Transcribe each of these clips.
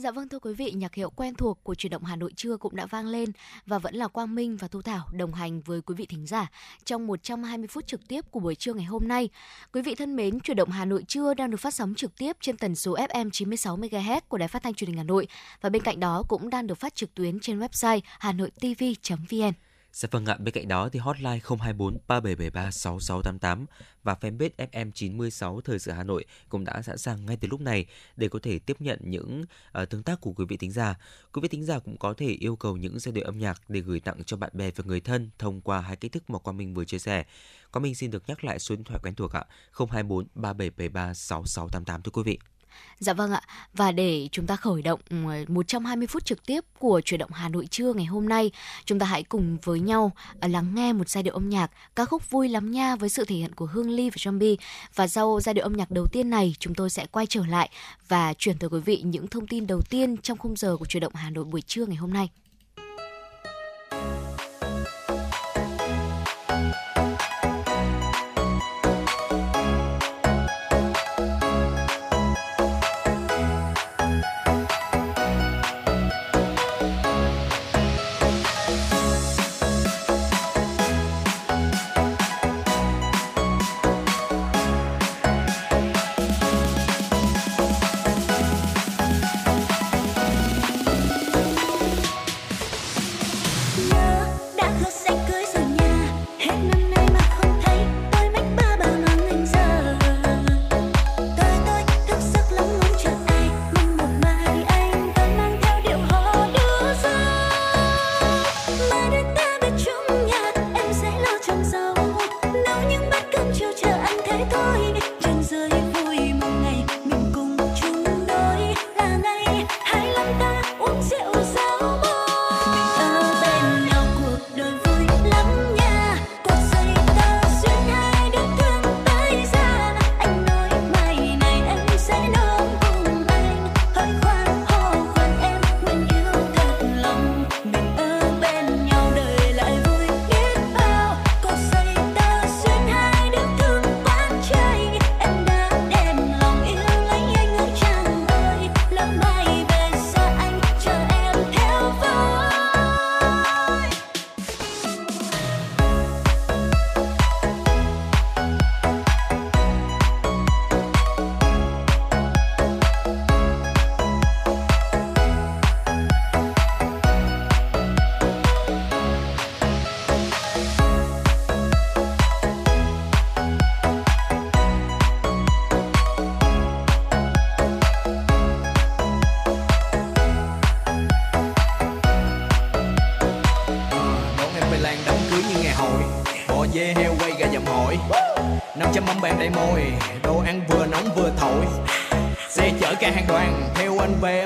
Dạ vâng thưa quý vị, nhạc hiệu quen thuộc của chuyển động Hà Nội trưa cũng đã vang lên và vẫn là Quang Minh và Thu Thảo đồng hành với quý vị thính giả trong 120 phút trực tiếp của buổi trưa ngày hôm nay. Quý vị thân mến, chuyển động Hà Nội trưa đang được phát sóng trực tiếp trên tần số FM 96 MHz của Đài Phát thanh Truyền hình Hà Nội và bên cạnh đó cũng đang được phát trực tuyến trên website hanoitv.vn. Dạ vâng ạ, bên cạnh đó thì hotline 024 3773 6688 và fanpage FM 96 Thời sự Hà Nội cũng đã sẵn sàng ngay từ lúc này để có thể tiếp nhận những uh, tương tác của quý vị thính giả. Quý vị thính giả cũng có thể yêu cầu những giai điệu âm nhạc để gửi tặng cho bạn bè và người thân thông qua hai cách thức mà Quang Minh vừa chia sẻ. Quang Minh xin được nhắc lại số điện thoại quen thuộc ạ, 024 3773 6688 thưa quý vị. Dạ vâng ạ. Và để chúng ta khởi động ừ, 120 phút trực tiếp của chuyển động Hà Nội trưa ngày hôm nay, chúng ta hãy cùng với nhau ờ, lắng nghe một giai điệu âm nhạc ca khúc vui lắm nha với sự thể hiện của Hương Ly và Jambi. Và sau giai điệu âm nhạc đầu tiên này, chúng tôi sẽ quay trở lại và chuyển tới quý vị những thông tin đầu tiên trong khung giờ của chuyển động Hà Nội buổi trưa ngày hôm nay.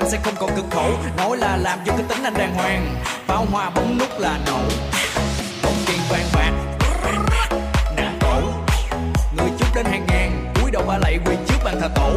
Anh sẽ không còn cực khổ. Nói là làm cho cái tính anh đàng hoàng. Bao hoa bấm nút là nổ. Bông kiên vàng bạc. Nặng cổ. Người trước đến hàng ngàn. Cúi đầu ba lạy quỳ trước bàn thờ tổ.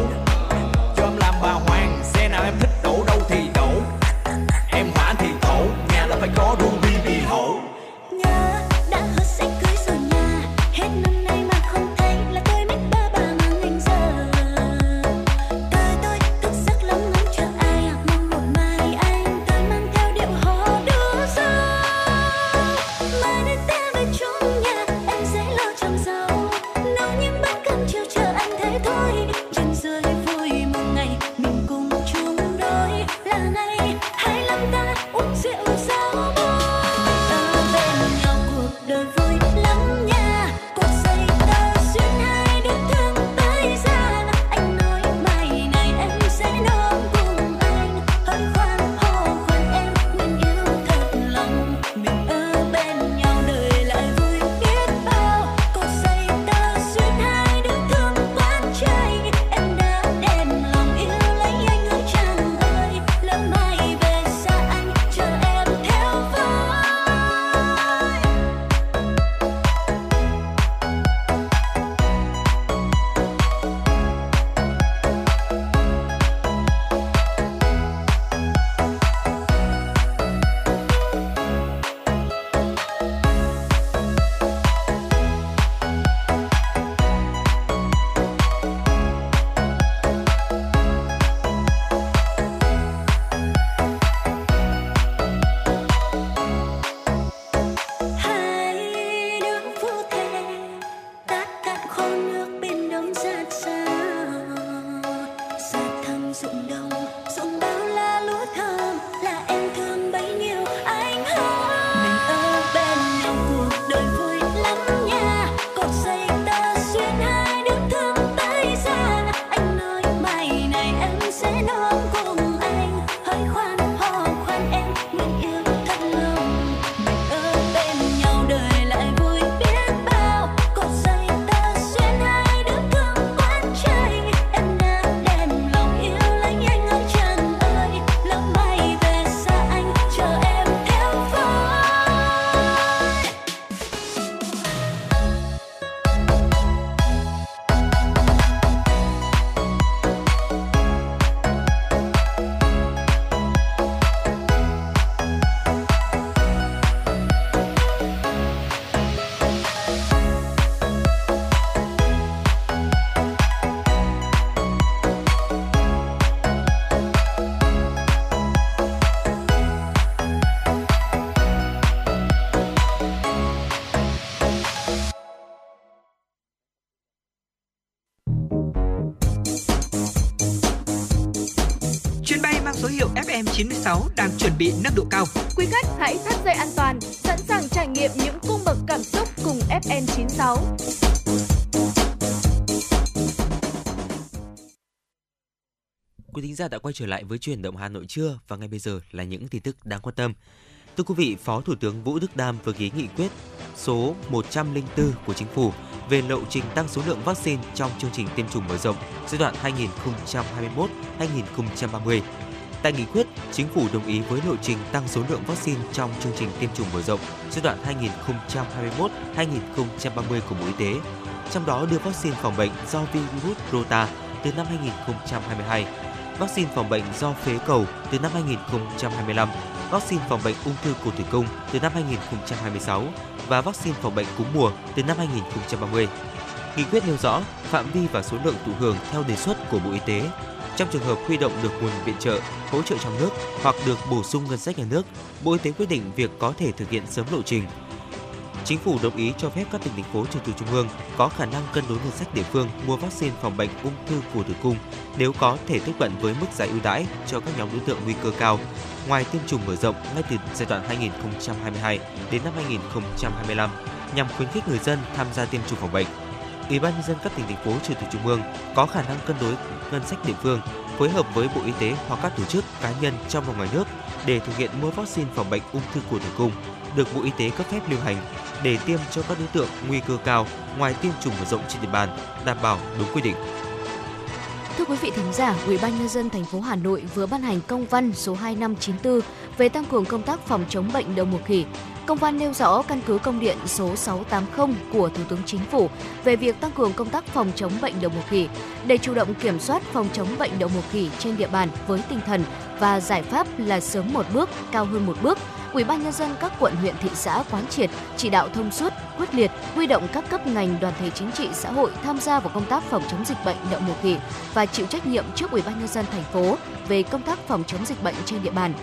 Đang chuẩn bị nâng độ cao. Quý khách hãy thắt dây an toàn, sẵn sàng trải nghiệm những cung bậc cảm xúc cùng FN96. Quý thính giả đã quay trở lại với chuyển động Hà Nội trưa và ngay bây giờ là những tin tức đáng quan tâm. Thưa quý vị, Phó Thủ tướng Vũ Đức Đam vừa ký nghị quyết số 104 của Chính phủ về lộ trình tăng số lượng vaccine trong chương trình tiêm chủng mở rộng giai đoạn 2021-2030. Tại nghị quyết, chính phủ đồng ý với lộ trình tăng số lượng vaccine trong chương trình tiêm chủng mở rộng giai đoạn 2021-2030 của Bộ Y tế. Trong đó đưa vaccine phòng bệnh do virus Rota từ năm 2022, vaccine phòng bệnh do phế cầu từ năm 2025, vaccine phòng bệnh ung thư cổ tử cung từ năm 2026 và vaccine phòng bệnh cúm mùa từ năm 2030. Nghị quyết nêu rõ phạm vi và số lượng thụ hưởng theo đề xuất của Bộ Y tế trong trường hợp huy động được nguồn viện trợ, hỗ trợ trong nước hoặc được bổ sung ngân sách nhà nước, Bộ Y tế quyết định việc có thể thực hiện sớm lộ trình. Chính phủ đồng ý cho phép các tỉnh thành phố trực thuộc trung ương có khả năng cân đối ngân sách địa phương mua vaccine phòng bệnh ung thư cổ tử cung nếu có thể tiếp cận với mức giá ưu đãi cho các nhóm đối tượng nguy cơ cao. Ngoài tiêm chủng mở rộng ngay từ giai đoạn 2022 đến năm 2025 nhằm khuyến khích người dân tham gia tiêm chủng phòng bệnh. Ủy ban nhân dân các tỉnh thành phố trực thuộc trung ương có khả năng cân đối ngân sách địa phương phối hợp với Bộ Y tế hoặc các tổ chức cá nhân trong và ngoài nước để thực hiện mua vaccine phòng bệnh ung thư cổ tử cung được Bộ Y tế cấp phép lưu hành để tiêm cho các đối tượng nguy cơ cao ngoài tiêm chủng mở rộng trên địa bàn, đảm bảo đúng quy định. Thưa quý vị thính giả, Ủy ban nhân dân thành phố Hà Nội vừa ban hành công văn số 2594 về tăng cường công tác phòng chống bệnh đậu mùa khỉ Công văn nêu rõ căn cứ công điện số 680 của Thủ tướng Chính phủ về việc tăng cường công tác phòng chống bệnh đậu mùa khỉ để chủ động kiểm soát phòng chống bệnh đậu mùa khỉ trên địa bàn với tinh thần và giải pháp là sớm một bước, cao hơn một bước. Ủy ban nhân dân các quận huyện thị xã quán triệt, chỉ đạo thông suốt, quyết liệt, huy động các cấp ngành đoàn thể chính trị xã hội tham gia vào công tác phòng chống dịch bệnh đậu mùa khỉ và chịu trách nhiệm trước Ủy ban nhân dân thành phố về công tác phòng chống dịch bệnh trên địa bàn.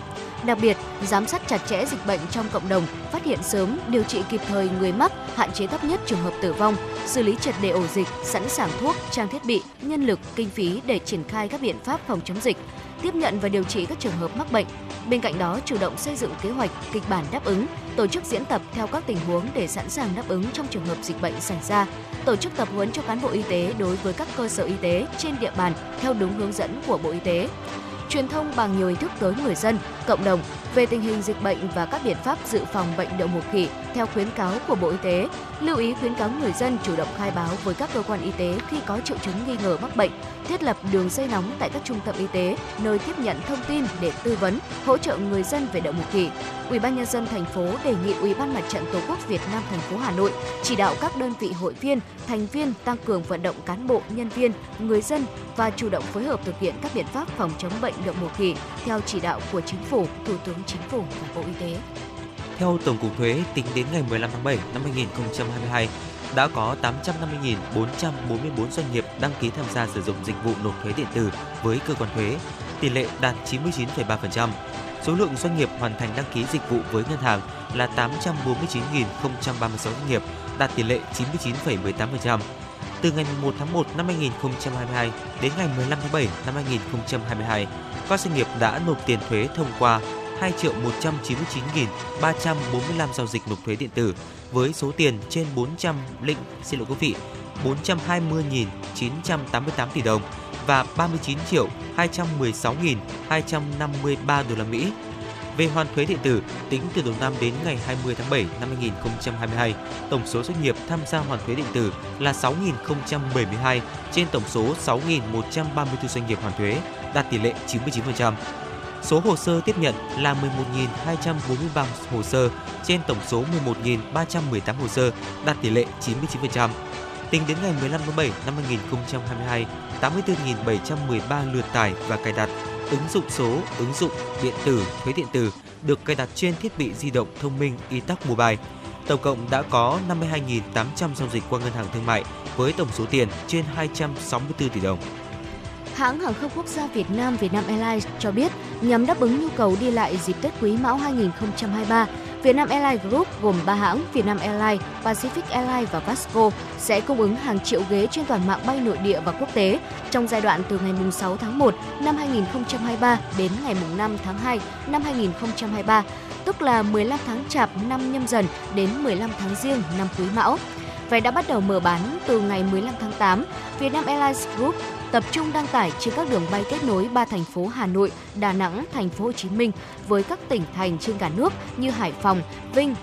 Đặc biệt, giám sát chặt chẽ dịch bệnh trong cộng đồng, phát hiện sớm, điều trị kịp thời người mắc, hạn chế thấp nhất trường hợp tử vong, xử lý triệt đề ổ dịch, sẵn sàng thuốc, trang thiết bị, nhân lực, kinh phí để triển khai các biện pháp phòng chống dịch, tiếp nhận và điều trị các trường hợp mắc bệnh. Bên cạnh đó, chủ động xây dựng kế hoạch, kịch bản đáp ứng, tổ chức diễn tập theo các tình huống để sẵn sàng đáp ứng trong trường hợp dịch bệnh xảy ra, tổ chức tập huấn cho cán bộ y tế đối với các cơ sở y tế trên địa bàn theo đúng hướng dẫn của Bộ Y tế truyền thông bằng nhiều hình thức tới người dân, cộng đồng về tình hình dịch bệnh và các biện pháp dự phòng bệnh đậu mùa khỉ theo khuyến cáo của Bộ Y tế. Lưu ý khuyến cáo người dân chủ động khai báo với các cơ quan y tế khi có triệu chứng nghi ngờ mắc bệnh, thiết lập đường dây nóng tại các trung tâm y tế nơi tiếp nhận thông tin để tư vấn, hỗ trợ người dân về đậu mùa khỉ. Ủy ban nhân dân thành phố đề nghị Ủy ban Mặt trận Tổ quốc Việt Nam thành phố Hà Nội chỉ đạo các đơn vị hội viên, thành viên tăng cường vận động cán bộ, nhân viên, người dân và chủ động phối hợp thực hiện các biện pháp phòng chống bệnh đậu mùa khỉ theo chỉ đạo của Chính phủ, Thủ tướng Chính phủ và Bộ Y tế. Theo Tổng cục Thuế, tính đến ngày 15 tháng 7 năm 2022, đã có 850.444 doanh nghiệp đăng ký tham gia sử dụng dịch vụ nộp thuế điện tử với cơ quan thuế, tỷ lệ đạt 99,3%. Số lượng doanh nghiệp hoàn thành đăng ký dịch vụ với ngân hàng là 849.036 doanh nghiệp, đạt tỷ lệ 99,18%. Từ ngày 1 tháng 1 năm 2022 đến ngày 15 tháng 7 năm 2022, các doanh nghiệp đã nộp tiền thuế thông qua 2 triệu 199.345 giao dịch nộp thuế điện tử với số tiền trên 400 lĩnh xin lỗi quý vị 420.988 tỷ đồng và 39 triệu 216.253 đô la Mỹ. Về hoàn thuế điện tử, tính từ đầu năm đến ngày 20 tháng 7 năm 2022, tổng số doanh nghiệp tham gia hoàn thuế điện tử là 6.072 trên tổng số 6.134 doanh nghiệp hoàn thuế, đạt tỷ lệ 99%. Số hồ sơ tiếp nhận là 11.243 hồ sơ trên tổng số 11.318 hồ sơ, đạt tỷ lệ 99%. Tính đến ngày 15 tháng 7 năm 2022, 84.713 lượt tải và cài đặt ứng dụng số, ứng dụng điện tử, thuế điện tử được cài đặt trên thiết bị di động thông minh iTax Mobile. Tổng cộng đã có 52.800 giao dịch qua ngân hàng thương mại với tổng số tiền trên 264 tỷ đồng. Hãng hàng không quốc gia Việt Nam Vietnam Airlines cho biết nhằm đáp ứng nhu cầu đi lại dịp Tết Quý Mão 2023, Vietnam Airlines Group gồm 3 hãng Vietnam Airlines, Pacific Airlines và Vasco sẽ cung ứng hàng triệu ghế trên toàn mạng bay nội địa và quốc tế trong giai đoạn từ ngày 6 tháng 1 năm 2023 đến ngày 5 tháng 2 năm 2023, tức là 15 tháng Chạp năm nhâm dần đến 15 tháng Giêng năm Quý Mão. Vé đã bắt đầu mở bán từ ngày 15 tháng 8. Vietnam Airlines Group tập trung đăng tải trên các đường bay kết nối ba thành phố Hà Nội, Đà Nẵng, Thành phố Hồ Chí Minh với các tỉnh thành trên cả nước như Hải Phòng, Vinh,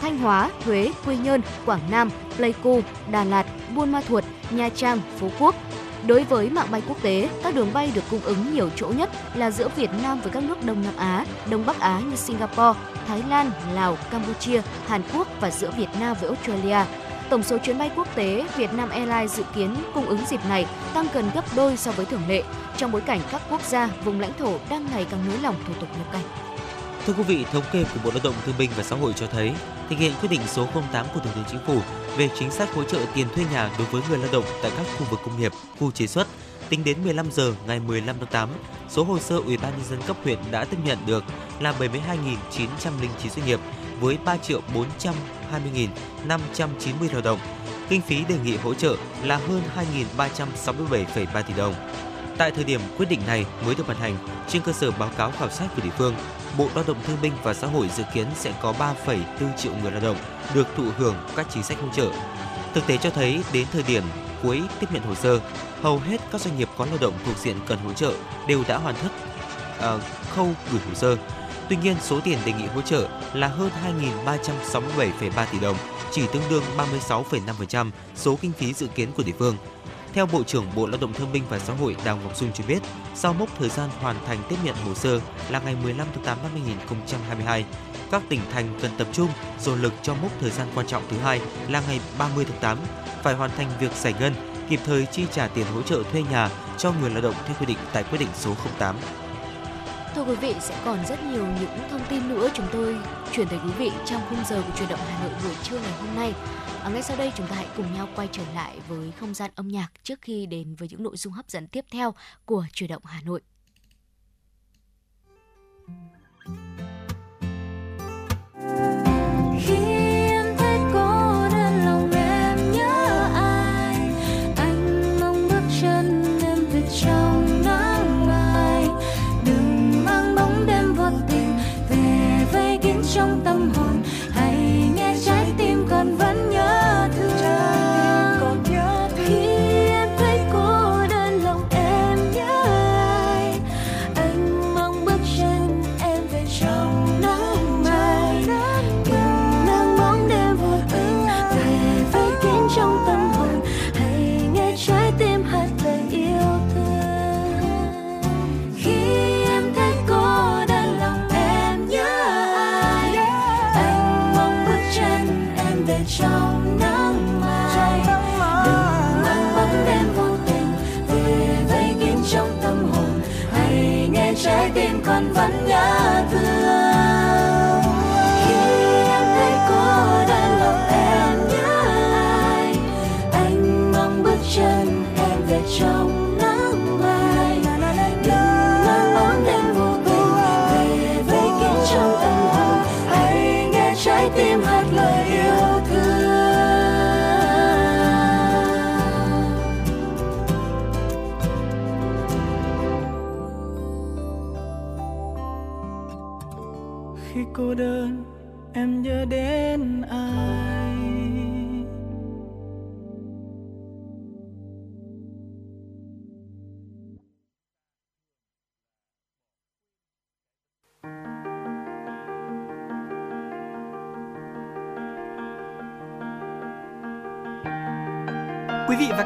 Thanh Hóa, Huế, Quy Nhơn, Quảng Nam, Pleiku, Đà Lạt, Buôn Ma Thuột, Nha Trang, Phú Quốc. Đối với mạng bay quốc tế, các đường bay được cung ứng nhiều chỗ nhất là giữa Việt Nam với các nước Đông Nam Á, Đông Bắc Á như Singapore, Thái Lan, Lào, Campuchia, Hàn Quốc và giữa Việt Nam với Australia. Tổng số chuyến bay quốc tế Việt Nam Airlines dự kiến cung ứng dịp này tăng gần gấp đôi so với thường lệ trong bối cảnh các quốc gia, vùng lãnh thổ đang ngày càng nới lỏng thủ tục nhập cảnh. Thưa quý vị, thống kê của Bộ Lao động Thương binh và Xã hội cho thấy, thực hiện quyết định số 08 của Thủ tướng Chính phủ về chính sách hỗ trợ tiền thuê nhà đối với người lao động tại các khu vực công nghiệp, khu chế xuất, tính đến 15 giờ ngày 15 tháng 8, số hồ sơ Ủy ban nhân dân cấp huyện đã tiếp nhận được là 72.909 doanh nghiệp với 3 triệu 20.590 lao động. Kinh phí đề nghị hỗ trợ là hơn 2.367,3 tỷ đồng. Tại thời điểm quyết định này mới được ban hành, trên cơ sở báo cáo khảo sát của địa phương, Bộ Lao động Thương binh và Xã hội dự kiến sẽ có 3,4 triệu người lao động được thụ hưởng các chính sách hỗ trợ. Thực tế cho thấy đến thời điểm cuối tiếp nhận hồ sơ, hầu hết các doanh nghiệp có lao động thuộc diện cần hỗ trợ đều đã hoàn tất uh, khâu gửi hồ sơ. Tuy nhiên, số tiền đề nghị hỗ trợ là hơn 2.367,3 tỷ đồng, chỉ tương đương 36,5% số kinh phí dự kiến của địa phương. Theo Bộ trưởng Bộ Lao động Thương binh và Xã hội Đào Ngọc Dung cho biết, sau mốc thời gian hoàn thành tiếp nhận hồ sơ là ngày 15 tháng 8 năm 2022, các tỉnh thành cần tập trung dồn lực cho mốc thời gian quan trọng thứ hai là ngày 30 tháng 8, phải hoàn thành việc giải ngân, kịp thời chi trả tiền hỗ trợ thuê nhà cho người lao động theo quy định tại quyết định số 08. Thưa quý vị, sẽ còn rất nhiều những thông tin nữa chúng tôi chuyển tới quý vị trong khung giờ của truyền động Hà Nội buổi trưa ngày hôm nay. À, ngay sau đây chúng ta hãy cùng nhau quay trở lại với không gian âm nhạc trước khi đến với những nội dung hấp dẫn tiếp theo của truyền động Hà Nội. chân em về trong nắng mai.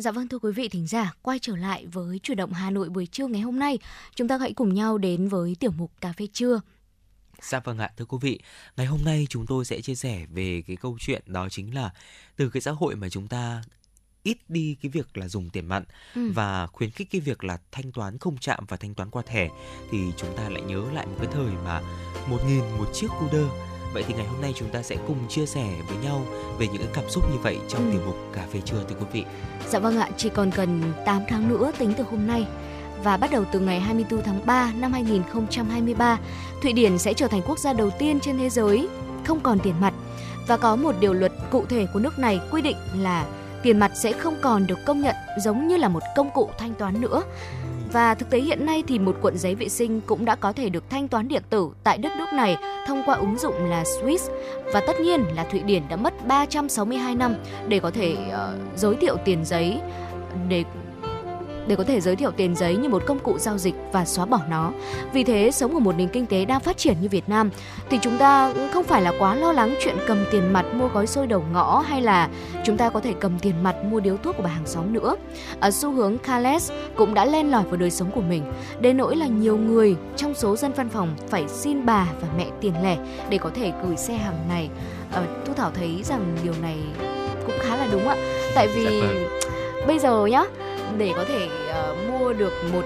Dạ vâng thưa quý vị thính giả, quay trở lại với chủ động Hà Nội buổi trưa ngày hôm nay, chúng ta hãy cùng nhau đến với tiểu mục cà phê trưa. Dạ vâng ạ, thưa quý vị, ngày hôm nay chúng tôi sẽ chia sẻ về cái câu chuyện đó chính là từ cái xã hội mà chúng ta ít đi cái việc là dùng tiền mặt ừ. và khuyến khích cái việc là thanh toán không chạm và thanh toán qua thẻ thì chúng ta lại nhớ lại một cái thời mà một nghìn một chiếc cu đơ Vậy thì ngày hôm nay chúng ta sẽ cùng chia sẻ với nhau về những cái cảm xúc như vậy trong ừ. tiểu mục cà phê trưa thưa quý vị. Dạ vâng ạ, chỉ còn cần 8 tháng nữa tính từ hôm nay và bắt đầu từ ngày 24 tháng 3 năm 2023, Thụy Điển sẽ trở thành quốc gia đầu tiên trên thế giới không còn tiền mặt và có một điều luật cụ thể của nước này quy định là tiền mặt sẽ không còn được công nhận giống như là một công cụ thanh toán nữa. Và thực tế hiện nay thì một cuộn giấy vệ sinh cũng đã có thể được thanh toán điện tử tại đất nước này thông qua ứng dụng là Swiss. Và tất nhiên là Thụy Điển đã mất 362 năm để có thể uh, giới thiệu tiền giấy để để có thể giới thiệu tiền giấy như một công cụ giao dịch và xóa bỏ nó. Vì thế, sống ở một nền kinh tế đang phát triển như Việt Nam thì chúng ta không phải là quá lo lắng chuyện cầm tiền mặt mua gói xôi đầu ngõ hay là chúng ta có thể cầm tiền mặt mua điếu thuốc của bà hàng xóm nữa. Ở xu hướng cashless cũng đã len lỏi vào đời sống của mình, đến nỗi là nhiều người trong số dân văn phòng phải xin bà và mẹ tiền lẻ để có thể gửi xe hàng ngày. À, Thu Thảo thấy rằng điều này cũng khá là đúng ạ. Tại vì dạ vâng. bây giờ nhá để có thể uh, mua được một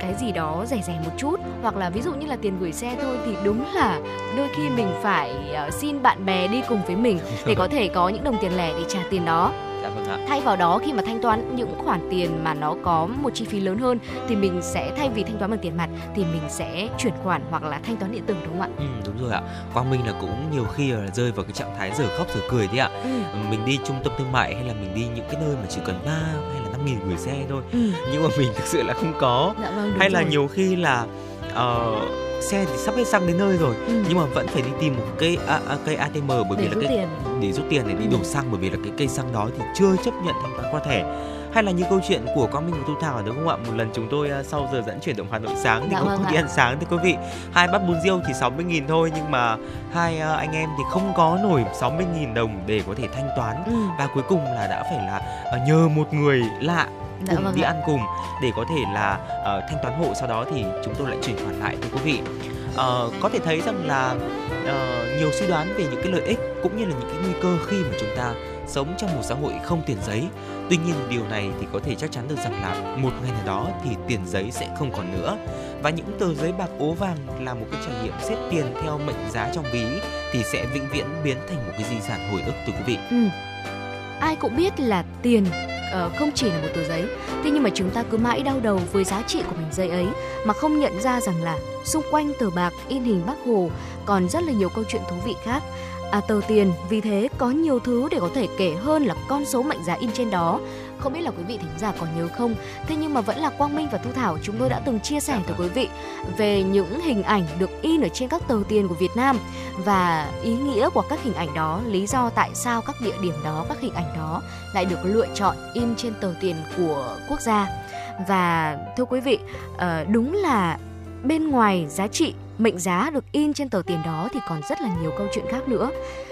cái gì đó rẻ rẻ một chút hoặc là ví dụ như là tiền gửi xe thôi thì đúng là đôi khi mình phải uh, xin bạn bè đi cùng với mình để có thể có những đồng tiền lẻ để trả tiền đó Dạ vâng. Thay vào đó khi mà thanh toán những khoản tiền mà nó có một chi phí lớn hơn thì mình sẽ thay vì thanh toán bằng tiền mặt thì mình sẽ chuyển khoản hoặc là thanh toán điện tử đúng không ạ? Ừ, đúng rồi ạ. Quang Minh là cũng nhiều khi là rơi vào cái trạng thái giờ khóc giờ cười đấy ạ. Ừ. Mình đi trung tâm thương mại hay là mình đi những cái nơi mà chỉ cần ba hay là nghìn gửi xe thôi. Ừ. Nhưng mà mình thực sự là không có. Dạ vâng, hay là rồi. nhiều khi là uh, xe thì sắp hết xăng đến nơi rồi ừ. nhưng mà vẫn phải đi tìm một cây a, a, cây ATM bởi để vì là cái để rút tiền để đi đổ xăng bởi vì là cái cây xăng đó thì chưa chấp nhận thanh toán qua thẻ hay là như câu chuyện của Quang Minh và Thu Thảo đúng không ạ? Một lần chúng tôi uh, sau giờ dẫn chuyển động Hà Nội sáng thì dạ cũng vâng không đi ăn sáng thì quý vị. Hai bát bún riêu thì 60 nghìn thôi nhưng mà hai uh, anh em thì không có nổi 60 nghìn đồng để có thể thanh toán ừ. và cuối cùng là đã phải là uh, nhờ một người lạ dạ cùng vâng đi ạ. ăn cùng để có thể là uh, thanh toán hộ sau đó thì chúng tôi lại chuyển khoản lại thưa quý vị uh, có thể thấy rằng là uh, nhiều suy đoán về những cái lợi ích cũng như là những cái nguy cơ khi mà chúng ta sống trong một xã hội không tiền giấy. Tuy nhiên, điều này thì có thể chắc chắn được rằng là một ngày nào đó thì tiền giấy sẽ không còn nữa. Và những tờ giấy bạc ố vàng là một cái trải nghiệm xếp tiền theo mệnh giá trong ví thì sẽ vĩnh viễn biến thành một cái di sản hồi ức từ quý vị. Ừ. ai cũng biết là tiền ờ, không chỉ là một tờ giấy. Thế nhưng mà chúng ta cứ mãi đau đầu với giá trị của mình giấy ấy mà không nhận ra rằng là xung quanh tờ bạc in hình bác hồ còn rất là nhiều câu chuyện thú vị khác à, tờ tiền vì thế có nhiều thứ để có thể kể hơn là con số mệnh giá in trên đó. Không biết là quý vị thính giả còn nhớ không? Thế nhưng mà vẫn là quang minh và thu thảo chúng tôi đã từng chia sẻ tới quý vị về những hình ảnh được in ở trên các tờ tiền của việt nam và ý nghĩa của các hình ảnh đó lý do tại sao các địa điểm đó các hình ảnh đó lại được lựa chọn in trên tờ tiền của quốc gia. Và thưa quý vị ờ, đúng là bên ngoài giá trị mệnh giá được in trên tờ tiền đó thì còn rất là nhiều câu chuyện khác nữa.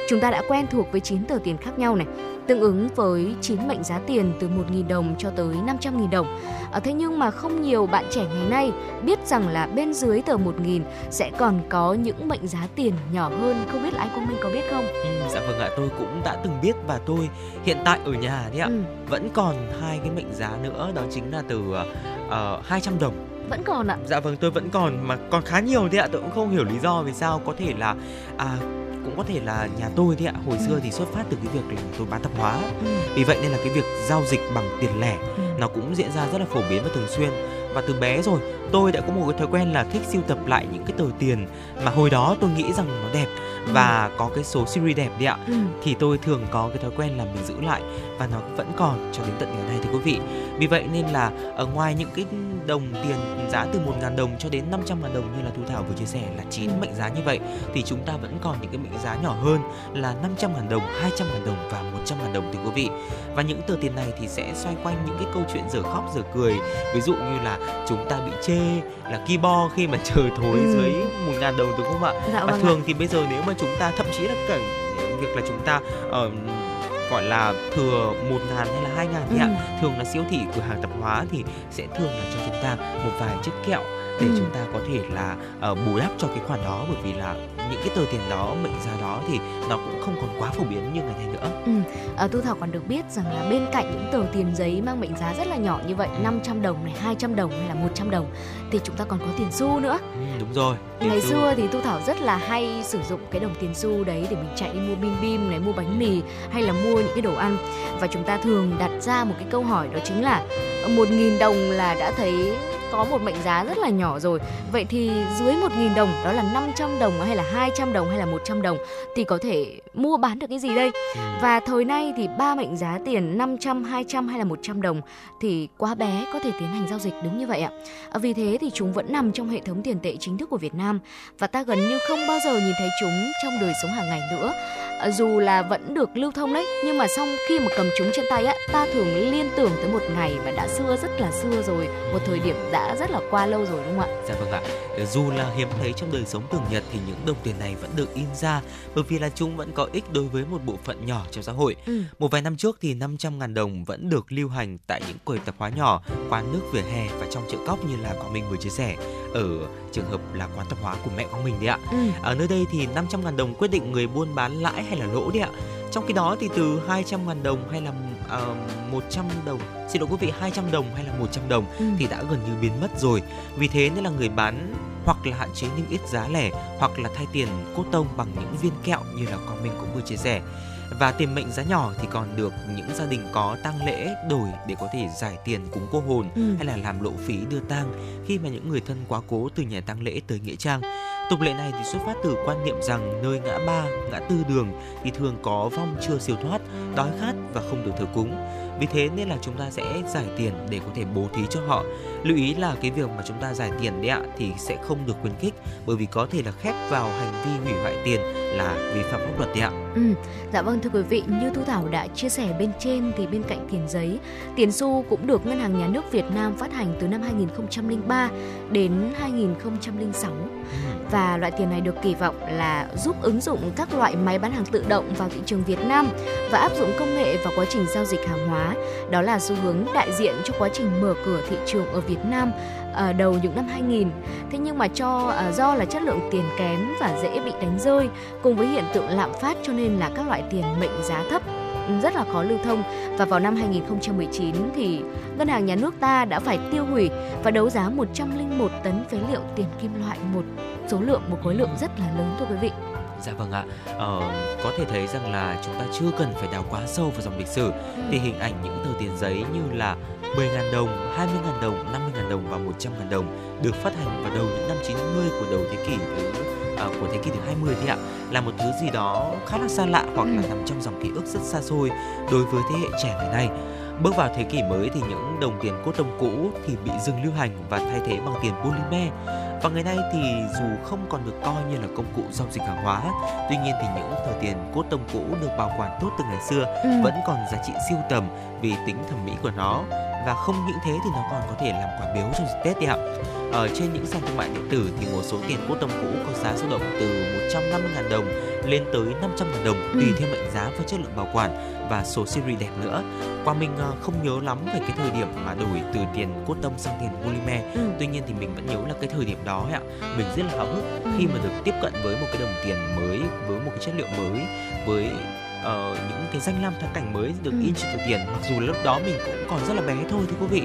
Chúng ta đã quen thuộc với 9 tờ tiền khác nhau này, tương ứng với 9 mệnh giá tiền từ 1.000 đồng cho tới 500.000 đồng. À, thế nhưng mà không nhiều bạn trẻ ngày nay biết rằng là bên dưới tờ 1.000 sẽ còn có những mệnh giá tiền nhỏ hơn. Không biết là anh Quang Minh có biết không? Ừ, dạ vâng ạ, tôi cũng đã từng biết và tôi hiện tại ở nhà đấy ạ, ừ. vẫn còn hai cái mệnh giá nữa đó chính là từ uh, 200 đồng vẫn còn ạ. Dạ vâng tôi vẫn còn mà còn khá nhiều thế ạ. Tôi cũng không hiểu lý do vì sao có thể là à cũng có thể là nhà tôi thế ạ. Hồi xưa thì xuất phát từ cái việc là tôi bán tạp hóa. Ừ. vì vậy nên là cái việc giao dịch bằng tiền lẻ ừ. nó cũng diễn ra rất là phổ biến và thường xuyên. Và từ bé rồi tôi đã có một cái thói quen là thích siêu tập lại những cái tờ tiền mà hồi đó tôi nghĩ rằng nó đẹp và có cái số series đẹp đi ạ. Ừ. thì tôi thường có cái thói quen là mình giữ lại và nó vẫn còn cho đến tận ngày nay thưa quý vị. Vì vậy nên là ở ngoài những cái đồng tiền giá từ 1.000 đồng cho đến 500 ngàn đồng như là Thu Thảo vừa chia sẻ là 9 Ừ. mệnh giá như vậy thì chúng ta vẫn còn những cái mệnh giá nhỏ hơn là 500 ngàn đồng, 200 ngàn đồng và 100 ngàn đồng thưa quý vị. Và những tờ tiền này thì sẽ xoay quanh những cái câu chuyện dở khóc dở cười. Ví dụ như là chúng ta bị chê là ki bo khi mà trời thối Ừ. dưới 1 ngàn đồng đúng không ạ? Dạ và vâng ạ. thường thì bây giờ nếu mà chúng ta thậm chí là cả việc là chúng ta ờ, gọi là thừa một ngàn hay là hai ngàn Ừ. ạ thường là siêu thị cửa hàng tạp hóa thì sẽ thường là cho chúng ta một vài chiếc kẹo để Ừ. chúng ta có thể là ờ, bù đắp cho cái khoản đó bởi vì là những cái tờ tiền đó mệnh giá đó thì nó cũng không còn quá phổ biến như ngày nay nữa. À, Thu Thảo còn được biết rằng là bên cạnh những tờ tiền giấy mang mệnh giá rất là nhỏ như vậy 500 đồng này 200 đồng hay là 100 đồng thì chúng ta còn có tiền xu nữa. Ừ, đúng rồi Tiền ngày xu. xưa thì Thu Thảo rất là hay sử dụng cái đồng tiền xu đấy để mình chạy đi mua bim bim này mua bánh mì hay là mua những cái đồ ăn. Và chúng ta thường đặt ra một cái câu hỏi đó chính là một nghìn đồng là đã thấy có một mệnh giá rất là nhỏ rồi vậy thì dưới một nghìn đồng đó là 500 đồng hay là 200 đồng hay là 100 đồng thì có thể mua bán được cái gì đây Ừ. và thời nay thì ba mệnh giá tiền 500, 200 hay là 100 đồng thì quá bé có thể tiến hành giao dịch đúng như vậy ạ. À, Vì thế thì chúng vẫn nằm trong hệ thống tiền tệ chính thức của Việt Nam và ta gần như không bao giờ nhìn thấy chúng trong đời sống hàng ngày nữa. Dù là vẫn được lưu thông đấy, nhưng mà xong khi mà cầm chúng trên tay á, ta thường liên tưởng tới một ngày mà đã xưa rất là xưa rồi, một thời điểm đã rất là qua lâu rồi đúng không ạ? Dạ vâng ạ. Dù là hiếm thấy trong đời sống thường nhật thì những đồng tiền này vẫn được in ra bởi vì là chúng vẫn có ích đối với một bộ phận nhỏ trong xã hội. Ừ. Một vài năm trước thì 500 ngàn đồng vẫn được lưu hành tại những quầy tạp hóa nhỏ, quán nước vỉa hè và trong chợ cóc như là Quang Minh vừa chia sẻ ở trường hợp là quán tạp hóa của mẹ Quang Minh đấy ạ. Ừ. Ở nơi đây thì 500 ngàn đồng quyết định người buôn bán lãi hay là lỗ đấy ạ. Trong khi đó thì từ 200 ngàn đồng hay là uh, 100 đồng, xin lỗi quý vị 200 đồng hay là 100 đồng Ừ. thì đã gần như biến mất rồi. Vì thế nên là người bán hoặc là hạn chế niêm yết giá lẻ hoặc là thay tiền cốt tông bằng những viên kẹo như là Quang Minh cũng vừa chia sẻ. Và tiền mệnh giá nhỏ thì còn được những gia đình có tang lễ đổi để có thể giải tiền cúng cô hồn Ừ. hay là làm lộ phí đưa tang khi mà những người thân quá cố từ nhà tang lễ tới nghĩa trang. Tục lệ này thì xuất phát từ quan niệm rằng nơi ngã ba, ngã tư đường thì thường có vong chưa siêu thoát, đói khát và không được thờ cúng. Vì thế nên là chúng ta sẽ giải tiền để có thể bố thí cho họ. Lưu ý là cái việc mà chúng ta giải tiền đấy ạ thì sẽ không được khuyến khích bởi vì có thể là khép vào hành vi hủy hoại tiền là vi phạm pháp luật đấy ạ. Ừ, dạ vâng thưa quý vị, như Thu Thảo đã chia sẻ bên trên thì bên cạnh tiền giấy, tiền xu cũng được Ngân hàng Nhà nước Việt Nam phát hành từ năm 2003 đến 2006 và loại tiền này được kỳ vọng là giúp ứng dụng các loại máy bán hàng tự động vào thị trường Việt Nam và áp dụng công nghệ vào quá trình giao dịch hàng hóa. Đó là xu hướng đại diện cho quá trình mở cửa thị trường ở Việt Nam ở đầu những năm 2000. Thế nhưng mà cho à, do là chất lượng tiền kém và dễ bị đánh rơi cùng với hiện tượng lạm phát cho nên là các loại tiền mệnh giá thấp rất là khó lưu thông và vào năm 2019 thì ngân hàng nhà nước ta đã phải tiêu hủy và đấu giá 101 tấn phế liệu tiền kim loại một số lượng một khối lượng rất là lớn thưa quý vị. Dạ vâng ạ, ờ, có thể thấy rằng là chúng ta chưa cần phải đào quá sâu vào dòng lịch sử thì hình ảnh những tờ tiền giấy như là 10.000 đồng, 20.000 đồng, 50.000 đồng và 100.000 đồng được phát hành vào đầu những năm 90 của đầu thế kỷ thứ à, của thế kỷ thứ 20 thế ạ là một thứ gì đó khá là xa lạ hoặc là Ừ. nằm trong dòng ký ức rất xa xôi đối với thế hệ trẻ ngày nay. Bước vào thế kỷ mới thì những đồng tiền cốt tông cũ thì bị dừng lưu hành và thay thế bằng tiền polymer. Và ngày nay thì dù không còn được coi như là công cụ giao dịch hàng hóa, tuy nhiên thì những tờ tiền cốt tông cũ được bảo quản tốt từ ngày xưa Ừ. vẫn còn giá trị siêu tầm vì tính thẩm mỹ của nó và không những thế thì nó còn có thể làm quà biếu trong dịp Tết đi ạ. Ở trên những sàn thương mại điện tử thì một số tiền cốt tông cũ có giá dao động từ 150.000 đồng lên tới 500.000 đồng tùy Ừ. theo mệnh giá và chất lượng bảo quản và số series đẹp nữa. Qua mình ờ, không nhớ lắm về cái thời điểm mà đổi từ tiền cốt tông sang tiền polymer. Ừ. Tuy nhiên thì mình vẫn nhớ là cái thời điểm đó ạ, mình rất là háo hức khi mà được tiếp cận với một cái đồng tiền mới, với một cái chất liệu mới, với ờ, những cái danh lam thắng cảnh mới được Ừ. in trên tờ tiền. Mặc dù lúc đó mình cũng còn rất là bé thôi thưa quý vị,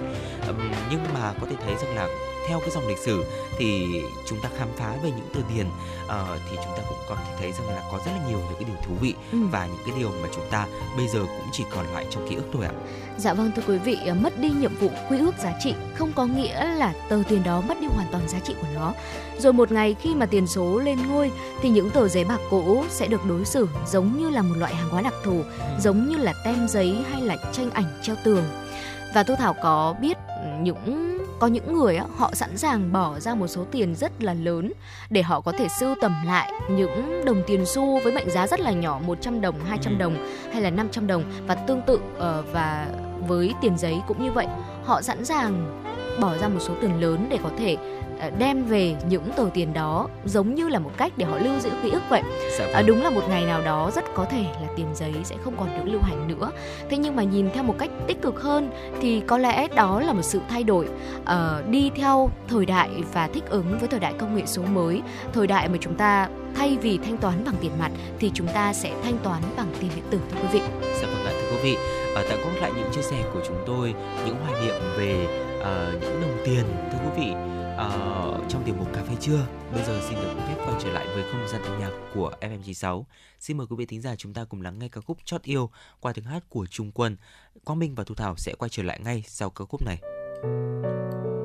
Ừm, nhưng mà có thể thấy rằng là theo cái dòng lịch sử thì chúng ta khám phá về những tờ tiền uh, thì chúng ta cũng có thể thấy rằng là có rất là nhiều những cái điều thú vị ừ. và những cái điều mà chúng ta bây giờ cũng chỉ còn lại trong ký ức thôi ạ. Dạ vâng thưa quý vị, ờ, mất đi nhiệm vụ quy ước giá trị không có nghĩa là tờ tiền đó mất đi hoàn toàn giá trị của nó. Rồi một ngày khi mà tiền số lên ngôi thì những tờ giấy bạc cũ sẽ được đối xử giống như là một loại hàng hóa đặc thù, ừ. giống như là tem giấy hay là tranh ảnh treo tường. Và Thu Thảo có biết những có những người á, họ sẵn sàng bỏ ra một số tiền rất là lớn để họ có thể sưu tầm lại những đồng tiền xu với mệnh giá rất là nhỏ 100 đồng, 200 đồng hay là 500 đồng và tương tự ờ, và với tiền giấy cũng như vậy. Họ sẵn sàng bỏ ra một số tiền lớn để có thể đem về những tờ tiền đó giống như là một cách để họ lưu giữ ký ức vậy. Dạ vâng. à, đúng là một ngày nào đó rất có thể là tiền giấy sẽ không còn được lưu hành nữa. Thế nhưng mà nhìn theo một cách tích cực hơn thì có lẽ đó là một sự thay đổi. Uh, đi theo thời đại và thích ứng với thời đại công nghệ số mới thời đại mà chúng ta thay vì thanh toán bằng tiền mặt thì chúng ta sẽ thanh toán bằng tiền điện tử thưa quý vị. Dạ vâng ạ thưa quý vị, ở tại cũng lại những chia sẻ của chúng tôi những hoài niệm về uh, những đồng tiền thưa quý vị uh, trong tiểu mục cà phê trưa. Bây giờ xin được phép quay trở lại với không gian âm nhạc của FM96. Xin mời quý vị thính giả chúng ta cùng lắng nghe ca khúc Chót yêu qua tiếng hát của Trung Quân. Quang Minh và Thu Thảo sẽ quay trở lại ngay sau ca khúc này. chạm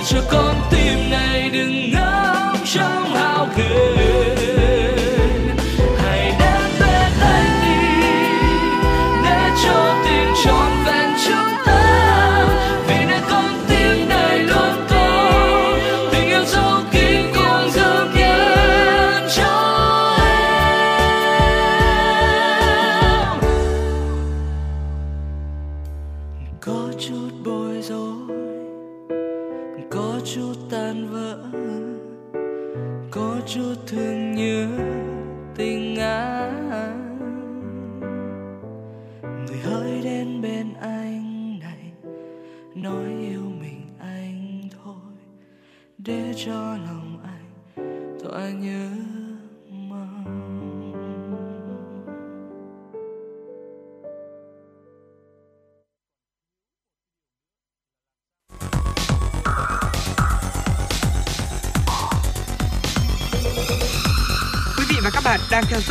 để cho con tim này đừng ngóng trong hao ghiền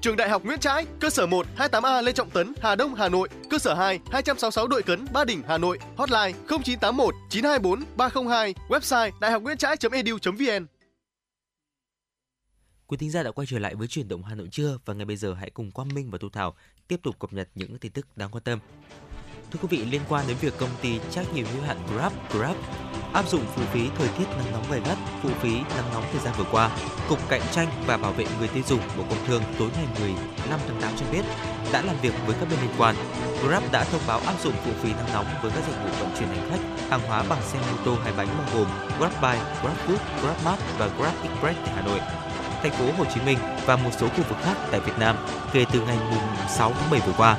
Trường Đại học Nguyễn Trãi, cơ sở 1 28A Lê Trọng Tấn, Hà Đông, Hà Nội, cơ sở 2 266 Đội Cấn, Ba Đình, Hà Nội, hotline 0981 924 302, website daihocnguyentrai.edu.vn. E Quý thính giả đã quay trở lại với chuyển động Hà Nội trưa và ngay bây giờ hãy cùng Quang Minh và Thu Thảo tiếp tục cập nhật những tin tức đáng quan tâm. Thưa quý vị, liên quan đến việc công ty trách nhiệm hữu hạn Grab Grab áp dụng phụ phí thời tiết nắng nóng gay gắt, phụ phí nắng nóng thời gian vừa qua, Cục Cạnh tranh và Bảo vệ người tiêu dùng Bộ Công Thương tối ngày 15 tháng 8 cho biết đã làm việc với các bên liên quan. Grab đã thông báo áp dụng phụ phí nắng nóng với các dịch vụ vận chuyển hành khách, hàng hóa bằng xe mô tô hai bánh bao gồm GrabBuy, GrabFood, GrabMart và Grab Express tại Hà Nội thành phố Hồ Chí Minh và một số khu vực khác tại Việt Nam kể từ ngày 6 tháng 7 vừa qua.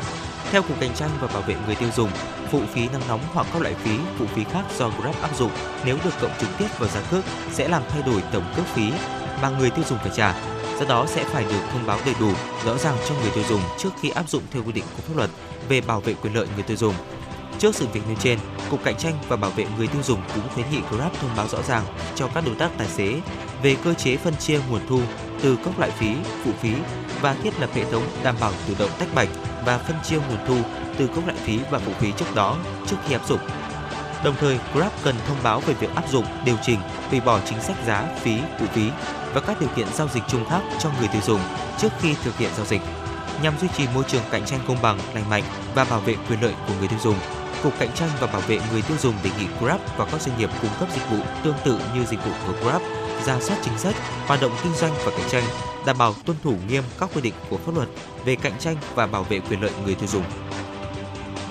Theo Cục Cạnh tranh và Bảo vệ người tiêu dùng, phụ phí nắng nóng hoặc các loại phí, phụ phí khác do Grab áp dụng nếu được cộng trực tiếp vào giá cước sẽ làm thay đổi tổng cước phí mà người tiêu dùng phải trả. Do đó sẽ phải được thông báo đầy đủ, rõ ràng cho người tiêu dùng trước khi áp dụng theo quy định của pháp luật về bảo vệ quyền lợi người tiêu dùng. Trước sự việc nêu trên, Cục Cạnh tranh và Bảo vệ người tiêu dùng cũng khuyến nghị Grab thông báo rõ ràng cho các đối tác tài xế về cơ chế phân chia nguồn thu từ các loại phí, phụ phí và thiết lập hệ thống đảm bảo tự động tách bạch và phân chia nguồn thu từ các loại phí và phụ phí trước đó trước khi áp dụng. Đồng thời, Grab cần thông báo về việc áp dụng, điều chỉnh, hủy bỏ chính sách giá, phí, phụ phí và các điều kiện giao dịch chung khác cho người tiêu dùng trước khi thực hiện giao dịch nhằm duy trì môi trường cạnh tranh công bằng, lành mạnh và bảo vệ quyền lợi của người tiêu dùng. Cục Cạnh tranh và Bảo vệ người tiêu dùng đề nghị Grab và các doanh nghiệp cung cấp dịch vụ tương tự như dịch vụ của Grab ra soát chính sách, hoạt động kinh doanh và cạnh tranh, đảm bảo tuân thủ nghiêm các quy định của pháp luật về cạnh tranh và bảo vệ quyền lợi người tiêu dùng.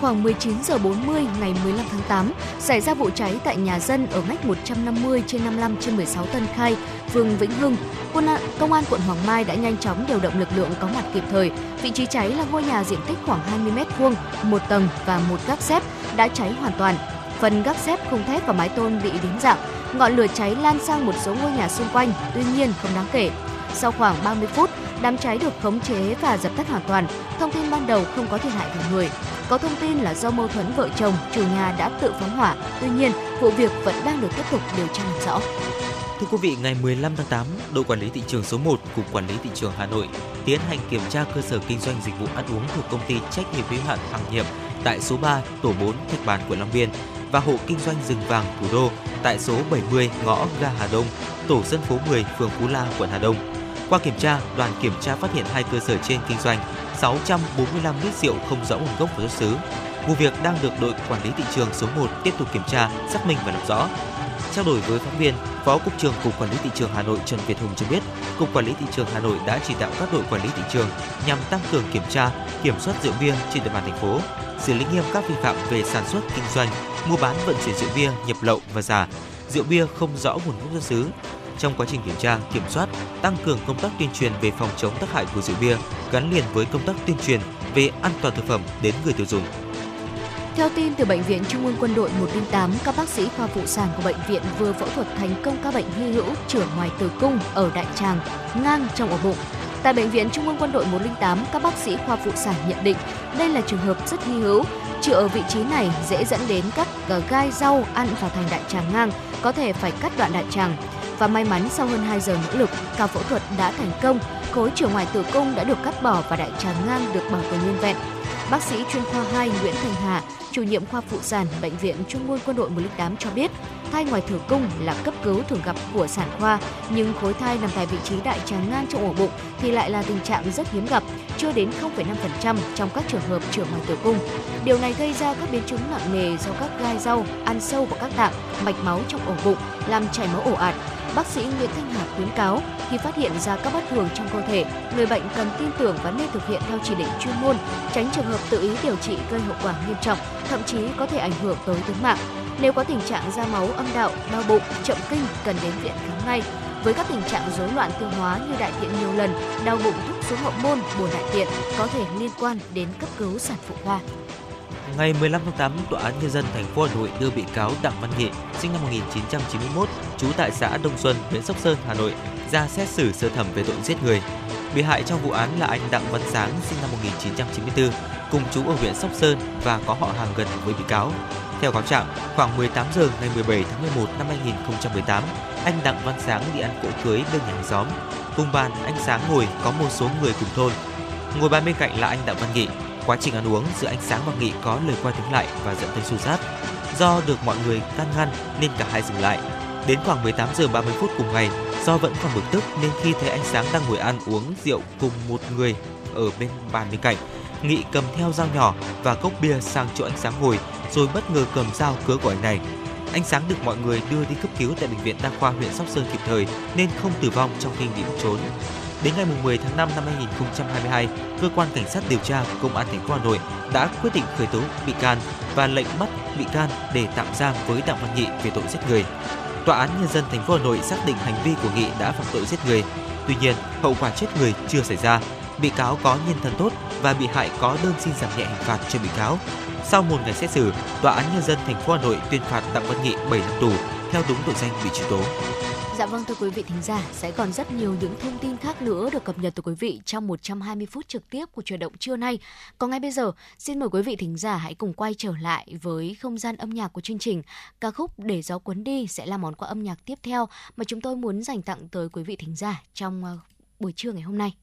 Khoảng 19 giờ 40 ngày 15 tháng 8, xảy ra vụ cháy tại nhà dân ở ngách 150 trên 55 trên 16 Tân Khai, phường Vĩnh Hưng. Quân an, công an quận Hoàng Mai đã nhanh chóng điều động lực lượng có mặt kịp thời. Vị trí cháy là ngôi nhà diện tích khoảng 20 m2, một tầng và một gác xếp đã cháy hoàn toàn. Phần gác xếp khung thép và mái tôn bị biến dạng. Ngọn lửa cháy lan sang một số ngôi nhà xung quanh, tuy nhiên không đáng kể. Sau khoảng 30 phút, đám cháy được khống chế và dập tắt hoàn toàn. Thông tin ban đầu không có thiệt hại về người. Có thông tin là do mâu thuẫn vợ chồng, chủ nhà đã tự phóng hỏa. Tuy nhiên, vụ việc vẫn đang được tiếp tục điều tra làm rõ. Thưa quý vị, ngày 15 tháng 8, đội quản lý thị trường số 1 Cục Quản lý thị trường Hà Nội tiến hành kiểm tra cơ sở kinh doanh dịch vụ ăn uống thuộc công ty trách nhiệm hữu hạn Hằng Hiệp tại số 3, tổ 4, Thạch Bàn, quận Long Biên và hộ kinh doanh rừng vàng thủ đô tại số 70 ngõ ga Hà Đông, tổ dân phố 10, phường Phú La, quận Hà Đông. Qua kiểm tra, đoàn kiểm tra phát hiện hai cơ sở trên kinh doanh 645 lít rượu không rõ nguồn gốc và xuất xứ. Vụ việc đang được đội quản lý thị trường số 1 tiếp tục kiểm tra, xác minh và làm rõ. Trao đổi với phóng viên, Phó Cục trưởng Cục Quản lý Thị trường Hà Nội Trần Việt Hùng cho biết, Cục Quản lý Thị trường Hà Nội đã chỉ đạo các đội quản lý thị trường nhằm tăng cường kiểm tra, kiểm soát rượu bia trên địa bàn thành phố, xử lý nghiêm các vi phạm về sản xuất, kinh doanh, mua bán vận chuyển rượu bia nhập lậu và giả, rượu bia không rõ nguồn gốc xuất xứ. Trong quá trình kiểm tra, kiểm soát, tăng cường công tác tuyên truyền về phòng chống tác hại của rượu bia gắn liền với công tác tuyên truyền về an toàn thực phẩm đến người tiêu dùng. Theo tin từ Bệnh viện Trung ương Quân đội 108, các bác sĩ khoa phụ sản của bệnh viện vừa phẫu thuật thành công ca bệnh hy hữu trưởng ngoài tử cung ở đại tràng, ngang trong ổ bụng. Tại Bệnh viện Trung ương Quân đội 108, các bác sĩ khoa phụ sản nhận định đây là trường hợp rất hy hữu. Chữa ở vị trí này dễ dẫn đến các ờ, gai rau ăn vào thành đại tràng ngang, có thể phải cắt đoạn đại tràng. Và may mắn sau hơn 2 giờ nỗ lực, ca phẫu thuật đã thành công, khối trưởng ngoài tử cung đã được cắt bỏ và đại tràng ngang được bảo tồn nguyên vẹn. Bác sĩ chuyên khoa 2 Nguyễn Thành Hà, chủ nhiệm khoa phụ sản bệnh viện Trung ương Quân đội 108 cho biết, thai ngoài tử cung là cấp cứu thường gặp của sản khoa, nhưng khối thai nằm tại vị trí đại tràng ngang trong ổ bụng thì lại là tình trạng rất hiếm gặp, chưa đến 0,5% trong các trường hợp trưởng ngoài tử cung. Điều này gây ra các biến chứng nặng nề do các gai rau ăn sâu vào các tạng, mạch máu trong ổ bụng, làm chảy máu ổ ạt, bác sĩ Nguyễn Thanh Hà khuyến cáo khi phát hiện ra các bất thường trong cơ thể, người bệnh cần tin tưởng và nên thực hiện theo chỉ định chuyên môn, tránh trường hợp tự ý điều trị gây hậu quả nghiêm trọng, thậm chí có thể ảnh hưởng tới tính mạng. Nếu có tình trạng ra máu âm đạo, đau bụng, chậm kinh cần đến viện khám ngay. Với các tình trạng rối loạn tiêu hóa như đại tiện nhiều lần, đau bụng thúc xuống hậu môn, buồn đại tiện có thể liên quan đến cấp cứu sản phụ khoa. Ngày 15 tháng 8, Tòa án Nhân dân thành phố Hà Nội đưa bị cáo Đặng Văn Nghị, sinh năm 1991, trú tại xã Đông Xuân, huyện Sóc Sơn, Hà Nội, ra xét xử sơ thẩm về tội giết người. Bị hại trong vụ án là anh Đặng Văn Sáng, sinh năm 1994, cùng chú ở huyện Sóc Sơn và có họ hàng gần với bị cáo. Theo cáo trạng, khoảng 18 giờ ngày 17 tháng 11 năm 2018, anh Đặng Văn Sáng đi ăn cỗ cưới bên nhà hàng xóm. Cùng bàn, anh Sáng ngồi có một số người cùng thôn. Ngồi bàn bên cạnh là anh Đặng Văn Nghị, Quá trình ăn uống giữa anh Sáng và Nghị có lời qua tiếng lại và dẫn tới xô xát. Do được mọi người can ngăn nên cả hai dừng lại. Đến khoảng 18 giờ 30 phút cùng ngày, do vẫn còn bực tức nên khi thấy anh Sáng đang ngồi ăn uống rượu cùng một người ở bên bàn bên cạnh, Nghị cầm theo dao nhỏ và cốc bia sang chỗ anh Sáng ngồi rồi bất ngờ cầm dao cứa của anh này. Anh Sáng được mọi người đưa đi cấp cứu tại bệnh viện đa khoa huyện Sóc Sơn kịp thời nên không tử vong trong khi Nghị trốn. Đến ngày 10 tháng 5 năm 2022, cơ quan cảnh sát điều tra công an thành phố Hà Nội đã quyết định khởi tố bị can và lệnh bắt bị can để tạm giam với Đặng Văn Nghị về tội giết người. Tòa án nhân dân thành phố Hà Nội xác định hành vi của Nghị đã phạm tội giết người. Tuy nhiên, hậu quả chết người chưa xảy ra. Bị cáo có nhân thân tốt và bị hại có đơn xin giảm nhẹ hình phạt cho bị cáo. Sau một ngày xét xử, Tòa án nhân dân thành phố Hà Nội tuyên phạt Đặng Văn Nghị 7 năm tù theo đúng tội danh bị truy tố. Dạ vâng thưa quý vị thính giả, sẽ còn rất nhiều những thông tin khác nữa được cập nhật từ quý vị trong 120 phút trực tiếp của truyền động trưa nay. Còn ngay bây giờ, xin mời quý vị thính giả hãy cùng quay trở lại với không gian âm nhạc của chương trình. Ca khúc Để gió cuốn đi sẽ là món quà âm nhạc tiếp theo mà chúng tôi muốn dành tặng tới quý vị thính giả trong ờ, buổi trưa ngày hôm nay.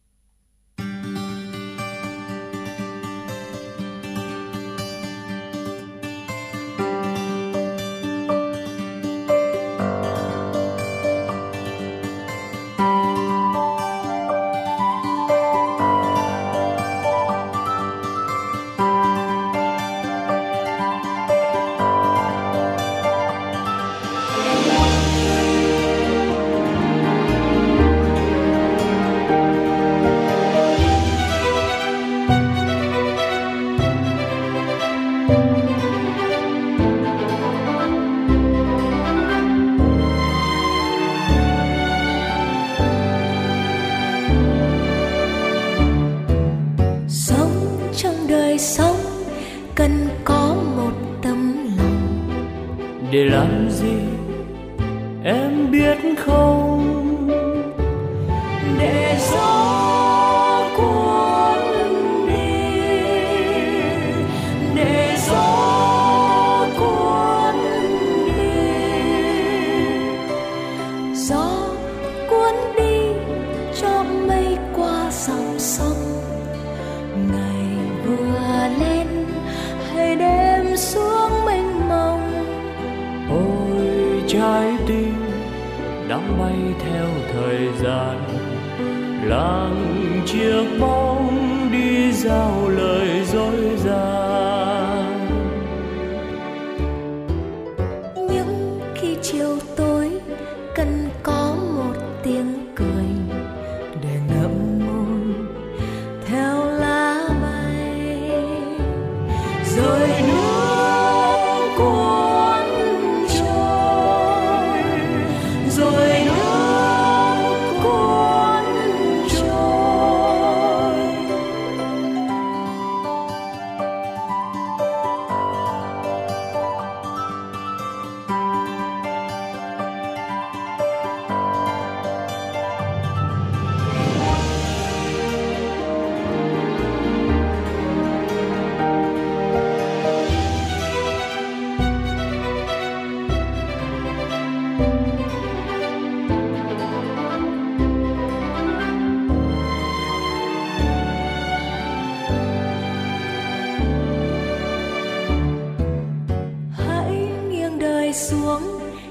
Rơi xuống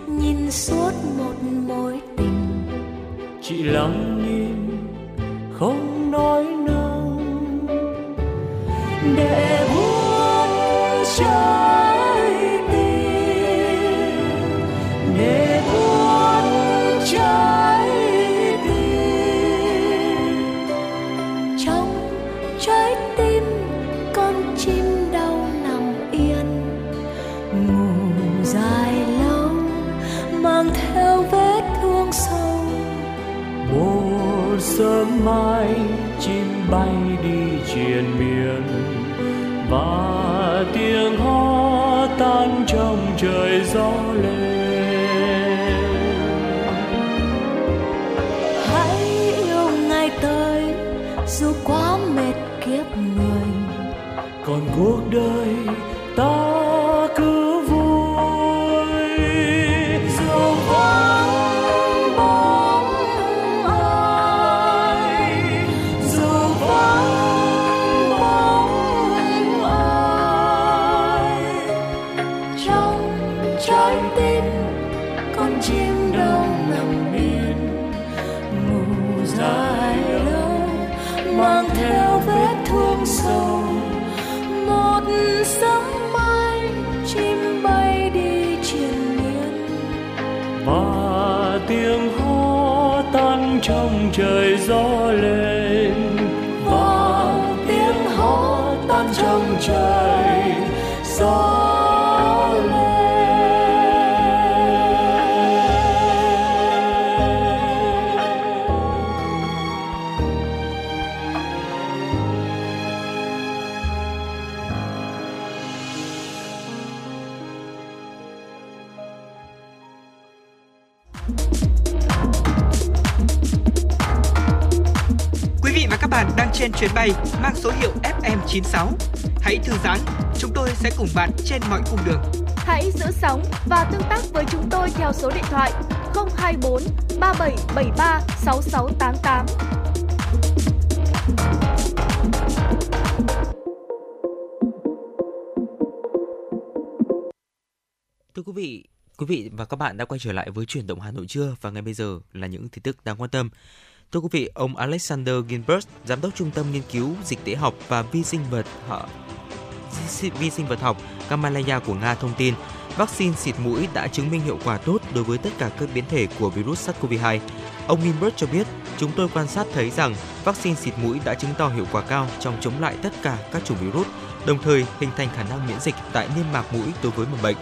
nhìn suốt một mối tình. Chị lắng nhìn không nói mai chim bay đi triền miên và tiếng hót tan trong trời gió lên. Chuyến bay mang số hiệu FM96. Hãy thư giãn, chúng tôi sẽ cùng bạn trên mọi cung đường. Hãy giữ sóng và tương tác với chúng tôi theo số điện thoại 024 3773 6688. Thưa quý vị, quý vị và các bạn đã quay trở lại với chuyển động Hà Nội trưa và ngay bây giờ là những tin tức đáng quan tâm. Thưa quý vị, ông Alexander Gilbert, giám đốc trung tâm nghiên cứu dịch tễ học và vi sinh vật họ vi sinh vật học Kamalaya của Nga thông tin vaccine xịt mũi đã chứng minh hiệu quả tốt đối với tất cả các biến thể của virus SARS-CoV-2. Ông Gilbert cho biết, chúng tôi quan sát thấy rằng vaccine xịt mũi đã chứng tỏ hiệu quả cao trong chống lại tất cả các chủng virus, đồng thời hình thành khả năng miễn dịch tại niêm mạc mũi đối với mầm bệnh.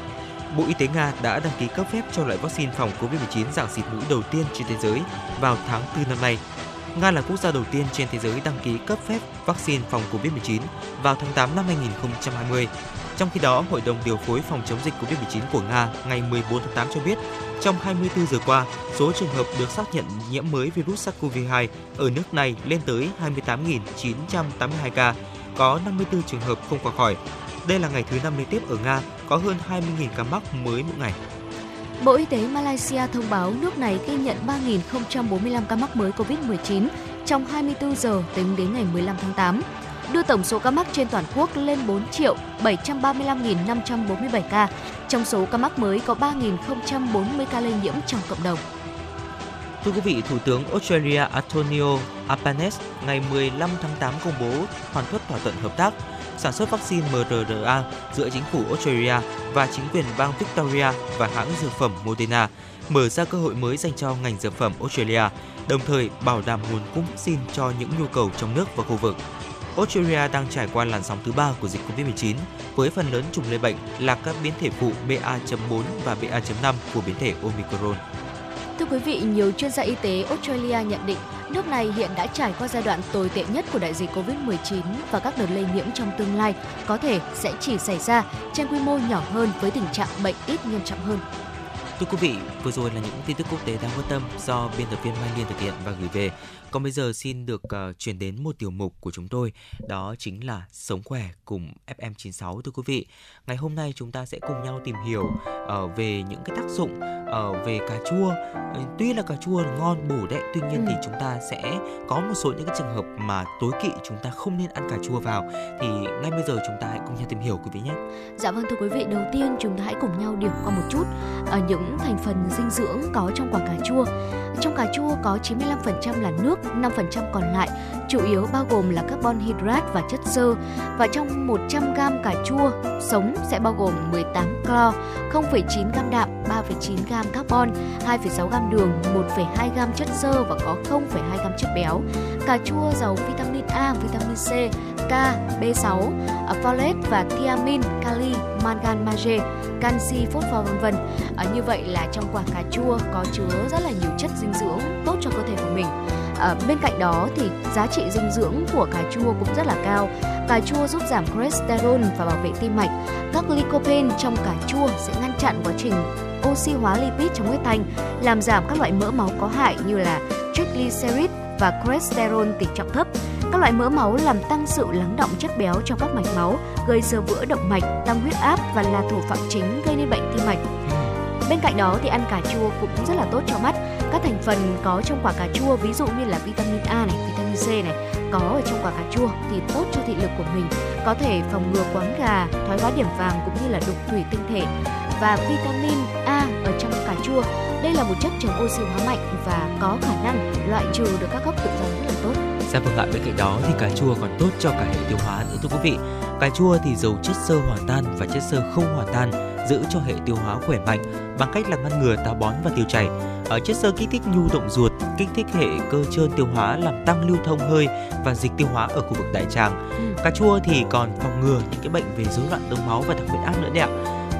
Bộ Y tế Nga đã đăng ký cấp phép cho loại vaccine phòng COVID-19 dạng xịt mũi đầu tiên trên thế giới vào tháng 4 năm nay. Nga là quốc gia đầu tiên trên thế giới đăng ký cấp phép vaccine phòng COVID-19 vào tháng 8 năm 2020. Trong khi đó, Hội đồng điều phối phòng chống dịch COVID-19 của Nga ngày 14 tháng 8 cho biết, trong 24 giờ qua, số trường hợp được xác nhận nhiễm mới virus SARS-CoV-2 ở nước này lên tới 28.982 ca, có 54 trường hợp không qua khỏi. Đây là ngày thứ năm liên tiếp ở Nga có hơn 20.000 ca mắc mới mỗi ngày. Bộ Y tế Malaysia thông báo nước này ghi nhận 3.045 ca mắc mới COVID-19 trong 24 giờ tính đến ngày 15 tháng 8. đưa tổng số ca mắc trên toàn quốc lên 4 triệu 735.547 ca. Trong số ca mắc mới có 3.040 ca lây nhiễm trong cộng đồng. Thưa quý vị, Thủ tướng Australia Antonio Albanese ngày 15 tháng 8 công bố hoàn tất thỏa thuận hợp tác sản xuất vaccine mRNA giữa chính phủ Australia và chính quyền bang Victoria và hãng dược phẩm Moderna, mở ra cơ hội mới dành cho ngành dược phẩm Australia, đồng thời bảo đảm nguồn cung vaccine cho những nhu cầu trong nước và khu vực. Australia đang trải qua làn sóng thứ ba của dịch Covid-19 với phần lớn chủng lây bệnh là các biến thể phụ BA.4 và BA.5 của biến thể Omicron. Thưa quý vị, nhiều chuyên gia y tế Australia nhận định nước này hiện đã trải qua giai đoạn tồi tệ nhất của đại dịch Covid-19 và các đợt lây nhiễm trong tương lai có thể sẽ chỉ xảy ra trên quy mô nhỏ hơn với tình trạng bệnh ít nghiêm trọng hơn. Thưa quý vị, vừa rồi là những tin tức quốc tế đáng quan tâm do biên tập viên Mai Liên thực hiện và gửi về. Còn bây giờ xin được uh, chuyển đến một tiểu mục của chúng tôi, đó chính là Sống khỏe cùng FM96 thưa quý vị. Ngày hôm nay chúng ta sẽ cùng nhau tìm hiểu uh, về những cái tác dụng uh, về cà chua. Uh, tuy là cà chua ngon bổ đấy, tuy nhiên ừ. thì chúng ta sẽ có một số những cái trường hợp mà tối kỵ chúng ta không nên ăn cà chua vào. Thì ngay bây giờ chúng ta hãy cùng nhau tìm hiểu quý vị nhé. Dạ vâng thưa quý vị, đầu tiên chúng ta hãy cùng nhau điểm qua một chút uh, những thành phần dinh dưỡng có trong quả cà chua. Trong cà chua có 95% là nước, 5% còn lại chủ yếu bao gồm là carbon hydrate và chất xơ. Và trong 100 g cà chua sống sẽ bao gồm 18 clo, 0,9 g đạm, 3,9 g carbon, 2,6 g đường, 1,2 g chất xơ và có 0,2 g chất béo. Cà chua giàu vitamin A, vitamin C, K, B6, à, folate và thiamin, kali, mangan, magie, canxi, phốt pho vân vân. À, như vậy là trong quả cà chua có chứa rất là nhiều chất dinh dưỡng tốt cho cơ thể của mình. À, bên cạnh đó thì giá trị dinh dưỡng của cà chua cũng rất là cao. Cà chua giúp giảm cholesterol và bảo vệ tim mạch. Các lycopene trong cà chua sẽ ngăn chặn quá trình oxy hóa lipid trong huyết thanh, làm giảm các loại mỡ máu có hại như là triglycerid và cholesterol tỷ trọng thấp. Các loại mỡ máu làm tăng sự lắng động chất béo trong các mạch máu, gây sơ vữa động mạch, tăng huyết áp và là thủ phạm chính gây nên bệnh tim mạch. Bên cạnh đó thì ăn cà chua cũng rất là tốt cho mắt. Các thành phần có trong quả cà chua ví dụ như là vitamin A này, vitamin C này có ở trong quả cà chua thì tốt cho thị lực của mình, có thể phòng ngừa quáng gà, thoái hóa điểm vàng cũng như là đục thủy tinh thể. Và vitamin A ở trong cà chua đây là một chất chống oxy hóa mạnh và có khả năng loại trừ được các gốc tự do rất là tốt. Dạ vâng ạ, bên cạnh đó thì cà chua còn tốt cho cả hệ tiêu hóa nữa thưa quý vị. Cà chua thì giàu chất xơ hòa tan và chất xơ không hòa tan, giữ cho hệ tiêu hóa khỏe mạnh bằng cách là ngăn ngừa táo bón và tiêu chảy. Ở chất xơ kích thích nhu động ruột, kích thích hệ cơ trơn tiêu hóa làm tăng lưu thông hơi và dịch tiêu hóa ở khu vực đại tràng. Ừ. Cà chua thì còn phòng ngừa những cái bệnh về rối loạn đông máu và tăng huyết áp nữa đấy ạ.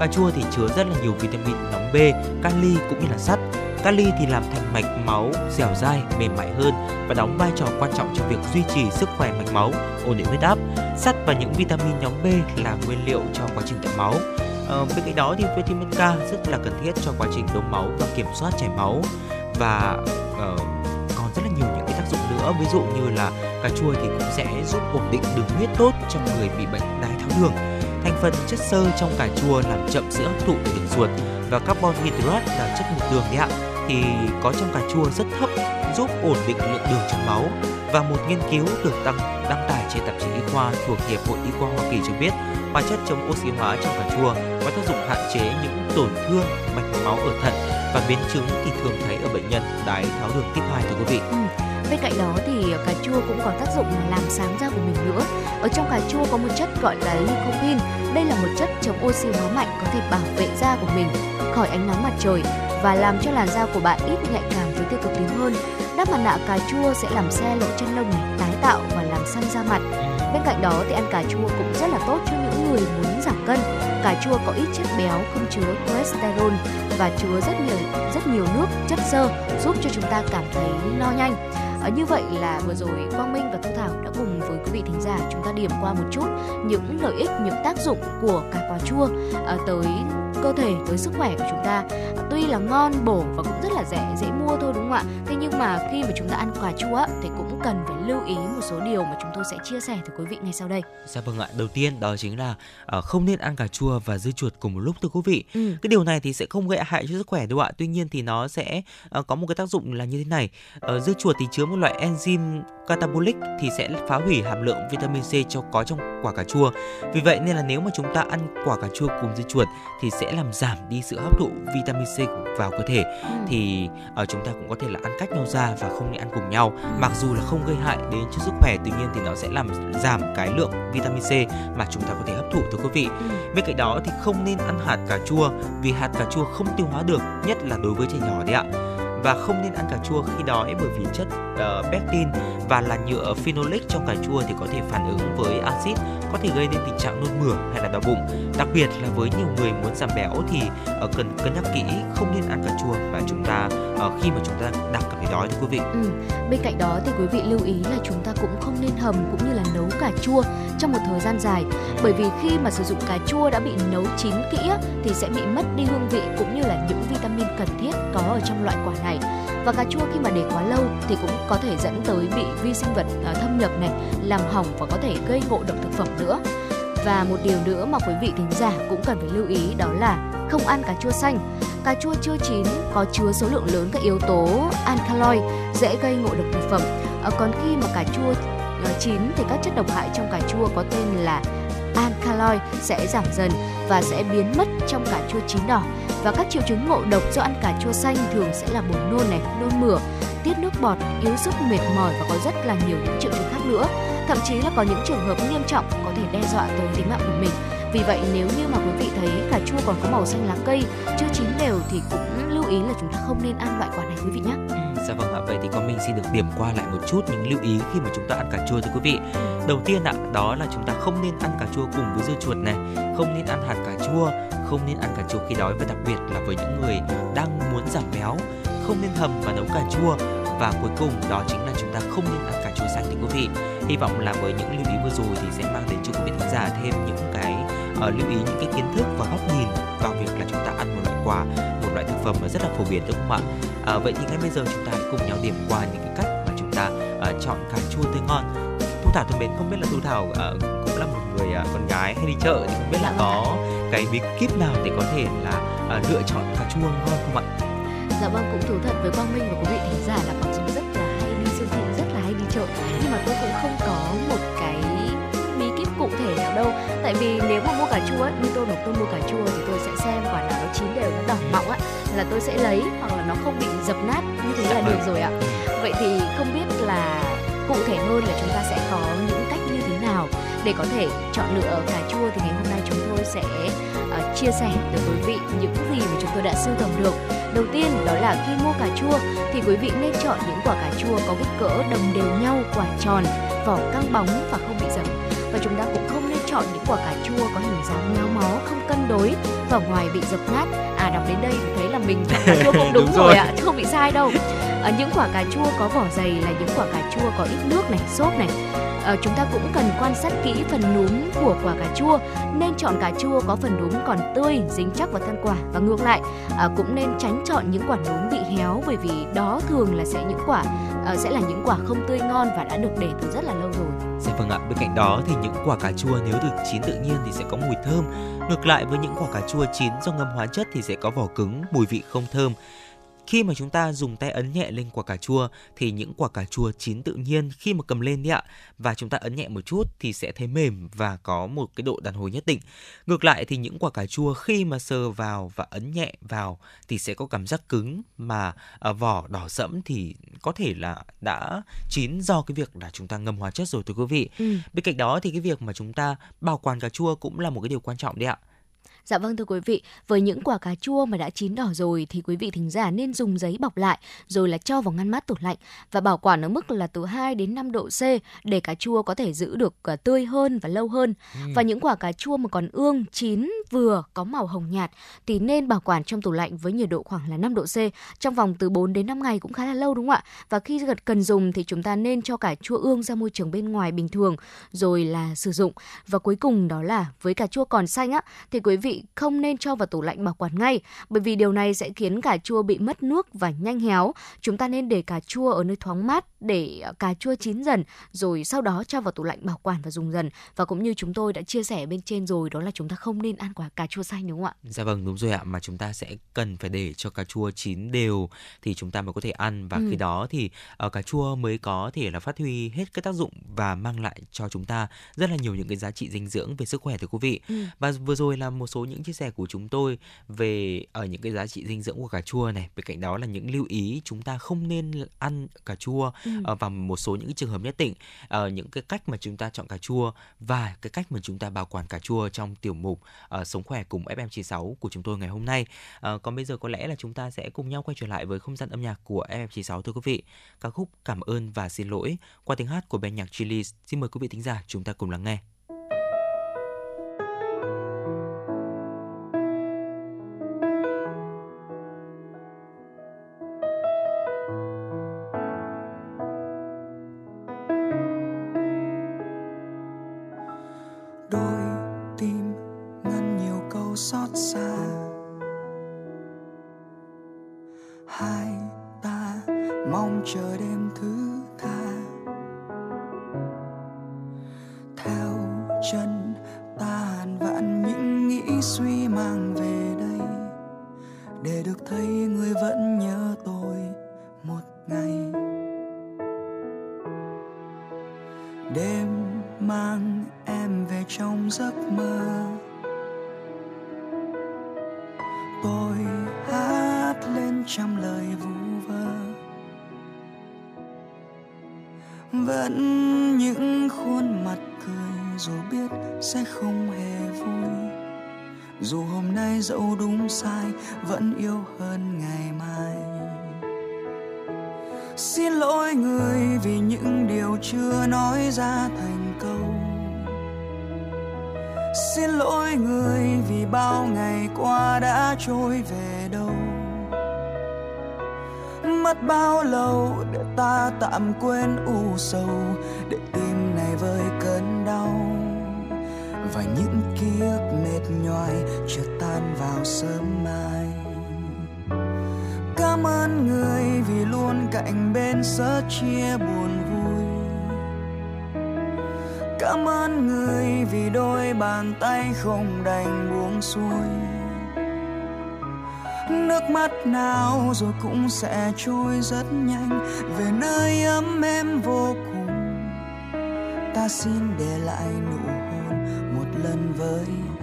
Cà chua thì chứa rất là nhiều vitamin nhóm B, kali cũng như là sắt. Kali thì làm thành mạch máu dẻo dai, mềm mại hơn và đóng vai trò quan trọng trong việc duy trì sức khỏe mạch máu, ổn định huyết áp. Sắt và những vitamin nhóm B là nguyên liệu cho quá trình tạo máu. À, bên cạnh đó thì vitamin K rất là cần thiết cho quá trình đông máu và kiểm soát chảy máu và uh, còn rất là nhiều những cái tác dụng nữa ví dụ như là cà chua thì cũng sẽ giúp ổn định đường huyết tốt cho người bị bệnh đái tháo đường thành phần chất xơ trong cà chua làm chậm sự hấp thụ của đường ruột và carbon hydrate là chất bột đường đấy ạ thì có trong cà chua rất thấp, giúp ổn định lượng đường trong máu và một nghiên cứu được đăng đăng tải trên tạp chí y khoa thuộc hiệp hội y khoa Hoa Kỳ cho biết, hóa chất chống oxy hóa trong cà chua có tác dụng hạn chế những tổn thương mạch máu ở thận và biến chứng thì thường thấy ở bệnh nhân đái tháo đường tiếp 2 thưa quý vị. Ừ. Bên cạnh đó thì cà chua cũng có tác dụng là làm sáng da của mình nữa. Ở trong cà chua có một chất gọi là lycopene. Đây là một chất chống oxy hóa mạnh có thể bảo vệ da của mình khỏi ánh nắng mặt trời và làm cho làn da của bạn ít nhạy cảm với tiêu cực tím hơn. Đắp mặt nạ cà chua sẽ làm xe lỗ chân lông này, tái tạo và làm săn da mặt. Bên cạnh đó thì ăn cà chua cũng rất là tốt cho những người muốn giảm cân. Cà chua có ít chất béo, không chứa cholesterol và chứa rất nhiều rất nhiều nước, chất xơ giúp cho chúng ta cảm thấy no nhanh. À, như vậy là vừa rồi Quang Minh và Thu Thảo đã cùng với quý vị thính giả chúng ta điểm qua một chút những lợi ích, những tác dụng của cà quả chua à, tới cơ thể tới sức khỏe của chúng ta. Tuy là ngon, bổ và cũng rất là rẻ, dễ mua thôi, đúng không ạ? Thế nhưng mà khi mà chúng ta ăn cà chua thì cũng cần phải lưu ý một số điều mà chúng tôi sẽ chia sẻ với quý vị ngay sau đây Dạ vâng ạ, đầu tiên đó chính là uh, không nên ăn cà chua và dưa chuột cùng một lúc thưa quý vị. Ừ. Cái điều này thì sẽ không gây hại cho sức khỏe đâu ạ. Tuy nhiên thì nó sẽ uh, có một cái tác dụng là như thế này. Uh, dưa chuột thì chứa một loại enzyme catabolic thì sẽ phá hủy hàm lượng vitamin C cho có trong quả cà chua. Vì vậy nên là nếu mà chúng ta ăn quả cà chua cùng dưa chuột thì sẽ làm giảm đi sự hấp thụ vitamin C vào cơ thể. Ừ. Thì uh, chúng ta cũng có thể là ăn cách nhau ra và không nên ăn cùng nhau. Mặc dù là không gây hại đến cho sức khỏe, tuy nhiên thì nó sẽ làm giảm cái lượng vitamin C mà chúng ta có thể hấp thụ thưa quý vị. Ừ. Bên cạnh đó thì không nên ăn hạt cà chua vì hạt cà chua không tiêu hóa được, nhất là đối với trẻ nhỏ đấy ạ. Và không nên ăn cà chua khi đói bởi vì chất uh, pectin và là nhựa phenolic trong cà chua thì có thể phản ứng với axit, có thể gây nên tình trạng nôn mửa hay là đau bụng. Đặc biệt là với nhiều người muốn giảm béo thì uh, cần cân nhắc kỹ không nên ăn cà chua và chúng ta uh, khi mà chúng ta đang cảm thấy đói thưa quý vị. Ừ. Bên cạnh đó thì quý vị lưu ý là chúng ta cũng không nên hầm cũng như là nấu cà chua trong một thời gian dài bởi vì khi mà sử dụng cà chua đã bị nấu chín kỹ thì sẽ bị mất đi hương vị cũng như là những vitamin cần thiết có ở trong loại quả này và cà chua khi mà để quá lâu thì cũng có thể dẫn tới bị vi sinh vật ờ, thâm nhập này, làm hỏng và có thể gây ngộ độc thực phẩm nữa. Và một điều nữa mà quý vị thính giả cũng cần phải lưu ý đó là không ăn cà chua xanh. Cà chua chưa chín có chứa số lượng lớn các yếu tố alkaloid, dễ gây ngộ độc thực phẩm. Ờ, còn khi mà cà chua ờ, chín thì các chất độc hại trong cà chua có tên là alkaloid sẽ giảm dần và sẽ biến mất trong cà chua chín đỏ và các triệu chứng ngộ độc do ăn cà chua xanh thường sẽ là buồn nôn này, nôn mửa, tiết nước bọt, yếu sức, mệt mỏi và có rất là nhiều những triệu chứng khác nữa. Thậm chí là có những trường hợp nghiêm trọng có thể đe dọa tới tính mạng của mình. Vì vậy nếu như mà quý vị thấy cà chua còn có màu xanh lá cây, chưa chín đều thì cũng lưu ý là chúng ta không nên ăn loại quả này quý vị nhé. Dạ vâng ạ, vậy thì con mình xin được điểm qua lại một chút những lưu ý khi mà chúng ta ăn cà chua thưa quý vị. Đầu tiên ạ, đó là chúng ta không nên ăn cà chua cùng với dưa chuột này, không nên ăn hạt cà chua, không nên ăn cà chua khi đói và đặc biệt là với những người đang muốn giảm béo, không nên hầm và nấu cà chua và cuối cùng đó chính là chúng ta không nên ăn cà chua xanh thưa quý vị. Hy vọng là với những lưu ý vừa rồi thì sẽ mang đến cho quý vị khán giả thêm những cái uh, lưu ý những cái kiến thức và góc nhìn vào việc là chúng ta ăn một loại quả, loại thực phẩm mà rất là phổ biến đúng không ạ? À, vậy thì ngay bây giờ chúng ta hãy cùng nhau điểm qua những cái cách mà chúng ta à, chọn cà chua tươi ngon. Thu Thảo thân mến, không biết là Thu Thảo à, cũng là một người à, con gái hay đi chợ thì không biết là có cái bí kíp nào để có thể là à, lựa chọn cà chua ngon không ạ? Dạ vâng cũng thú thật với Quang Minh và quý vị thính giả là mặc dù rất là hay đi siêu thị, rất là hay đi chợ nhưng mà tôi cũng không có một thể nào đâu. Tại vì nếu mà mua cà chua ấy, như tôi mà tôi mua cà chua thì tôi sẽ xem quả nào nó chín đều nó đỏ mọng á là tôi sẽ lấy hoặc là nó không bị dập nát như thế Dạ là vâng. được rồi ạ. Vậy thì không biết là cụ thể hơn là chúng ta sẽ có những cách như thế nào để có thể chọn lựa cà chua thì ngày hôm nay chúng tôi sẽ ờ, chia sẻ tới quý vị những gì mà chúng tôi đã sưu tầm được. Đầu tiên đó là khi mua cà chua thì quý vị nên chọn những quả cà chua có kích cỡ đồng đều nhau, quả tròn, vỏ căng bóng và không bị dập. Và chúng ta cũng không nên chọn những quả cà chua có hình dáng méo mó, không cân đối, vỏ ngoài bị dập nát. À đọc đến đây thì thấy là mình chọn cà chua không đúng, Đúng rồi ạ, chứ không bị sai đâu. Ở những quả cà chua có vỏ dày là những quả cà chua có ít nước này, xốp này. Ờ, chúng ta cũng cần quan sát kỹ phần núm của quả cà chua nên chọn cà chua có phần núm còn tươi dính chắc vào thân quả và ngược lại à, cũng nên tránh chọn những quả núm bị héo bởi vì đó thường là sẽ những quả à, sẽ là những quả không tươi ngon và đã được để từ rất là lâu vâng ạ, bên cạnh đó thì những quả cà chua nếu được chín tự nhiên thì sẽ có mùi thơm. Ngược lại với những quả cà chua chín do ngâm hóa chất thì sẽ có vỏ cứng, mùi vị không thơm. Khi mà chúng ta dùng tay ấn nhẹ lên quả cà chua thì những quả cà chua chín tự nhiên khi mà cầm lên đi ạ và chúng ta ấn nhẹ một chút thì sẽ thấy mềm và có một cái độ đàn hồi nhất định. Ngược lại thì những quả cà chua khi mà sờ vào và ấn nhẹ vào thì sẽ có cảm giác cứng mà à, vỏ đỏ sẫm thì có thể là đã chín do cái việc là chúng ta ngâm hóa chất rồi thưa quý vị. ừ. Bên cạnh đó thì cái việc mà chúng ta bảo quản cà chua cũng là một cái điều quan trọng đấy ạ. Dạ vâng thưa quý vị, với những quả cà chua mà đã chín đỏ rồi thì quý vị thính giả nên dùng giấy bọc lại rồi là cho vào ngăn mát tủ lạnh và bảo quản ở mức là từ 2 đến 5 độ C để cà chua có thể giữ được à, tươi hơn và lâu hơn. Và những quả cà chua mà còn ương, chín, vừa, có màu hồng nhạt thì nên bảo quản trong tủ lạnh với nhiệt độ khoảng là 5 độ C trong vòng từ 4 đến 5 ngày cũng khá là lâu đúng không ạ? Và khi gần cần dùng thì chúng ta nên cho cà chua ương ra môi trường bên ngoài bình thường rồi là sử dụng. Và cuối cùng đó là với cà chua còn xanh á thì quý vị vị không nên cho vào tủ lạnh bảo quản ngay bởi vì điều này sẽ khiến cà chua bị mất nước và nhanh héo. Chúng ta nên để cà chua ở nơi thoáng mát để ờ, cà chua chín dần rồi sau đó cho vào tủ lạnh bảo quản và dùng dần. Và cũng như chúng tôi đã chia sẻ bên trên rồi đó là chúng ta không nên ăn quả cà chua xanh đúng không ạ? Dạ vâng đúng rồi ạ mà chúng ta sẽ cần phải để cho cà chua chín đều thì chúng ta mới có thể ăn và ừ. khi đó thì uh, cà chua mới có thể là phát huy hết cái tác dụng và mang lại cho chúng ta rất là nhiều những cái giá trị dinh dưỡng về sức khỏe thưa quý vị. Ừ. Và vừa rồi là một số những chia sẻ của chúng tôi về ở uh, những cái giá trị dinh dưỡng của cà chua này. Bên cạnh đó là những lưu ý chúng ta không nên ăn cà chua ừ. uh, vào một số những trường hợp nhất định, uh, những cái cách mà chúng ta chọn cà chua và cái cách mà chúng ta bảo quản cà chua trong tiểu mục uh, sống khỏe cùng FM96 của chúng tôi ngày hôm nay. Uh, còn bây giờ có lẽ là chúng ta sẽ cùng nhau quay trở lại với không gian âm nhạc của FM96 thưa quý vị. Ca khúc Cảm ơn và xin lỗi qua tiếng hát của ban nhạc Chili. Xin mời quý vị thính giả chúng ta cùng lắng nghe. Vui. Dù hôm nay dẫu đúng sai, vẫn yêu hơn ngày mai. Xin lỗi người vì những điều chưa nói ra thành câu. Xin lỗi người vì bao ngày qua đã trôi về đâu. Mất bao lâu để ta tạm quên u sầu, để mệt chợt chưa tan vào sớm mai. Cảm ơn người vì luôn cạnh bên sớ chia buồn vui. Cảm ơn người vì đôi bàn tay không đành buông xuôi. Nước mắt nào rồi cũng sẽ trôi rất nhanh, về nơi ấm em vô cùng. Ta xin để lại nụ hôn một lần với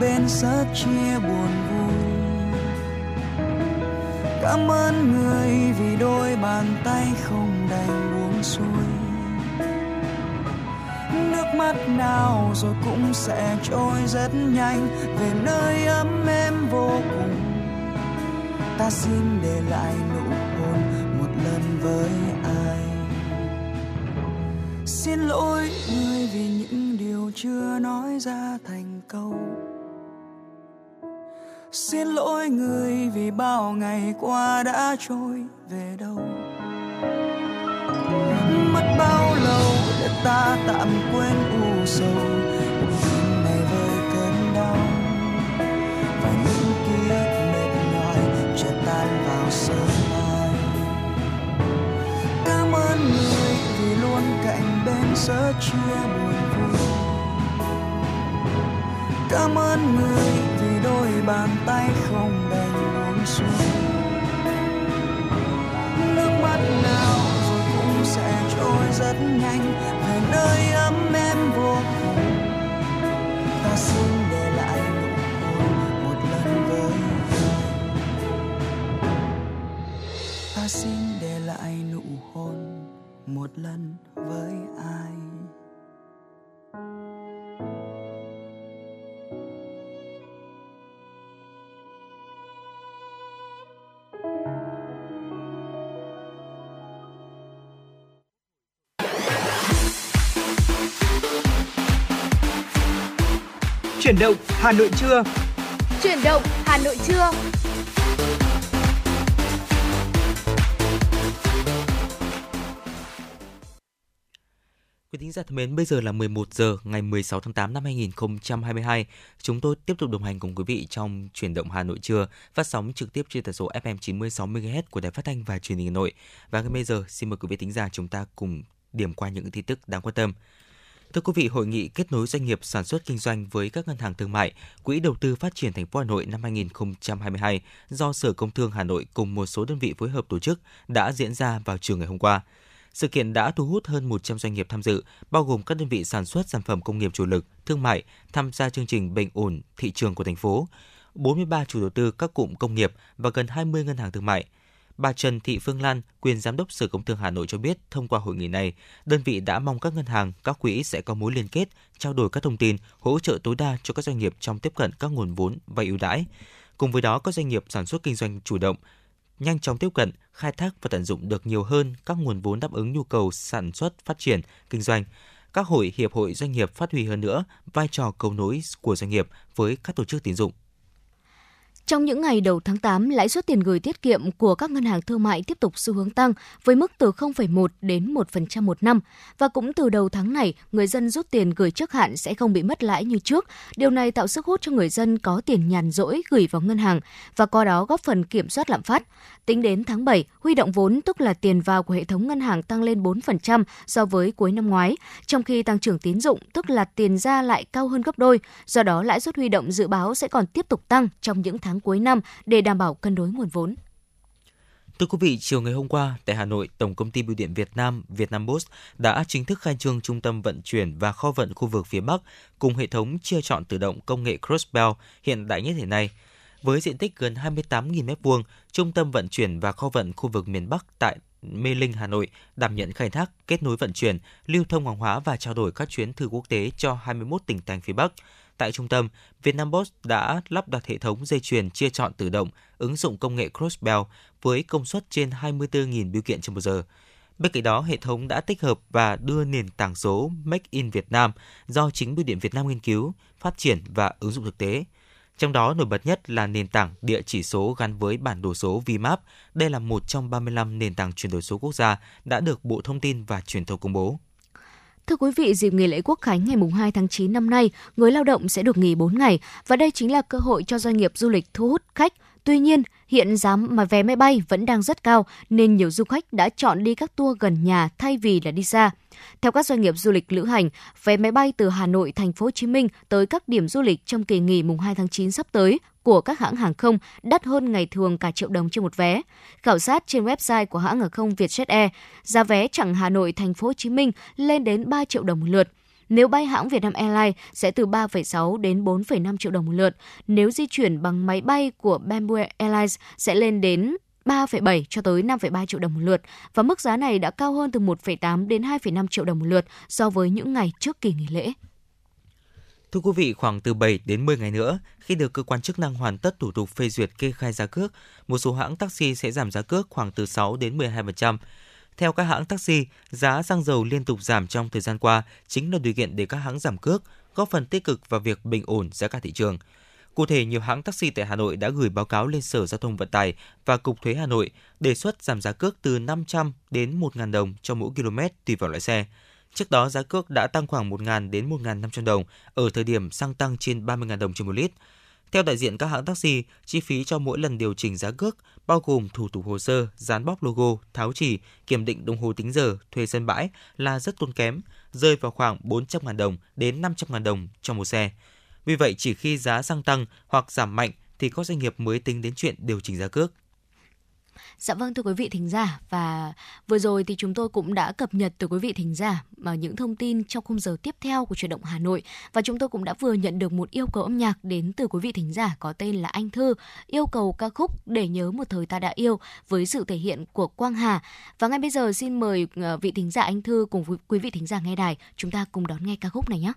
bên sớt chia buồn vui. Cảm ơn người vì đôi bàn tay không đành buông xuôi. Nước mắt nào rồi cũng sẽ trôi rất nhanh, về nơi ấm em vô cùng. Ta xin để lại nụ hôn một lần với ai. Xin lỗi người vì những điều chưa nói ra. Xin lỗi người vì bao ngày qua đã trôi về đâu. Mất bao lâu để ta tạm quên u sầu? Tim này với cơn đau và những ký ức mệt nhòi chợt tan vào sớm mai. Cảm ơn người vì luôn cạnh bên sớt chia buồn vui. Cảm ơn người đôi bàn tay không đành buông xuống. Nước mắt nào rồi cũng sẽ trôi rất nhanh, về nơi ấm em vô cùng. Ta xin để lại nụ hôn một lần với ta xin để lại nụ hôn, một lần với ai. Chuyển động Hà Nội trưa. Chuyển động Hà Nội trưa. Quý thính giả thân mến, bây giờ là 11 giờ ngày 16 tháng 8 năm 2022. Chúng tôi tiếp tục đồng hành cùng quý vị trong chuyển động Hà Nội trưa, phát sóng trực tiếp trên tần số FM 96 MHz của Đài Phát thanh và Truyền hình Hà Nội. Và ngay bây giờ, xin mời quý vị thính giả chúng ta cùng điểm qua những tin tức đáng quan tâm. Thưa quý vị, hội nghị kết nối doanh nghiệp sản xuất kinh doanh với các ngân hàng thương mại, Quỹ đầu tư phát triển thành phố Hà Nội năm 2022 do Sở Công Thương Hà Nội cùng một số đơn vị phối hợp tổ chức đã diễn ra vào chiều ngày hôm qua. Sự kiện đã thu hút hơn 100 doanh nghiệp tham dự, bao gồm các đơn vị sản xuất sản phẩm công nghiệp chủ lực, thương mại tham gia chương trình bình ổn thị trường của thành phố, 43 chủ đầu tư các cụm công nghiệp và gần 20 ngân hàng thương mại. Bà Trần Thị Phương Lan, quyền giám đốc Sở Công Thương Hà Nội cho biết, thông qua hội nghị này, đơn vị đã mong các ngân hàng, các quỹ sẽ có mối liên kết, trao đổi các thông tin, hỗ trợ tối đa cho các doanh nghiệp trong tiếp cận các nguồn vốn và ưu đãi. Cùng với đó, các doanh nghiệp sản xuất kinh doanh chủ động, nhanh chóng tiếp cận, khai thác và tận dụng được nhiều hơn các nguồn vốn đáp ứng nhu cầu sản xuất, phát triển, kinh doanh. Các hội, hiệp hội doanh nghiệp phát huy hơn nữa vai trò cầu nối của doanh nghiệp với các tổ chức tín dụng. Trong những ngày đầu tháng 8, lãi suất tiền gửi tiết kiệm của các ngân hàng thương mại tiếp tục xu hướng tăng với mức từ 0,1 đến 1% một năm. Và cũng từ đầu tháng này, người dân rút tiền gửi trước hạn sẽ không bị mất lãi như trước. Điều này tạo sức hút cho người dân có tiền nhàn rỗi gửi vào ngân hàng và qua đó góp phần kiểm soát lạm phát. Tính đến tháng 7, huy động vốn tức là tiền vào của hệ thống ngân hàng tăng lên 4% so với cuối năm ngoái, trong khi tăng trưởng tín dụng tức là tiền ra lại cao hơn gấp đôi. Do đó, lãi suất huy động dự báo sẽ còn tiếp tục tăng trong những tháng cuối năm để đảm bảo cân đối nguồn vốn. Thưa quý vị, chiều ngày hôm qua tại Hà Nội, Tổng công ty Bưu điện Việt Nam Vietnambus đã chính thức khai trương trung tâm vận chuyển và kho vận khu vực phía Bắc cùng hệ thống chia chọn tự động công nghệ Crossbell hiện đại nhất hiện nay. Với diện tích gần 28.000 m2, trung tâm vận chuyển và kho vận khu vực miền Bắc tại Mê Linh, Hà Nội đảm nhận khai thác, kết nối vận chuyển, lưu thông hàng hóa và trao đổi các chuyến thư quốc tế cho 21 tỉnh thành phía Bắc. Tại trung tâm, Vietnambos đã lắp đặt hệ thống dây chuyền chia chọn tự động, ứng dụng công nghệ Crossbell với công suất trên 24.000 biêu kiện trên một giờ. Bên cạnh đó, hệ thống đã tích hợp và đưa nền tảng số Make in Việt Nam do chính Bưu điện Việt Nam nghiên cứu, phát triển và ứng dụng thực tế. Trong đó nổi bật nhất là nền tảng địa chỉ số gắn với bản đồ số VMAP. Đây là một trong 35 nền tảng chuyển đổi số quốc gia đã được Bộ Thông tin và Truyền thông công bố. Thưa quý vị, dịp nghỉ lễ Quốc khánh ngày 2 tháng 9 năm nay, người lao động sẽ được nghỉ 4 ngày và đây chính là cơ hội cho doanh nghiệp du lịch thu hút khách. Tuy nhiên, hiện giá mà vé máy bay vẫn đang rất cao nên nhiều du khách đã chọn đi các tour gần nhà thay vì là đi xa. Theo các doanh nghiệp du lịch lữ hành, vé máy bay từ Hà Nội, Thành phố Hồ Chí Minh tới các điểm du lịch trong kỳ nghỉ mùng 2 tháng 9 sắp tới của các hãng hàng không đắt hơn ngày thường cả triệu đồng trên một vé. Khảo sát trên website của hãng hàng không Vietjet Air, giá vé chặng Hà Nội Thành phố Hồ Chí Minh lên đến 3 triệu đồng một lượt. Nếu bay hãng Vietnam Airlines sẽ từ 3,6 đến 4,5 triệu đồng một lượt. Nếu di chuyển bằng máy bay của Bamboo Airlines sẽ lên đến 3,7 cho tới 5,3 triệu đồng một lượt và mức giá này đã cao hơn từ 1,8 đến 2,5 triệu đồng một lượt so với những ngày trước kỳ nghỉ lễ. Thưa quý vị, khoảng từ 7 đến 10 ngày nữa, khi được cơ quan chức năng hoàn tất thủ tục phê duyệt kê khai giá cước, một số hãng taxi sẽ giảm giá cước khoảng từ 6 đến 12%. Theo các hãng taxi, giá xăng dầu liên tục giảm trong thời gian qua chính là điều kiện để các hãng giảm cước, góp phần tích cực vào việc bình ổn giá cả thị trường. Cụ thể, nhiều hãng taxi tại Hà Nội đã gửi báo cáo lên Sở Giao thông Vận tải và Cục Thuế Hà Nội đề xuất giảm giá cước từ 500 đến 1.000 đồng cho mỗi km tùy vào loại xe. Trước đó, giá cước đã tăng khoảng 1.000 đến 1.500 đồng ở thời điểm xăng tăng trên 30.000 đồng trên một lít. Theo đại diện các hãng taxi, chi phí cho mỗi lần điều chỉnh giá cước bao gồm thủ tục hồ sơ, dán bóc logo, tháo chỉ, kiểm định đồng hồ tính giờ, thuê sân bãi là rất tốn kém, rơi vào khoảng 400.000 đồng đến 500.000 đồng cho một xe. Vì vậy, chỉ khi giá xăng tăng hoặc giảm mạnh thì các doanh nghiệp mới tính đến chuyện điều chỉnh giá cước. Dạ vâng thưa quý vị thính giả và vừa rồi thì chúng tôi cũng đã cập nhật từ quý vị thính giả mà những thông tin trong khung giờ tiếp theo của chuyển động Hà Nội và chúng tôi cũng đã vừa nhận được một yêu cầu âm nhạc đến từ quý vị thính giả có tên là Anh Thư yêu cầu ca khúc để nhớ một thời ta đã yêu với sự thể hiện của Quang Hà và ngay bây giờ xin mời ờ, vị thính giả Anh Thư cùng quý vị thính giả nghe đài chúng ta cùng đón nghe ca khúc này nhé.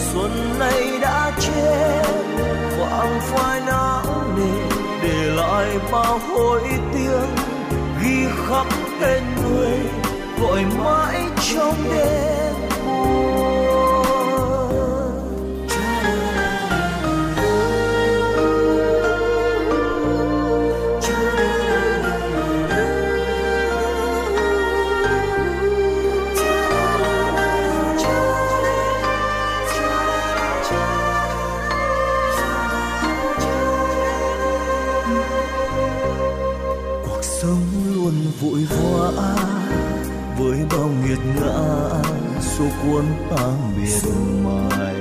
Xuân này đã chết. Vàng phai não nề để lại bao hối tiếc. Ghi khắc tên người gọi mãi trong đêm. Xô cuốn ta miệt mài.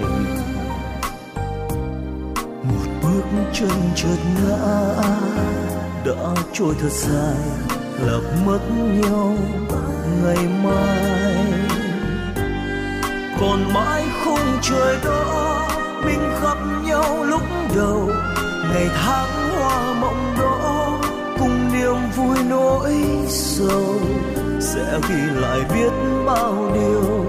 Một bước chân chợt ngã, đã trôi thật dài lạc mất nhau ngày mai. Còn mãi khung trời đó mình gặp nhau lúc đầu. Ngày tháng hoa mộng đó, cùng niềm vui nỗi sầu, sẽ ghi lại biết bao điều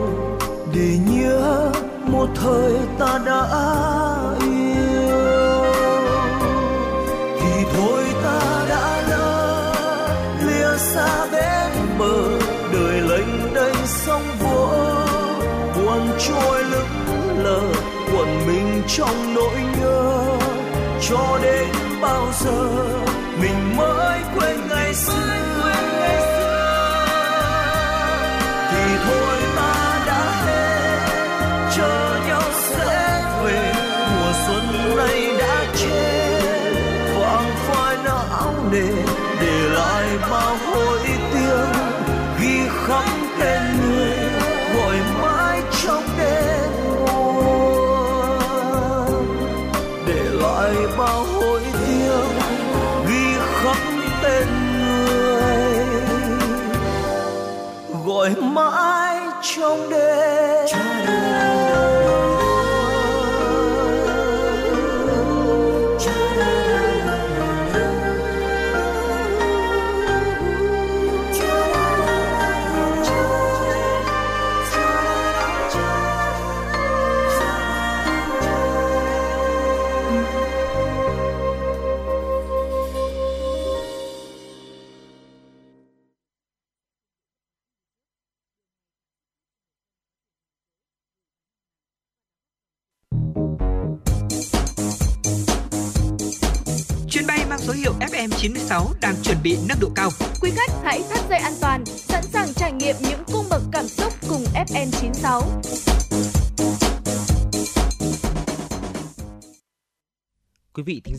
để nhớ một thời ta đã yêu. Thì thôi ta đã lỡ lìa xa bên bờ, đời lênh đênh sóng vỗ buồn trôi lững lờ quẩn mình trong nỗi nhớ. Cho đến bao giờ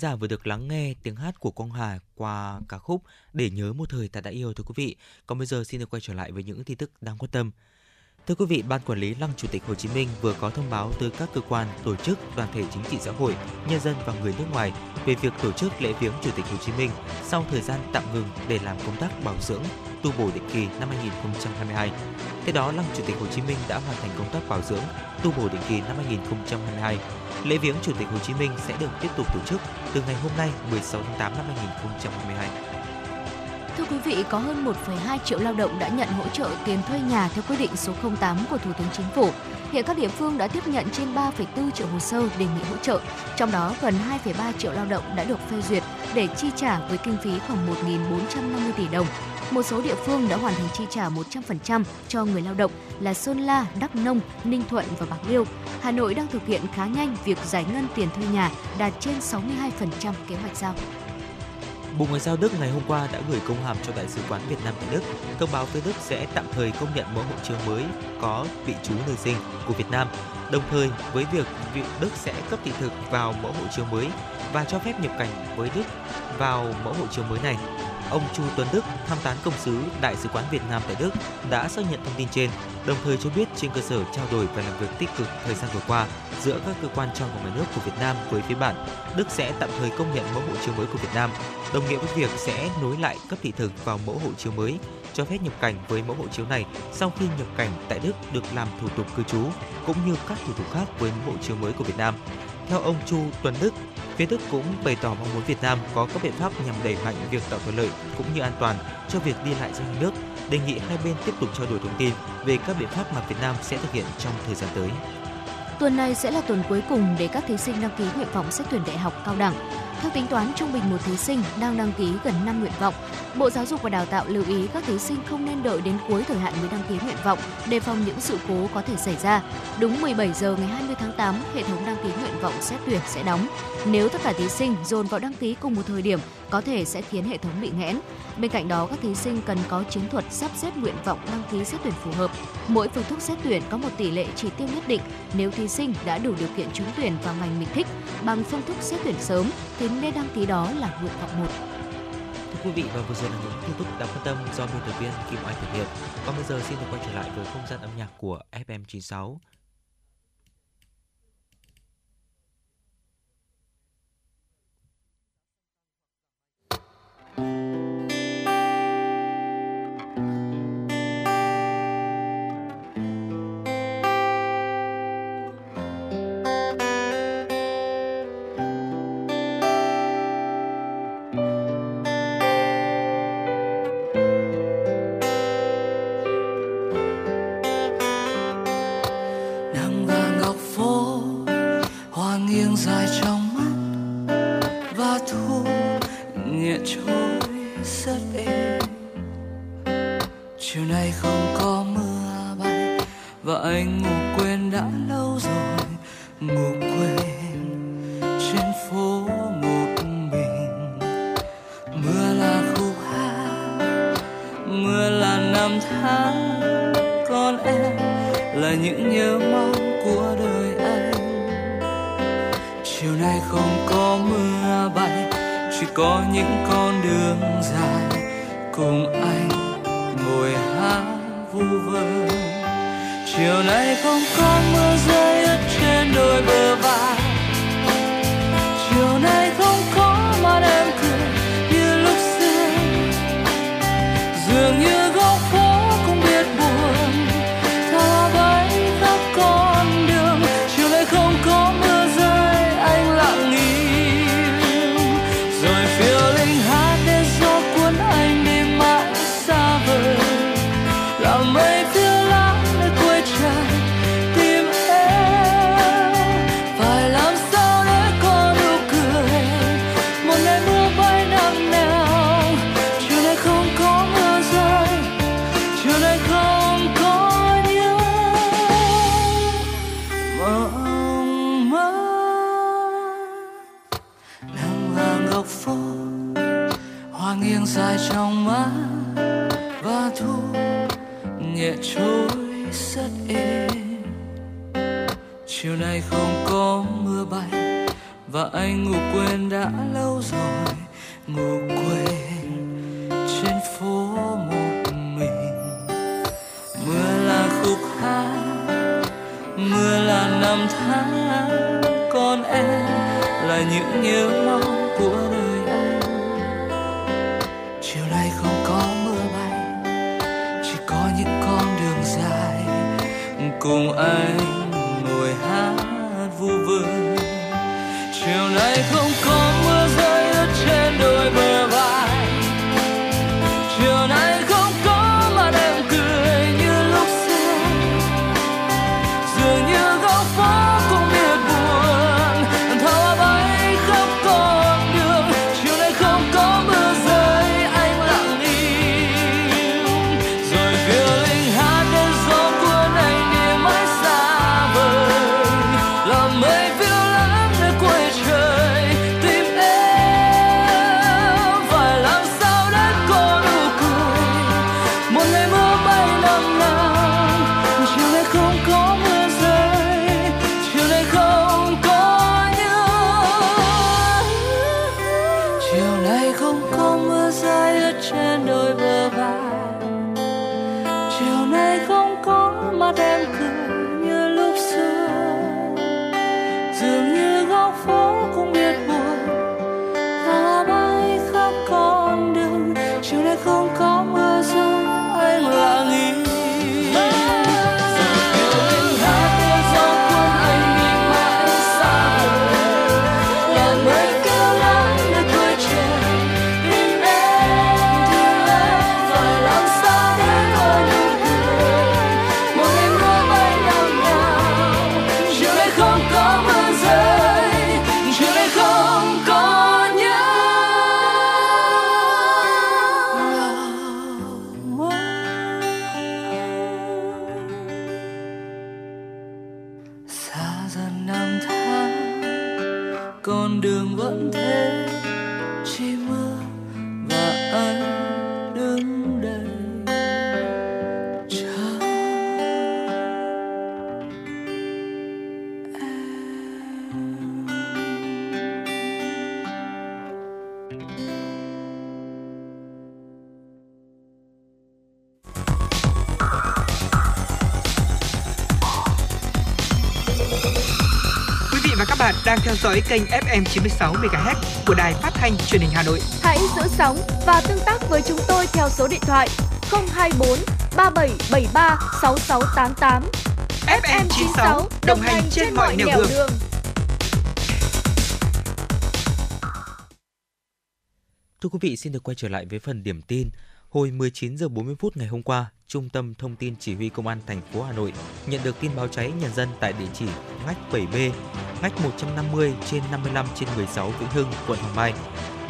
giả vừa được lắng nghe tiếng hát của Quang Hà qua ca khúc Để nhớ một thời ta đã yêu thưa quý vị. Còn bây giờ xin được quay trở lại với những tin tức đáng quan tâm. Thưa quý vị, Ban Quản lý Lăng Chủ tịch Hồ Chí Minh vừa có thông báo tới các cơ quan, tổ chức, đoàn thể chính trị xã hội, nhân dân và người nước ngoài về việc tổ chức lễ viếng Chủ tịch Hồ Chí Minh sau thời gian tạm ngừng để làm công tác bảo dưỡng, tu bổ định kỳ năm 2022. Theo đó, Lăng Chủ tịch Hồ Chí Minh đã hoàn thành công tác bảo dưỡng, tu bổ định kỳ năm 2022. Lễ viếng Chủ tịch Hồ Chí Minh sẽ được tiếp tục tổ chức từ ngày hôm nay 16 tháng 8 năm 2022. Thưa quý vị, có hơn 1,2 triệu lao động đã nhận hỗ trợ tiền thuê nhà theo quyết định số 08 của Thủ tướng Chính phủ. Hiện các địa phương đã tiếp nhận trên 3,4 triệu hồ sơ đề nghị hỗ trợ, trong đó gần 2,3 triệu lao động đã được phê duyệt để chi trả với kinh phí khoảng 1.450 tỷ đồng. Một số địa phương đã hoàn thành chi trả 100% cho người lao động là Sơn La, Đắk Nông, Ninh Thuận và Bạc Liêu. Hà Nội đang thực hiện khá nhanh việc giải ngân tiền thuê nhà đạt trên 62% kế hoạch giao. Bộ Ngoại giao Đức ngày hôm qua đã gửi công hàm cho Đại sứ quán Việt Nam tại Đức, thông báo phía Đức sẽ tạm thời công nhận mẫu hộ chiếu mới có vị trú nơi sinh của Việt Nam, đồng thời với việc vị Đức sẽ cấp thị thực vào mẫu hộ chiếu mới và cho phép nhập cảnh với Đức vào mẫu hộ chiếu mới này. Ông Chu Tuấn Đức, tham tán công sứ Đại sứ quán Việt Nam tại Đức, đã xác nhận thông tin trên, đồng thời cho biết trên cơ sở trao đổi và làm việc tích cực thời gian vừa qua giữa các cơ quan trong và ngoài nước của Việt Nam với phía bạn, Đức sẽ tạm thời công nhận mẫu hộ chiếu mới của Việt Nam, đồng nghĩa với việc sẽ nối lại cấp thị thực vào mẫu hộ chiếu mới, cho phép nhập cảnh với mẫu hộ chiếu này sau khi nhập cảnh tại Đức được làm thủ tục cư trú, cũng như các thủ tục khác với mẫu hộ chiếu mới của Việt Nam. Theo ông Chu Tuấn Đức, phía Đức cũng bày tỏ mong muốn Việt Nam có các biện pháp nhằm đẩy mạnh việc tạo thuận lợi cũng như an toàn cho việc đi lại giữa hai nước, đề nghị hai bên tiếp tục trao đổi thông tin về các biện pháp mà Việt Nam sẽ thực hiện trong thời gian tới. Tuần này sẽ là tuần cuối cùng để các thí sinh đăng ký nguyện vọng xét tuyển đại học cao đẳng. Theo tính toán trung bình một thí sinh đang đăng ký gần 5 nguyện vọng, Bộ Giáo dục và Đào tạo lưu ý các thí sinh không nên đợi đến cuối thời hạn mới đăng ký nguyện vọng đề phòng những sự cố có thể xảy ra. Đúng 17 giờ ngày 20 tháng 8, hệ thống đăng ký nguyện vọng xét tuyển sẽ đóng. Nếu tất cả thí sinh dồn vào đăng ký cùng một thời điểm, có thể sẽ khiến hệ thống bị nghẽn. Bên cạnh đó, các thí sinh cần có chiến thuật sắp xếp nguyện vọng đăng ký xét tuyển phù hợp. Mỗi phương thức xét tuyển có một tỷ lệ chỉ tiêu nhất định. Nếu thí sinh đã đủ điều kiện trúng tuyển vào ngành mình thích bằng phương thức xét tuyển sớm thì nên đăng ký đó là nguyện vọng một Thưa quý vị và vừa rồi là những tin tức đáng quan tâm do biên tập viên Kim Oanh thực hiện. Còn bây giờ xin được quay trở lại với không gian âm nhạc của FM96. Nắng chiều nay không có mưa bay, và anh ngủ quên đã lâu rồi. Ngủ quên trên phố một mình. Mưa là khúc hát, mưa là năm tháng còn em, là những nhớ mong của đời anh. Chiều nay không có mưa bay, chỉ có những con đường dài cùng anh. Vội hát vu vơ. Chiều nay không có mưa rơi ướt trên đôi bờ vai. Chiều nay dõi kênh FM 96 MHz của đài phát thanh truyền hình Hà Nội. Hãy giữ sóng và tương tác với chúng tôi theo số điện thoại 024 3773 6688. FM 96 đồng hành trên mọi nẻo đường. Thưa quý vị, xin được quay trở lại với phần điểm tin. Hồi 19 giờ 40 phút ngày hôm qua, Trung tâm Thông tin Chỉ huy Công an thành phố Hà Nội nhận được tin báo cháy nhà dân tại địa chỉ ngách 7B, ngách 150 trên 55 trên 16 Vĩnh Hưng, quận Hoàng Mai.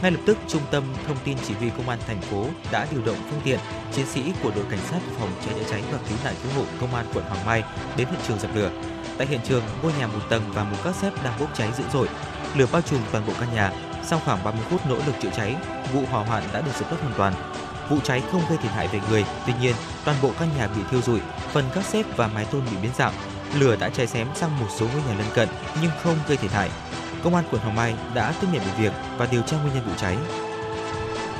Ngay lập tức, Trung tâm Thông tin Chỉ huy Công an thành phố đã điều động phương tiện, chiến sĩ của đội cảnh sát phòng cháy chữa cháy và cứu nạn cứu hộ Công an quận Hoàng Mai đến hiện trường dập lửa. Tại hiện trường, ngôi nhà một tầng và một các xếp đang bốc cháy dữ dội. Lửa bao trùm toàn bộ căn nhà. Sau khoảng 30 phút nỗ lực chữa cháy, vụ hỏa hoạn đã được dập tắt hoàn toàn. Vụ cháy không gây thiệt hại về người, tuy nhiên toàn bộ căn nhà bị thiêu rụi, phần các xếp và mái tôn bị biến dạng. Lửa đã cháy xém sang một số ngôi nhà lân cận nhưng không gây thiệt hại. Công an quận Hoàng Mai đã tiếp nhận vụ việc và điều tra nguyên nhân vụ cháy.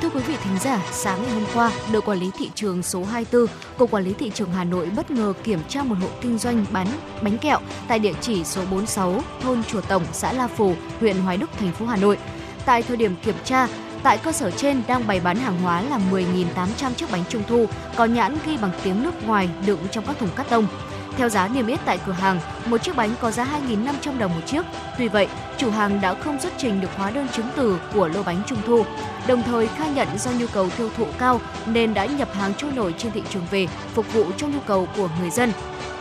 Thưa quý vị thính giả, sáng ngày hôm qua, đội quản lý thị trường số 24, Cục Quản lý thị trường Hà Nội bất ngờ kiểm tra một hộ kinh doanh bán bánh kẹo tại địa chỉ số 46, thôn Chùa Tổng, xã La Phù, huyện Hoài Đức, thành phố Hà Nội. Tại thời điểm kiểm tra, tại cơ sở trên đang bày bán hàng hóa là 10.800 chiếc bánh trung thu có nhãn ghi bằng tiếng nước ngoài đựng trong các thùng cắt tông. Theo giá niêm yết tại cửa hàng, một chiếc bánh có giá 2.500 đồng một chiếc. Tuy vậy, chủ hàng đã không xuất trình được hóa đơn chứng từ của lô bánh trung thu. Đồng thời khai nhận do nhu cầu tiêu thụ cao nên đã nhập hàng trôi nổi trên thị trường về phục vụ cho nhu cầu của người dân.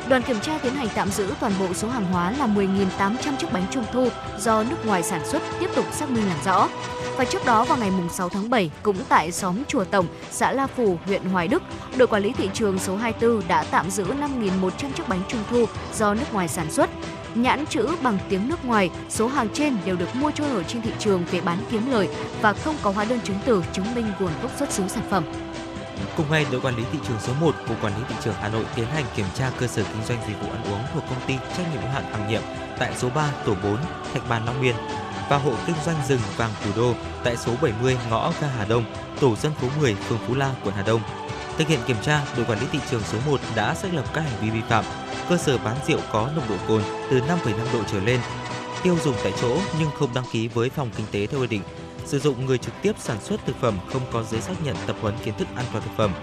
Đoàn kiểm tra tiến hành tạm giữ toàn bộ số hàng hóa là 10.800 chiếc bánh trung thu do nước ngoài sản xuất tiếp tục xác minh làm rõ. Và trước đó vào ngày 6 tháng 7, cũng tại xóm Chùa Tổng, xã La Phù, huyện Hoài Đức, đội quản lý thị trường số 24 đã tạm giữ 5.100 chiếc bánh trung thu do nước ngoài sản xuất. Nhãn chữ bằng tiếng nước ngoài, số hàng trên đều được mua trôi nổi trên thị trường về bán kiếm lời và không có hóa đơn chứng từ chứng minh nguồn gốc xuất xứ sản phẩm. Cùng ngày, đội quản lý thị trường số 1 của quản lý thị trường Hà Nội tiến hành kiểm tra cơ sở kinh doanh dịch vụ ăn uống thuộc công ty trách nhiệm hữu hạn Hằng Nhiệm tại số 3 tổ 4 Thạch Bàn Long Biên và hộ kinh doanh rừng vàng Thủ Đô tại số 70 ngõ ga Hà Đông, tổ dân phố 10, phường Phú La, quận Hà Đông. Thực hiện kiểm tra, đội quản lý thị trường số 1 đã xác lập các hành vi vi phạm. Cơ sở bán rượu có nồng độ cồn từ 5,5 độ trở lên, tiêu dùng tại chỗ nhưng không đăng ký với phòng kinh tế theo quy định sử dụng người trực tiếp sản xuất thực phẩm không có giấy xác nhận tập huấn kiến thức an toàn thực phẩm,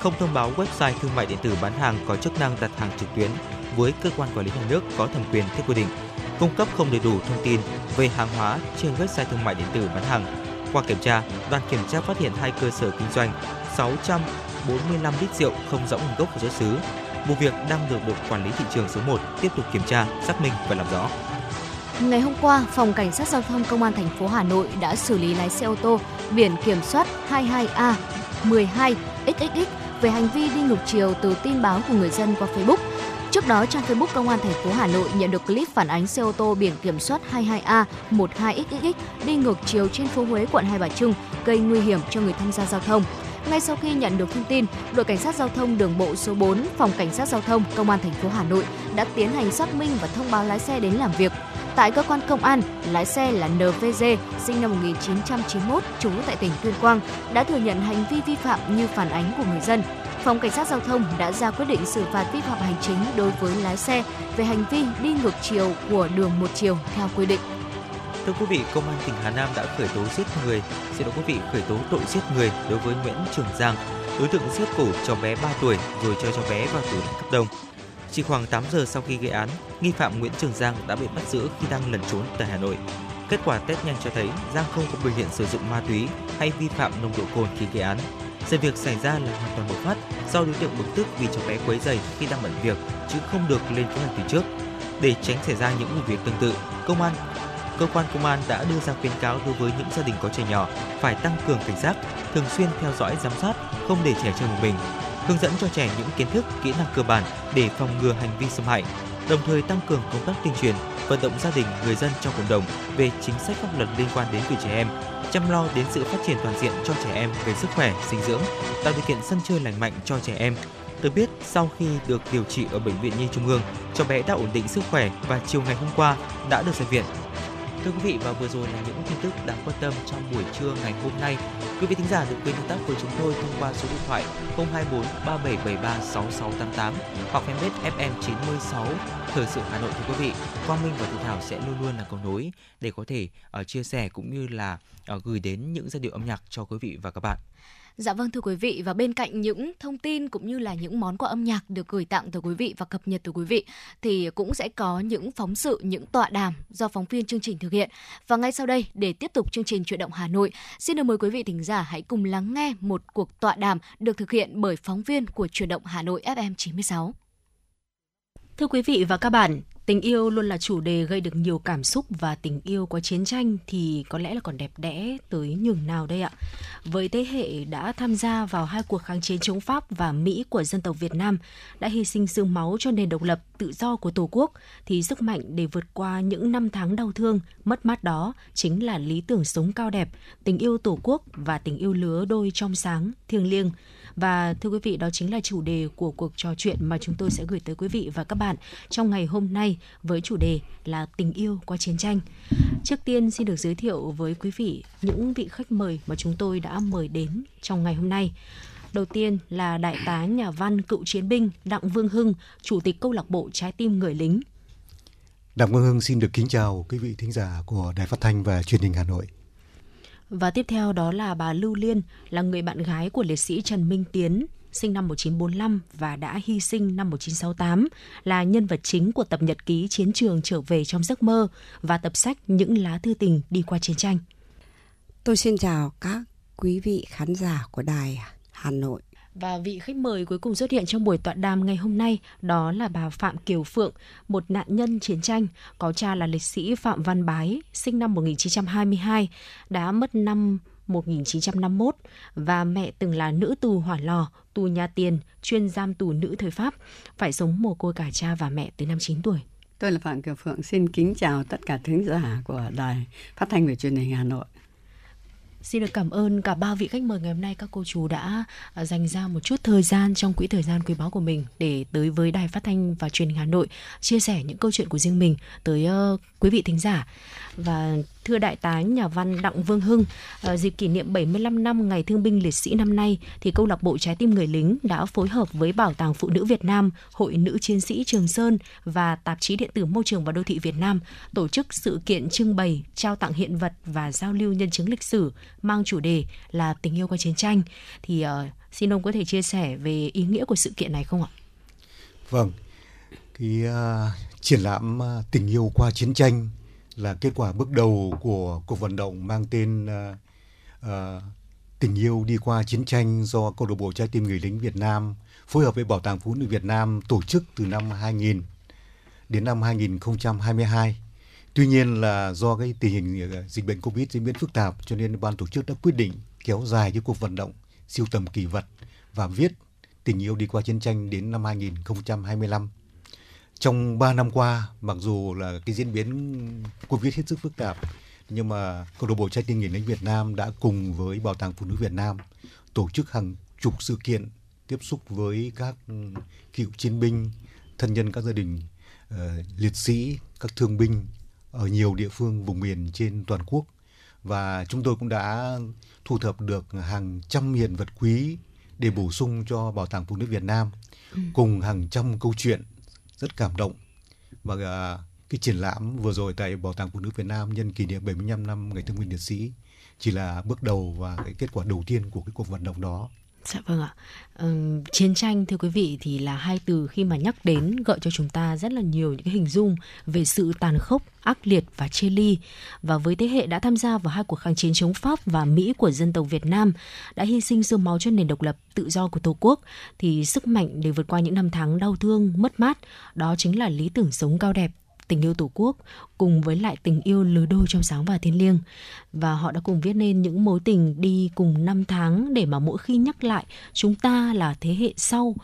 không thông báo website thương mại điện tử bán hàng có chức năng đặt hàng trực tuyến với cơ quan quản lý nhà nước có thẩm quyền theo quy định, cung cấp không đầy đủ thông tin về hàng hóa trên website thương mại điện tử bán hàng. Qua kiểm tra, đoàn kiểm tra phát hiện hai cơ sở kinh doanh 645 lít rượu không rõ nguồn gốc và xuất xứ. Vụ việc đang được đội quản lý thị trường số 1 tiếp tục kiểm tra, xác minh và làm rõ. Ngày hôm qua, Phòng Cảnh sát Giao thông Công an thành phố Hà Nội đã xử lý lái xe ô tô biển kiểm soát 22A 12XXX về hành vi đi ngược chiều từ tin báo của người dân qua Facebook. Trước đó, trang Facebook Công an thành phố Hà Nội nhận được clip phản ánh xe ô tô biển kiểm soát 22A 12XXX đi ngược chiều trên phố Huế, quận Hai Bà Trưng, gây nguy hiểm cho người tham gia giao thông. Ngay sau khi nhận được thông tin, đội cảnh sát giao thông đường bộ số 4, phòng cảnh sát giao thông công an thành phố Hà Nội đã tiến hành xác minh và thông báo lái xe đến làm việc. Tại cơ quan công an, lái xe là NVG, sinh năm 1991, trú tại tỉnh Tuyên Quang, đã thừa nhận hành vi vi phạm như phản ánh của người dân. Phòng Cảnh sát Giao thông đã ra quyết định xử phạt vi phạm hành chính đối với lái xe về hành vi đi ngược chiều của đường một chiều theo quy định. Thưa quý vị, Công an tỉnh Hà Nam đã khởi tố giết người, xin lỗi quý vị, khởi tố tội giết người đối với Nguyễn Trường Giang, đối tượng giết cổ cháu bé 3 tuổi rồi cho cháu bé vào tủ lạnh cấp đông. Chỉ khoảng 8 giờ sau khi gây án, nghi phạm Nguyễn Trường Giang đã bị bắt giữ khi đang lẩn trốn tại Hà Nội. Kết quả test nhanh cho thấy Giang không có biểu hiện sử dụng ma túy hay vi phạm nồng độ cồn khi gây án. Sự việc xảy ra là hoàn toàn bộc phát do đối tượng bực tức vì cháu bé quấy rầy khi đang bận việc chứ không được lên kế hoạch từ trước. Để tránh xảy ra những vụ việc tương tự, công an cơ quan công an đã đưa ra khuyến cáo đối với những gia đình có trẻ nhỏ phải tăng cường cảnh giác, thường xuyên theo dõi giám sát, không để trẻ chơi một mình, hướng dẫn cho trẻ những kiến thức, kỹ năng cơ bản để phòng ngừa hành vi xâm hại, đồng thời tăng cường công tác tuyên truyền, vận động gia đình, người dân trong cộng đồng về chính sách pháp luật liên quan đến quyền trẻ em, chăm lo đến sự phát triển toàn diện cho trẻ em về sức khỏe, dinh dưỡng, tạo điều kiện sân chơi lành mạnh cho trẻ em. Được biết, sau khi được điều trị ở bệnh viện Nhi Trung ương, cháu bé đã ổn định sức khỏe và chiều ngày hôm qua đã được ra viện. Thưa quý vị và vừa rồi là những tin tức đáng quan tâm trong buổi trưa ngày hôm nay. Quý vị thính giả đừng quên tương tác với chúng tôi thông qua số điện thoại 024 3773 6688 hoặc fanpage FM 96 Thời sự Hà Nội thưa quý vị. Quang Minh và Thu Thảo sẽ luôn luôn là cầu nối để có thể uh, chia sẻ cũng như là uh, gửi đến những giai điệu âm nhạc cho quý vị và các bạn. Dạ vâng thưa quý vị và bên cạnh những thông tin cũng như là những món quà âm nhạc được gửi tặng tới quý vị và cập nhật tới quý vị thì cũng sẽ có những phóng sự, những tọa đàm do phóng viên chương trình thực hiện. Và ngay sau đây để tiếp tục chương trình chuyển động Hà Nội, xin được mời quý vị thính giả hãy cùng lắng nghe một cuộc tọa đàm được thực hiện bởi phóng viên của chuyển động Hà Nội FM 96. Thưa quý vị và các bạn, Tình yêu luôn là chủ đề gây được nhiều cảm xúc và tình yêu có chiến tranh thì có lẽ là còn đẹp đẽ tới nhường nào đây ạ. Với thế hệ đã tham gia vào hai cuộc kháng chiến chống Pháp và Mỹ của dân tộc Việt Nam đã hy sinh xương máu cho nền độc lập tự do của Tổ quốc thì sức mạnh để vượt qua những năm tháng đau thương, mất mát đó chính là lý tưởng sống cao đẹp, tình yêu Tổ quốc và tình yêu lứa đôi trong sáng, thiêng liêng. Và thưa quý vị, đó chính là chủ đề của cuộc trò chuyện mà chúng tôi sẽ gửi tới quý vị và các bạn trong ngày hôm nay với chủ đề là tình yêu qua chiến tranh. Trước tiên xin được giới thiệu với quý vị những vị khách mời mà chúng tôi đã mời đến trong ngày hôm nay. Đầu tiên là đại tá nhà văn cựu chiến binh Đặng Vương Hưng, chủ tịch câu lạc bộ Trái tim người lính. Đặng Vương Hưng xin được kính chào quý vị thính giả của Đài Phát thanh và Truyền hình Hà Nội. Và tiếp theo đó là bà Lưu Liên, là người bạn gái của liệt sĩ Trần Minh Tiến, sinh năm 1945 và đã hy sinh năm 1968, là nhân vật chính của tập nhật ký Chiến trường trở về trong giấc mơ và tập sách Những lá thư tình đi qua chiến tranh. Tôi xin chào các quý vị khán giả của đài Hà Nội. Và vị khách mời cuối cùng xuất hiện trong buổi tọa đàm ngày hôm nay đó là bà Phạm Kiều Phượng, một nạn nhân chiến tranh, có cha là liệt sĩ Phạm Văn Bái, sinh năm 1922, đã mất năm 1951 và mẹ từng là nữ tù hỏa lò, tù nhà tiền, chuyên giam tù nữ thời Pháp, phải sống mồ côi cả cha và mẹ từ năm 9 tuổi. Tôi là Phạm Kiều Phượng, xin kính chào tất cả thính giả của Đài Phát thanh và Truyền hình Hà Nội. Xin được cảm ơn cả ba vị khách mời ngày hôm nay các cô chú đã à, dành ra một chút thời gian trong quỹ thời gian quý báu của mình để tới với Đài Phát thanh và Truyền hình Hà Nội chia sẻ những câu chuyện của riêng mình tới uh, quý vị thính giả. Và thưa đại tá nhà văn Đặng Vương Hưng, ờ, dịp kỷ niệm 75 năm Ngày Thương binh Liệt sĩ năm nay thì câu lạc bộ Trái tim người lính đã phối hợp với Bảo tàng Phụ nữ Việt Nam, Hội Nữ Chiến sĩ Trường Sơn và tạp chí điện tử Môi trường và Đô thị Việt Nam tổ chức sự kiện trưng bày, trao tặng hiện vật và giao lưu nhân chứng lịch sử mang chủ đề là tình yêu qua chiến tranh. Thì uh, xin ông có thể chia sẻ về ý nghĩa của sự kiện này không ạ? Vâng, cái uh, triển lãm uh, tình yêu qua chiến tranh là kết quả bước đầu của cuộc vận động mang tên uh, uh, tình yêu đi qua chiến tranh do câu lạc bộ trái tim người lính Việt Nam phối hợp với Bảo tàng Phụ nữ Việt Nam tổ chức từ năm 2000 đến năm 2022. Tuy nhiên là do cái tình hình ờ, dịch bệnh Covid diễn biến phức tạp cho nên ban tổ chức đã quyết định kéo dài cái cuộc vận động siêu tầm kỳ vật và viết tình yêu đi qua chiến tranh đến năm 2025 trong 3 năm qua mặc dù là cái diễn biến covid hết sức phức tạp nhưng mà câu lạc bộ trái tim người lính Việt Nam đã cùng với bảo tàng phụ nữ Việt Nam tổ chức hàng chục sự kiện tiếp xúc với các cựu chiến binh thân nhân các gia đình uh, liệt sĩ các thương binh ở nhiều địa phương vùng miền trên toàn quốc và chúng tôi cũng đã thu thập được hàng trăm hiện vật quý để bổ sung cho bảo tàng phụ nữ Việt Nam ừ. cùng hàng trăm câu chuyện rất cảm động và uh, cái triển lãm vừa rồi tại Bảo tàng Phụ nữ Việt Nam nhân kỷ niệm 75 năm Ngày Thương binh Liệt sĩ chỉ là bước đầu và cái kết quả đầu tiên của cái cuộc vận động đó. Dạ vâng ạ. Ừ, chiến tranh thưa quý vị thì là hai từ khi mà nhắc đến gợi cho chúng ta rất là nhiều những cái hình dung về sự tàn khốc, ác liệt và chia ly. Và với thế hệ đã tham gia vào hai cuộc kháng chiến chống Pháp và Mỹ của dân tộc Việt Nam đã hy sinh sương máu cho nền độc lập tự do của Tổ quốc thì sức mạnh để vượt qua những năm tháng đau thương, mất mát đó chính là lý tưởng sống cao đẹp tình yêu tổ quốc cùng với lại tình yêu lứa đôi trong sáng và thiêng liêng và họ đã cùng viết nên những mối tình đi cùng năm tháng để mà mỗi khi nhắc lại chúng ta là thế hệ sau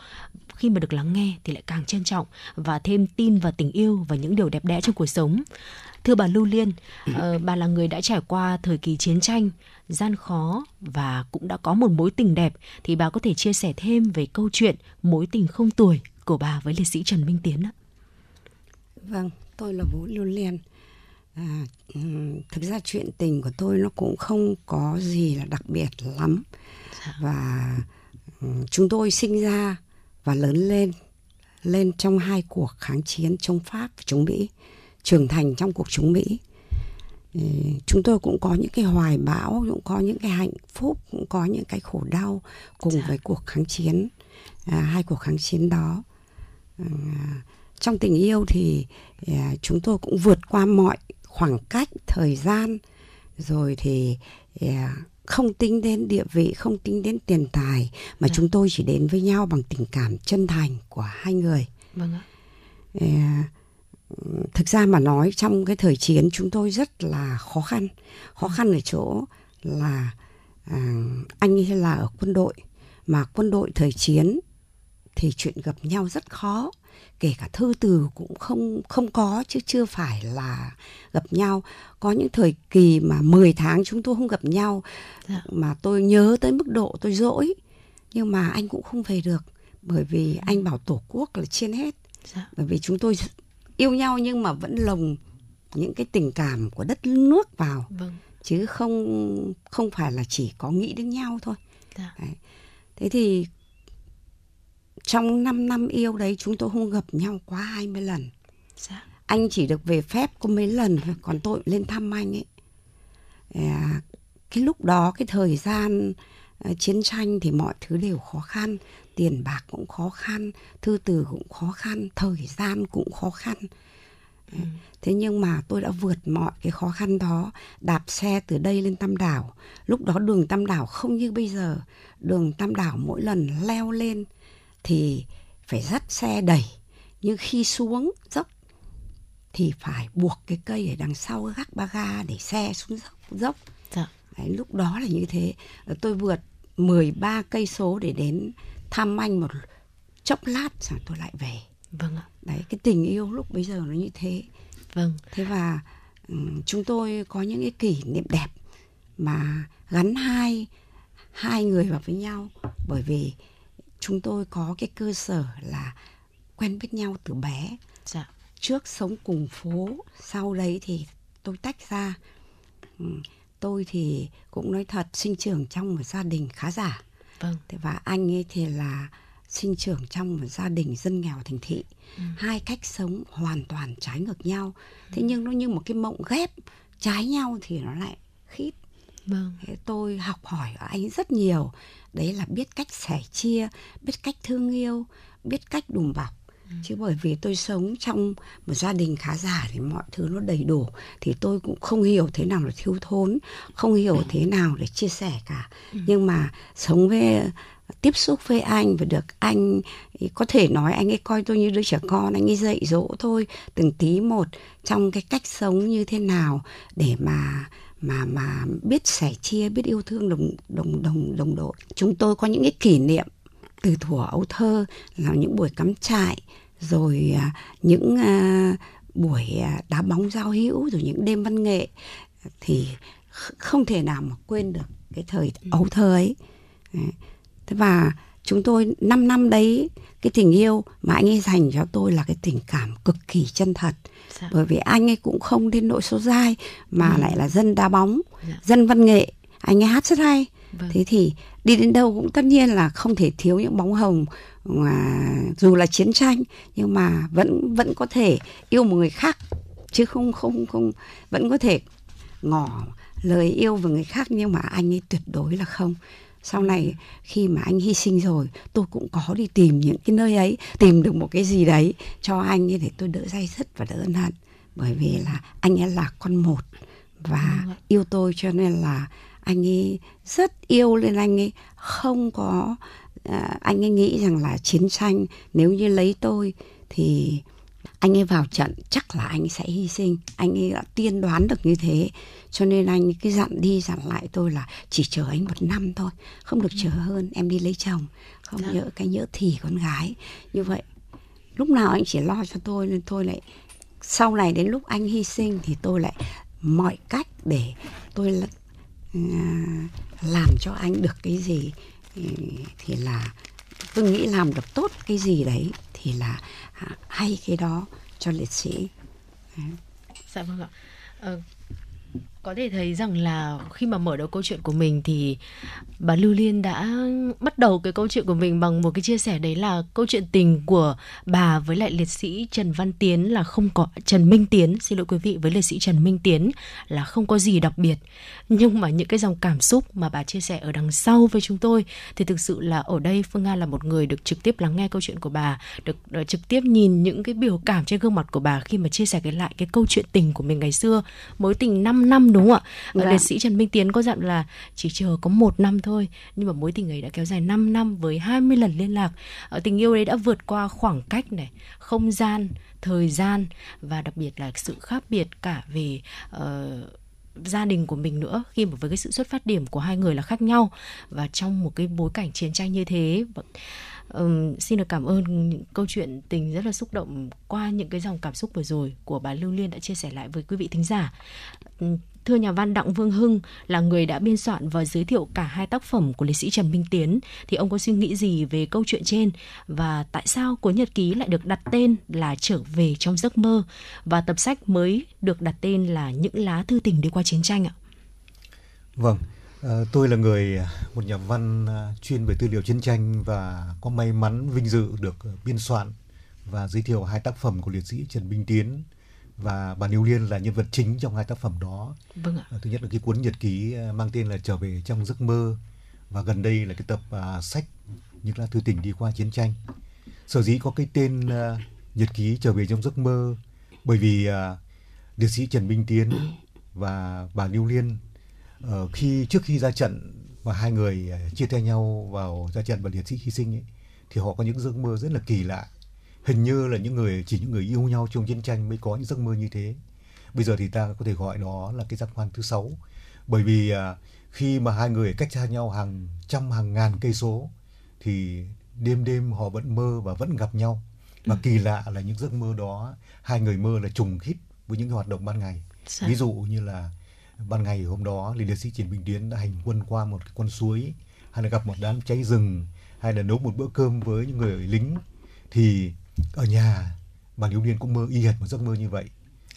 khi mà được lắng nghe thì lại càng trân trọng và thêm tin vào tình yêu và những điều đẹp đẽ trong cuộc sống thưa bà Lưu Liên, uh, bà là người đã trải qua thời kỳ chiến tranh gian khó và cũng đã có một mối tình đẹp thì bà có thể chia sẻ thêm về câu chuyện mối tình không tuổi của bà với liệt sĩ Trần Minh Tiến ạ. Vâng, tôi là Vũ Lưu Liên. À, thực ra chuyện tình của tôi nó cũng không có gì là đặc biệt lắm và chúng tôi sinh ra và lớn lên lên trong hai cuộc kháng chiến chống Pháp và chống Mỹ trưởng thành trong cuộc chống Mỹ chúng tôi cũng có những cái hoài bão cũng có những cái hạnh phúc cũng có những cái khổ đau cùng dạ. với cuộc kháng chiến à, hai cuộc kháng chiến đó à, trong tình yêu thì à, chúng tôi cũng vượt qua mọi khoảng cách thời gian. Rồi thì à, không tính đến địa vị không tính đến tiền tài mà à. chúng tôi chỉ đến với nhau bằng tình cảm chân thành của hai người. Vâng ạ. À, thực ra mà nói trong cái thời chiến chúng tôi rất là khó khăn. Khó khăn ở chỗ là à, anh ấy là ở quân đội. Mà quân đội thời chiến thì chuyện gặp nhau rất khó kể cả thư từ cũng không không có chứ chưa phải là gặp nhau có những thời kỳ mà 10 tháng chúng tôi không gặp nhau Dạ. mà tôi nhớ tới mức độ tôi dỗi nhưng mà anh cũng không về được bởi vì anh bảo tổ quốc là trên hết Dạ. bởi vì chúng tôi yêu nhau nhưng mà vẫn lồng những cái tình cảm của đất nước vào Vâng. chứ không không phải là chỉ có nghĩ đến nhau thôi Dạ. Đấy. thế thì trong 5 năm yêu đấy chúng tôi không gặp nhau quá 20 lần. Dạ. anh chỉ được về phép có mấy lần thôi còn tôi lên thăm anh ấy. À, cái lúc đó cái thời gian à, chiến tranh thì mọi thứ đều khó khăn tiền bạc cũng khó khăn thư từ cũng khó khăn thời gian cũng khó khăn. Thế nhưng mà tôi đã vượt mọi cái khó khăn đó đạp xe từ đây lên tam đảo. Lúc đó đường tam đảo không như bây giờ. Đường tam đảo mỗi lần leo lên thì phải dắt xe đẩy nhưng khi xuống dốc thì phải buộc cái cây ở đằng sau gác ba ga để xe xuống dốc, dốc. Dạ. Đấy, lúc đó là như thế Ờ, tôi vượt 13 cây số để đến thăm anh một chốc lát rồi tôi lại về Vâng ạ. đấy cái tình yêu lúc bây giờ nó như thế Vâng. thế và ừm, chúng tôi có những cái kỷ niệm đẹp mà gắn hai hai người vào với nhau bởi vì chúng tôi có cái cơ sở là quen biết nhau từ bé Dạ. trước sống cùng phố sau đấy thì tôi tách ra Ừ, tôi thì cũng nói thật sinh trưởng trong một gia đình khá giả Vâng. Và anh ấy thì là sinh trưởng trong một gia đình dân nghèo thành thị Ừ. hai cách sống hoàn toàn trái ngược nhau thế nhưng nó như một cái mộng ghép trái nhau thì nó lại khít Vâng. Thế tôi học hỏi ở anh rất nhiều đấy là biết cách sẻ chia biết cách thương yêu biết cách đùm bọc. Chứ bởi vì tôi sống trong một gia đình khá giả thì mọi thứ nó đầy đủ thì tôi cũng không hiểu thế nào là thiếu thốn không hiểu thế nào để chia sẻ cả. Nhưng mà sống với tiếp xúc với anh và được anh có thể nói anh ấy coi tôi như đứa trẻ con anh ấy dạy dỗ tôi từng tí một trong cái cách sống như thế nào để mà mà mà biết sẻ chia, biết yêu thương đồng đồng đồng đồng đội. Chúng tôi có những cái kỷ niệm từ thuở ấu thơ, là những buổi cắm trại, rồi à, những à, buổi à, đá bóng giao hữu, rồi những đêm văn nghệ. Thì không thể nào mà quên được cái thời ấu thơ ấy. Thế và chúng tôi 5 năm đấy, cái tình yêu mà anh ấy dành cho tôi là cái tình cảm cực kỳ chân thật. Dạ. bởi vì anh ấy cũng không đến nỗi số dai mà Ừ. lại là dân đá bóng Dạ. dân văn nghệ anh ấy hát rất hay Vâng. thế thì đi đến đâu cũng tất nhiên là không thể thiếu những bóng hồng mà dù là chiến tranh nhưng mà vẫn vẫn có thể yêu một người khác chứ không không không vẫn có thể ngỏ lời yêu với người khác nhưng mà anh ấy tuyệt đối là không sau này khi mà anh hy sinh rồi tôi cũng có đi tìm những cái nơi ấy tìm được một cái gì đấy cho anh ấy để tôi đỡ dây dứt và đỡ ân hận bởi vì là anh ấy là con một và yêu tôi cho nên là anh ấy rất yêu nên anh ấy không có à, anh ấy nghĩ rằng là chiến tranh nếu như lấy tôi thì anh ấy vào trận chắc là anh sẽ hy sinh. Anh ấy đã tiên đoán được như thế cho nên anh cứ dặn đi dặn lại tôi là chỉ chờ anh một năm thôi không được chờ hơn em đi lấy chồng không Dạ. nhớ cái nhớ thì con gái. Như vậy lúc nào anh chỉ lo cho tôi nên tôi lại sau này đến lúc anh hy sinh thì tôi lại mọi cách để tôi là, à, làm cho anh được cái gì ừ, thì là tôi nghĩ làm được tốt cái gì đấy thì là hay cái đó cho liệt sĩ Dạ vâng ạ. Ờ, có thể thấy rằng là khi mà mở đầu câu chuyện của mình thì bà Lưu Liên đã bắt đầu cái câu chuyện của mình bằng một cái chia sẻ đấy là câu chuyện tình của bà với lại liệt sĩ Trần Văn Tiến là không có, Trần Minh Tiến, xin lỗi quý vị, với liệt sĩ Trần Minh Tiến là không có gì đặc biệt. Nhưng mà những cái dòng cảm xúc mà bà chia sẻ ở đằng sau với chúng tôi thì thực sự là ở đây Phương Nga là một người được trực tiếp lắng nghe câu chuyện của bà, được ờ, trực tiếp nhìn những cái biểu cảm trên gương mặt của bà khi mà chia sẻ cái lại cái câu chuyện tình của mình ngày xưa. Mối tình 5 năm đúng không ạ Dạ. liệt sĩ Trần Minh Tiến có dặn là chỉ chờ có một năm thôi nhưng mà mối tình ấy đã kéo dài 5 năm với 20 lần liên lạc Ờ, tình yêu đấy đã vượt qua khoảng cách này không gian thời gian và đặc biệt là sự khác biệt cả về ờ, gia đình của mình nữa khi mà với cái sự xuất phát điểm của hai người là khác nhau và trong một cái bối cảnh chiến tranh như thế Um, xin được cảm ơn những câu chuyện tình rất là xúc động qua những cái dòng cảm xúc vừa rồi của bà Lưu Liên đã chia sẻ lại với quý vị thính giả. Um, thưa nhà văn Đặng Vương Hưng là người đã biên soạn và giới thiệu cả hai tác phẩm của liệt sĩ Trần Minh Tiến thì ông có suy nghĩ gì về câu chuyện trên? Và tại sao cuốn nhật ký lại được đặt tên là trở về trong giấc mơ? Và tập sách mới được đặt tên là những lá thư tình đi qua chiến tranh ạ? Vâng, ờ, tôi là người ờ, một nhà văn ờ, chuyên về tư liệu chiến tranh và có may mắn vinh dự được biên soạn và giới thiệu hai tác phẩm của liệt sĩ Trần Minh Tiến và bà Niêu Liên là nhân vật chính trong hai tác phẩm đó. Vâng ạ. Ờ, thứ nhất là cái cuốn nhật ký à, mang tên là Trở về trong giấc mơ và gần đây là cái tập uh, sách những lá thư tình đi qua chiến tranh. Sở dĩ có cái tên uh, nhật ký Trở về trong giấc mơ bởi vì uh, liệt sĩ Trần Minh Tiến và bà Niêu Liên uh, khi trước khi ra trận và hai người uh, chia tay nhau vào ra trận và liệt sĩ hy sinh ấy, thì họ có những giấc mơ rất là kỳ lạ hình như là những người chỉ những người yêu nhau trong chiến tranh mới có những giấc mơ như thế bây giờ thì ta có thể gọi đó là cái giác quan thứ sáu bởi vì uh, khi mà hai người cách xa nhau hàng trăm hàng ngàn cây số thì đêm đêm họ vẫn mơ và vẫn gặp nhau ừ. kỳ lạ là những giấc mơ đó hai người mơ là trùng khít với những cái hoạt động ban ngày Sao? ví dụ như là ban ngày hôm đó liệt sĩ Trần Bình Tiến đã hành quân qua một con suối hay là gặp một đám cháy rừng hay là nấu một bữa cơm với những người lính thì ở nhà bà Liễu Liên cũng mơ y hệt một giấc mơ như vậy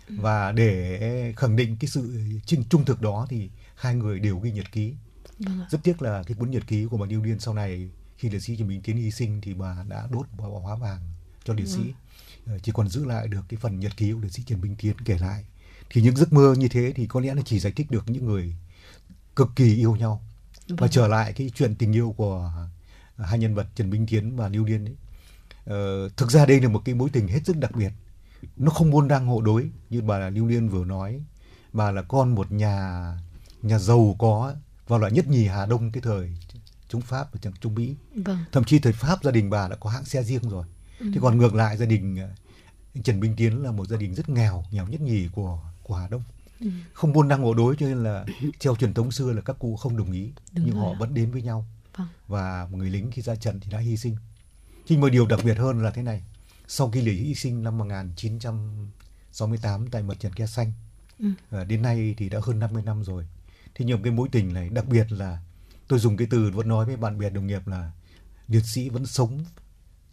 ừ. và để khẳng định cái sự trung thực đó thì hai người đều ghi nhật ký vâng rất tiếc là cái cuốn nhật ký của bà Liễu Liên sau này khi liệt sĩ Trần Bình Tiến hy sinh thì bà đã đốt vào hóa vàng cho liệt sĩ ừ. chỉ còn giữ lại được cái phần nhật ký của liệt sĩ Trần Bình Tiến kể lại thì những giấc mơ như thế thì có lẽ là chỉ giải thích được những người cực kỳ yêu nhau vâng. và trở lại cái chuyện tình yêu của hai nhân vật Trần Minh Tiến và Lưu Liên ấy. Ờ, thực ra đây là một cái mối tình hết sức đặc biệt nó không môn đăng hộ đối như bà Lưu Liên vừa nói bà là con một nhà nhà giàu có vào loại nhất nhì Hà Đông cái thời chống Pháp và chống Mỹ vâng. thậm chí thời Pháp gia đình bà đã có hãng xe riêng rồi ừ. thế còn ngược lại gia đình ờ, Trần Minh Tiến là một gia đình rất nghèo nghèo nhất nhì của của Hà Đông ừ. không buôn năng ngộ đối cho nên là theo truyền thống xưa là các cụ không đồng ý Đúng nhưng họ à. vẫn đến với nhau vâng. và một người lính khi ra trận thì đã hy sinh nhưng mà điều đặc biệt hơn là thế này sau khi lễ hy sinh năm 1968 tại mặt trận Ke Xanh ừ. đến nay thì đã hơn 50 năm rồi thì nhiều cái mối tình này đặc biệt là tôi dùng cái từ vẫn nói với bạn bè đồng nghiệp là liệt sĩ vẫn sống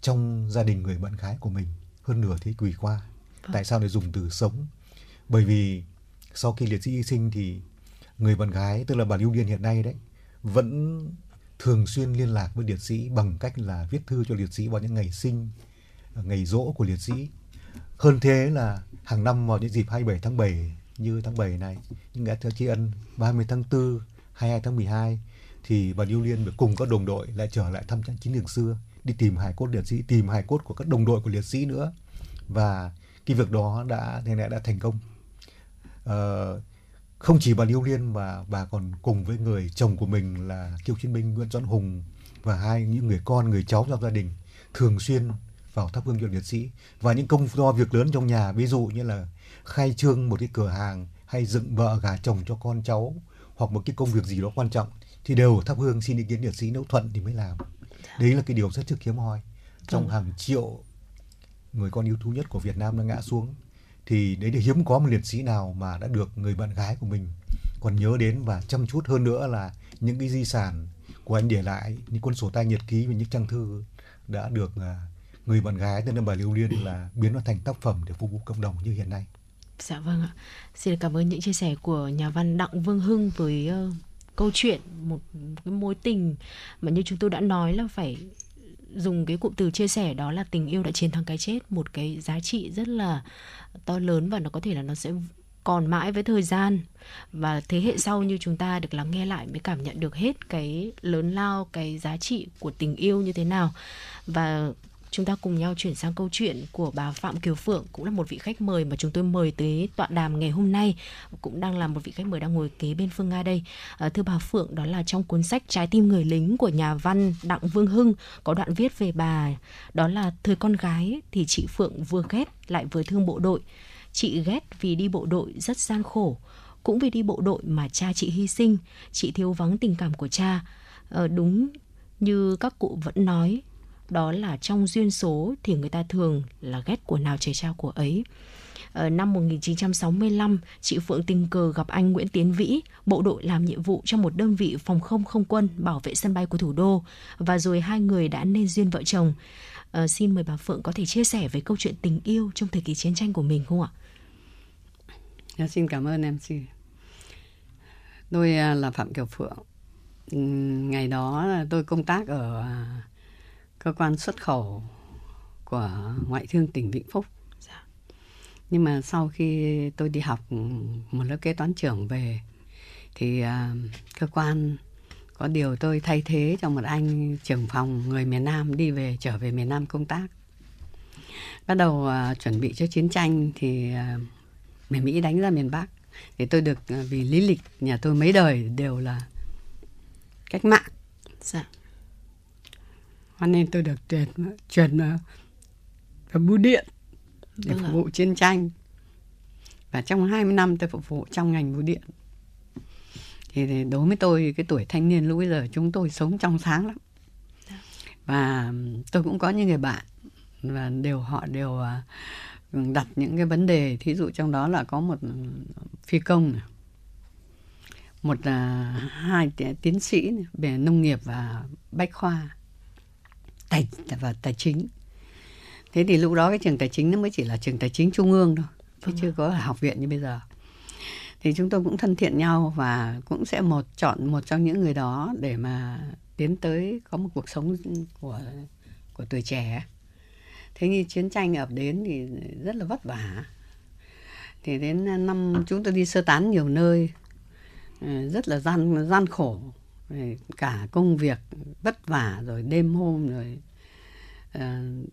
trong gia đình người bạn gái của mình hơn nửa thế kỷ qua vâng. tại sao lại dùng từ sống bởi vì sau khi liệt sĩ hy sinh thì người bạn gái tức là bà Lưu Liên hiện nay đấy vẫn thường xuyên liên lạc với liệt sĩ bằng cách là viết thư cho liệt sĩ vào những ngày sinh ngày rỗ của liệt sĩ. Hơn thế là hàng năm vào những dịp 27 tháng 7 như tháng 7 này những ngày tri ân 30 tháng 4 22 tháng 12 thì bà Lưu Liên cùng các đồng đội lại trở lại thăm trận chiến trường xưa đi tìm hài cốt liệt sĩ tìm hài cốt của các đồng đội của liệt sĩ nữa. Và cái việc đó đã thế này đã thành công. Uh, không chỉ bà Liêu Liên mà bà còn cùng với người chồng của mình là cựu chiến binh Nguyễn Doãn Hùng và hai những người con người cháu trong gia đình thường xuyên vào thắp hương cho liệt sĩ. Và những công do việc lớn trong nhà ví dụ như là khai trương một cái cửa hàng hay dựng vợ gả chồng cho con cháu hoặc một cái công việc gì đó quan trọng thì đều thắp hương xin ý kiến liệt sĩ nếu thuận thì mới làm. Đấy là cái điều rất là hiếm hoi. Trong vâng. hàng triệu người con yêu tú nhất của Việt Nam đã ngã xuống thì đấy là hiếm có một liệt sĩ nào mà đã được người bạn gái của mình còn nhớ đến và chăm chút hơn nữa là những cái di sản của anh để lại những cuốn sổ tay nhật ký và những trang thư đã được à, người bạn gái tên là bà Lưu Liên là biến nó thành tác phẩm để phục vụ cộng đồng như hiện nay. Dạ vâng ạ. Xin cảm ơn những chia sẻ của nhà văn Đặng Vương Hưng với uh, câu chuyện một cái mối tình mà như chúng tôi đã nói là phải dùng cái cụm từ chia sẻ đó là tình yêu đã chiến thắng cái chết, một cái giá trị rất là to lớn và nó có thể là nó sẽ còn mãi với thời gian. Và thế hệ sau như chúng ta được lắng nghe lại mới cảm nhận được hết cái lớn lao, cái giá trị của tình yêu như thế nào. Và chúng ta cùng nhau chuyển sang câu chuyện của bà Phạm Kiều Phượng cũng là một vị khách mời mà chúng tôi mời tới tọa đàm ngày hôm nay cũng đang là một vị khách mời đang ngồi kế bên Phương Nga đây. À, thưa bà Phượng đó là trong cuốn sách Trái tim người lính của nhà văn Đặng Vương Hưng có đoạn viết về bà đó là thời con gái thì chị Phượng vừa ghét lại vừa thương bộ đội. Chị ghét vì đi bộ đội rất gian khổ cũng vì đi bộ đội mà cha chị hy sinh. Chị thiếu vắng tình cảm của cha. À, đúng như các cụ vẫn nói đó là trong duyên số thì người ta thường là ghét của nào trời trao của ấy. Ở năm 1965, chị Phượng tình cờ gặp anh Nguyễn Tiến Vĩ, bộ đội làm nhiệm vụ trong một đơn vị phòng không không quân bảo vệ sân bay của thủ đô và rồi hai người đã nên duyên vợ chồng. À, xin mời bà Phượng có thể chia sẻ về câu chuyện tình yêu trong thời kỳ chiến tranh của mình không ạ? À, xin cảm ơn em chị. Tôi à, là Phạm Kiều Phượng. Ngày đó tôi công tác ở à, cơ quan xuất khẩu của ngoại thương tỉnh Vĩnh Phúc. Dạ. Nhưng mà sau khi tôi đi học một lớp kế toán trưởng về thì uh, cơ quan có điều tôi thay thế cho một anh trưởng phòng người miền Nam đi về trở về miền Nam công tác. Bắt đầu uh, chuẩn bị cho chiến tranh thì uh, miền Mỹ đánh ra miền Bắc thì tôi được uh, vì lý lịch nhà tôi mấy đời đều là cách mạng. Dạ cho nên tôi được tuyển chuyển vào bưu điện để vâng phục vụ chiến tranh. Và trong 20 năm tôi phục vụ trong ngành bưu điện. Thì đối với tôi cái tuổi thanh niên lúc bây giờ chúng tôi sống trong sáng lắm. Và tôi cũng có những người bạn và đều họ đều à, đặt những cái vấn đề. Thí dụ trong đó là có một phi công này, một uh, hai tiến sĩ về nông nghiệp và bách khoa tài và tài chính. Thế thì lúc đó cái trường tài chính nó mới chỉ là trường tài chính trung ương thôi chứ chưa có học viện như bây giờ. Thì chúng tôi cũng thân thiện nhau và cũng sẽ một chọn một trong những người đó để mà tiến tới có một cuộc sống của của tuổi trẻ. Thế như chiến tranh ập đến thì rất là vất vả. Thì đến năm chúng tôi đi sơ tán nhiều nơi ờ, rất là gian gian khổ cả công việc vất vả rồi đêm hôm rồi uh,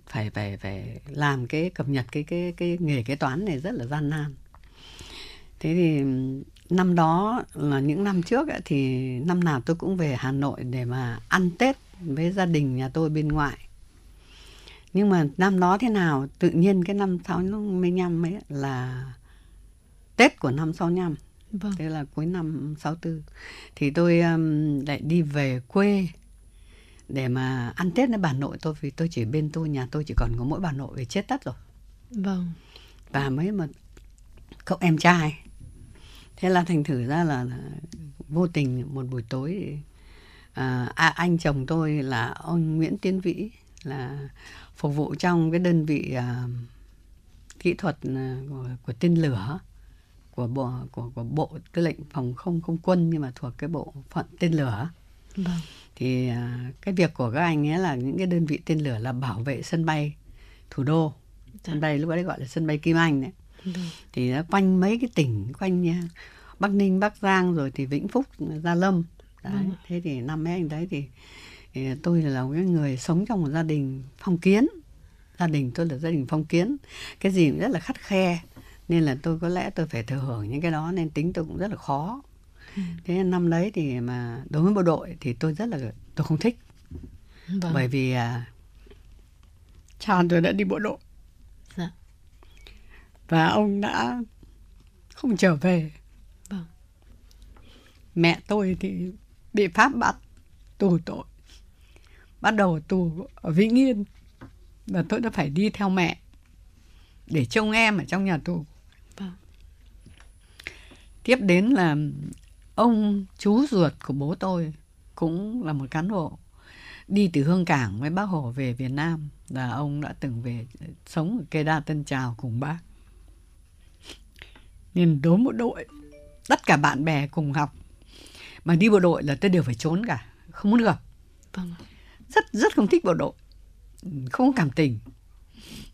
phải phải phải làm cái cập nhật cái cái cái nghề kế toán này rất là gian nan. Thế thì năm đó là những năm trước ấy, thì năm nào tôi cũng về Hà Nội để mà ăn Tết với gia đình nhà tôi bên ngoại. Nhưng mà năm đó thế nào tự nhiên cái năm sáu mươi nhăm ấy là Tết của năm sáu nhăm Vâng. Thế là cuối năm 64 thì tôi um, lại đi về quê để mà ăn Tết với bà nội tôi vì tôi chỉ bên tôi nhà tôi chỉ còn có mỗi bà nội về chết tất rồi. Vâng. Và mấy mà cậu em trai. Thế là thành thử ra là, là vô tình một buổi tối thì, à, à, anh chồng tôi là ông Nguyễn Tiến Vĩ là phục vụ trong cái đơn vị à, kỹ thuật à, của, của tên lửa của bộ của của bộ tư lệnh phòng không không quân nhưng mà thuộc cái bộ phận tên lửa vâng. thì à, cái việc của các anh ấy là những cái đơn vị tên lửa là bảo vệ sân bay thủ đô sân dạ. bay lúc đấy gọi là sân bay Kim Anh đấy vâng. thì nó quanh mấy cái tỉnh quanh nha Bắc Ninh Bắc Giang rồi thì Vĩnh Phúc Gia Lâm đấy vâng. thế thì năm mấy anh đấy thì, thì tôi là một cái người sống trong một gia đình phong kiến gia đình tôi là gia đình phong kiến cái gì cũng rất là khắt khe nên là tôi có lẽ tôi phải thừa hưởng những cái đó nên tính tôi cũng rất là khó ừ. thế năm đấy thì mà đối với bộ đội thì tôi rất là tôi không thích vâng. bởi vì à, cha tôi đã đi bộ đội dạ. và ông đã không trở về vâng. mẹ tôi thì bị pháp bắt tù tội bắt đầu tù ở vĩnh yên và tôi đã phải đi theo mẹ để trông em ở trong nhà tù tiếp đến là ông chú ruột của bố tôi cũng là một cán bộ đi từ hương cảng với bác hồ về việt nam là ông đã từng về sống ở cây đa tân trào cùng bác. Nên đối bộ đội tất cả bạn bè cùng học. Mà đi bộ đội là tôi đều phải trốn cả không muốn gặp. Vâng. rất rất không thích bộ đội không có cảm tình.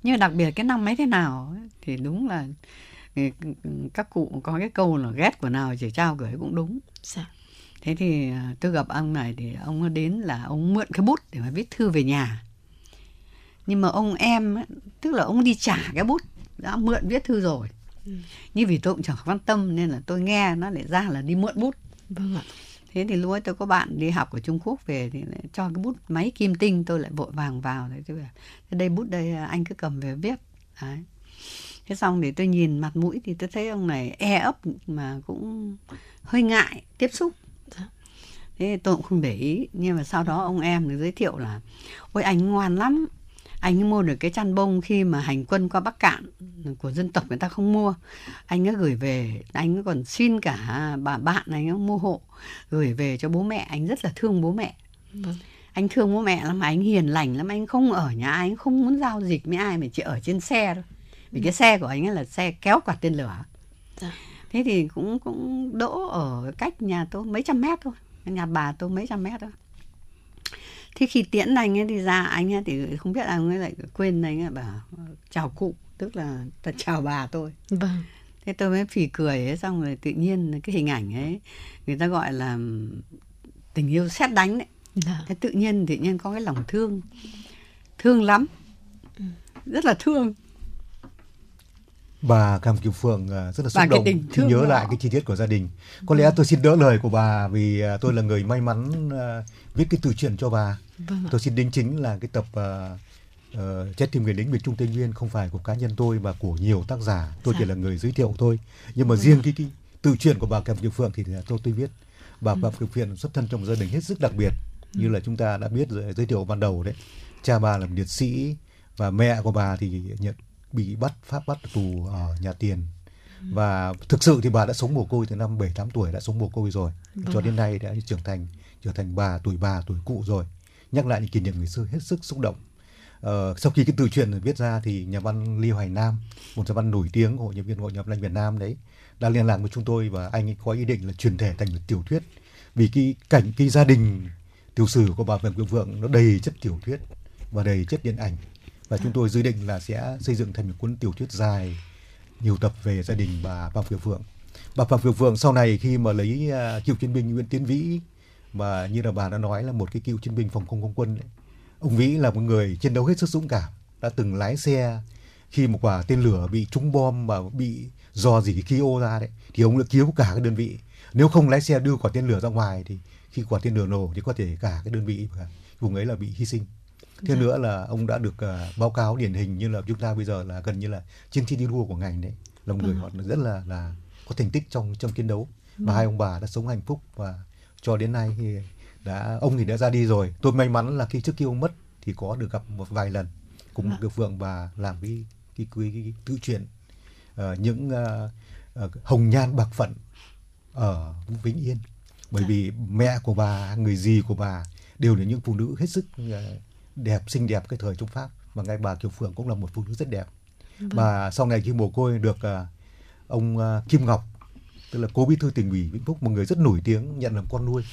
Nhưng đặc biệt cái năm mấy thế nào thì đúng là các cụ có cái câu là ghét của nào chỉ trao gửi cũng đúng. Dạ. thế thì à, tôi gặp ông này thì ông đến là ông mượn cái bút để mà viết thư về nhà. Nhưng mà ông em tức là ông đi trả cái bút đã mượn viết thư rồi. Ừ. như vì tôi cũng chẳng quan tâm nên là tôi nghe nó lại ra là đi mượn bút. Vâng ạ. Thế thì lúc ấy tôi có bạn đi học ở Trung Quốc về thì lại cho cái bút máy kim tinh tôi lại vội vàng vào. Thế tôi bảo đây bút đây anh cứ cầm về viết. Đấy thế xong để tôi nhìn mặt mũi thì tôi thấy ông này e ấp mà cũng hơi ngại tiếp xúc. Thế tôi cũng không để ý. Nhưng mà sau đó ông em được giới thiệu là ôi anh ngoan lắm. Anh mua được cái chăn bông khi mà hành quân qua Bắc Cạn của dân tộc người ta không mua. Anh ấy gửi về anh ấy còn xin cả bà bạn anh ấy mua hộ gửi về cho bố mẹ. Anh rất là thương bố mẹ. Vâng. anh thương bố mẹ lắm anh hiền lành lắm anh không ở nhà anh không muốn giao dịch với ai mà chỉ ở trên xe thôi vì cái xe của anh ấy là xe kéo quạt tên lửa. Dạ. thế thì cũng cũng đỗ ở cách nhà tôi mấy trăm mét thôi. Nhà bà tôi mấy trăm mét thôi. Thế khi tiễn anh ấy đi ra anh ấy thì không biết anh ấy lại quên anh ấy bảo chào cụ tức là ta chào bà tôi vâng. Thế tôi mới phì cười ấy xong rồi tự nhiên cái hình ảnh ấy người ta gọi là tình yêu xét đánh đấy. Dạ. thế tự nhiên tự nhiên có cái lòng thương. Thương lắm. Ừ. rất là thương bà Cam Kiều Phượng à, rất là xúc động khi nhớ đó. lại cái chi tiết của gia đình. Có lẽ tôi xin đỡ lời của bà vì à, tôi là người may mắn uh, viết cái tự truyện cho bà. Vâng tôi xin đính chính là cái tập uh, uh, Trái tim người lính miền Trung Tây Nguyên không phải của cá nhân tôi mà của nhiều tác giả. Tôi dạ. chỉ là người giới thiệu thôi. Nhưng mà vâng. riêng cái, cái tự truyện của bà Cam Kiều Phượng thì tôi tôi viết. Bà ừ. Cam Kiều Phượng xuất thân trong gia đình hết sức đặc biệt ừ. như là chúng ta đã biết rồi, giới thiệu ban đầu đấy. Cha bà là một liệt sĩ và mẹ của bà thì nhận bị bắt pháp bắt tù ở nhà tiền. Và thực sự thì bà đã sống mồ côi từ năm 7 8 tuổi đã sống mồ côi rồi. Vâng. cho đến nay đã trưởng thành trở thành bà tuổi bà tuổi cụ rồi. Nhắc lại những kỷ niệm ngày xưa hết sức xúc động. Ờ, sau khi cái tự truyện viết ra thì nhà văn Liêu Hoài Nam một nhà văn nổi tiếng của nhân viên hội nhà văn Việt Nam đấy đã liên lạc với chúng tôi và anh ấy có ý định là truyền thể thành một tiểu thuyết. Vì cái cảnh cái gia đình tiểu sử của bà Phạm Quỳnh Vượng nó đầy chất tiểu thuyết và đầy chất điện ảnh và chúng tôi dự định là sẽ xây dựng thành một cuốn tiểu thuyết dài nhiều tập về gia đình bà Phạm Kiều Phượng. Bà Phạm Kiều Phượng sau này khi mà lấy uh, cựu chiến binh Nguyễn Tiến Vĩ mà như là bà đã nói là một cái cựu chiến binh phòng không không quân ấy. Ông Vĩ là một người chiến đấu hết sức dũng cảm, đã từng lái xe khi một quả tên lửa bị trúng bom mà bị dò dỉ khí ô ra đấy thì ông đã cứu cả cái đơn vị. Nếu không lái xe đưa quả tên lửa ra ngoài thì khi quả tên lửa nổ thì có thể cả cái đơn vị vùng ấy là bị hy sinh thêm dạ. nữa là ông đã được uh, báo cáo điển hình như là chúng ta bây giờ là gần như là chiến đi đua của ngành đấy là một người vâng. họ rất là là có thành tích trong trong chiến đấu và vâng. hai ông bà đã sống hạnh phúc và cho đến nay thì đã ông thì đã ra đi rồi tôi may mắn là khi trước khi ông mất thì có được gặp một vài lần cùng được vượng và làm cái cái, cái, cái, cái tự truyện uh, những uh, uh, hồng nhan bạc phận ở Vĩnh Yên bởi dạ. vì mẹ của bà người gì của bà đều là những phụ nữ hết sức uh, đẹp xinh đẹp cái thời Trung Pháp. Và ngay bà Kiều Phượng cũng là một phụ nữ rất đẹp. Vâng. và sau này khi mồ côi được uh, ông uh, Kim Ngọc tức là cố bí thư tỉnh ủy Vĩnh Phúc một người rất nổi tiếng nhận làm con nuôi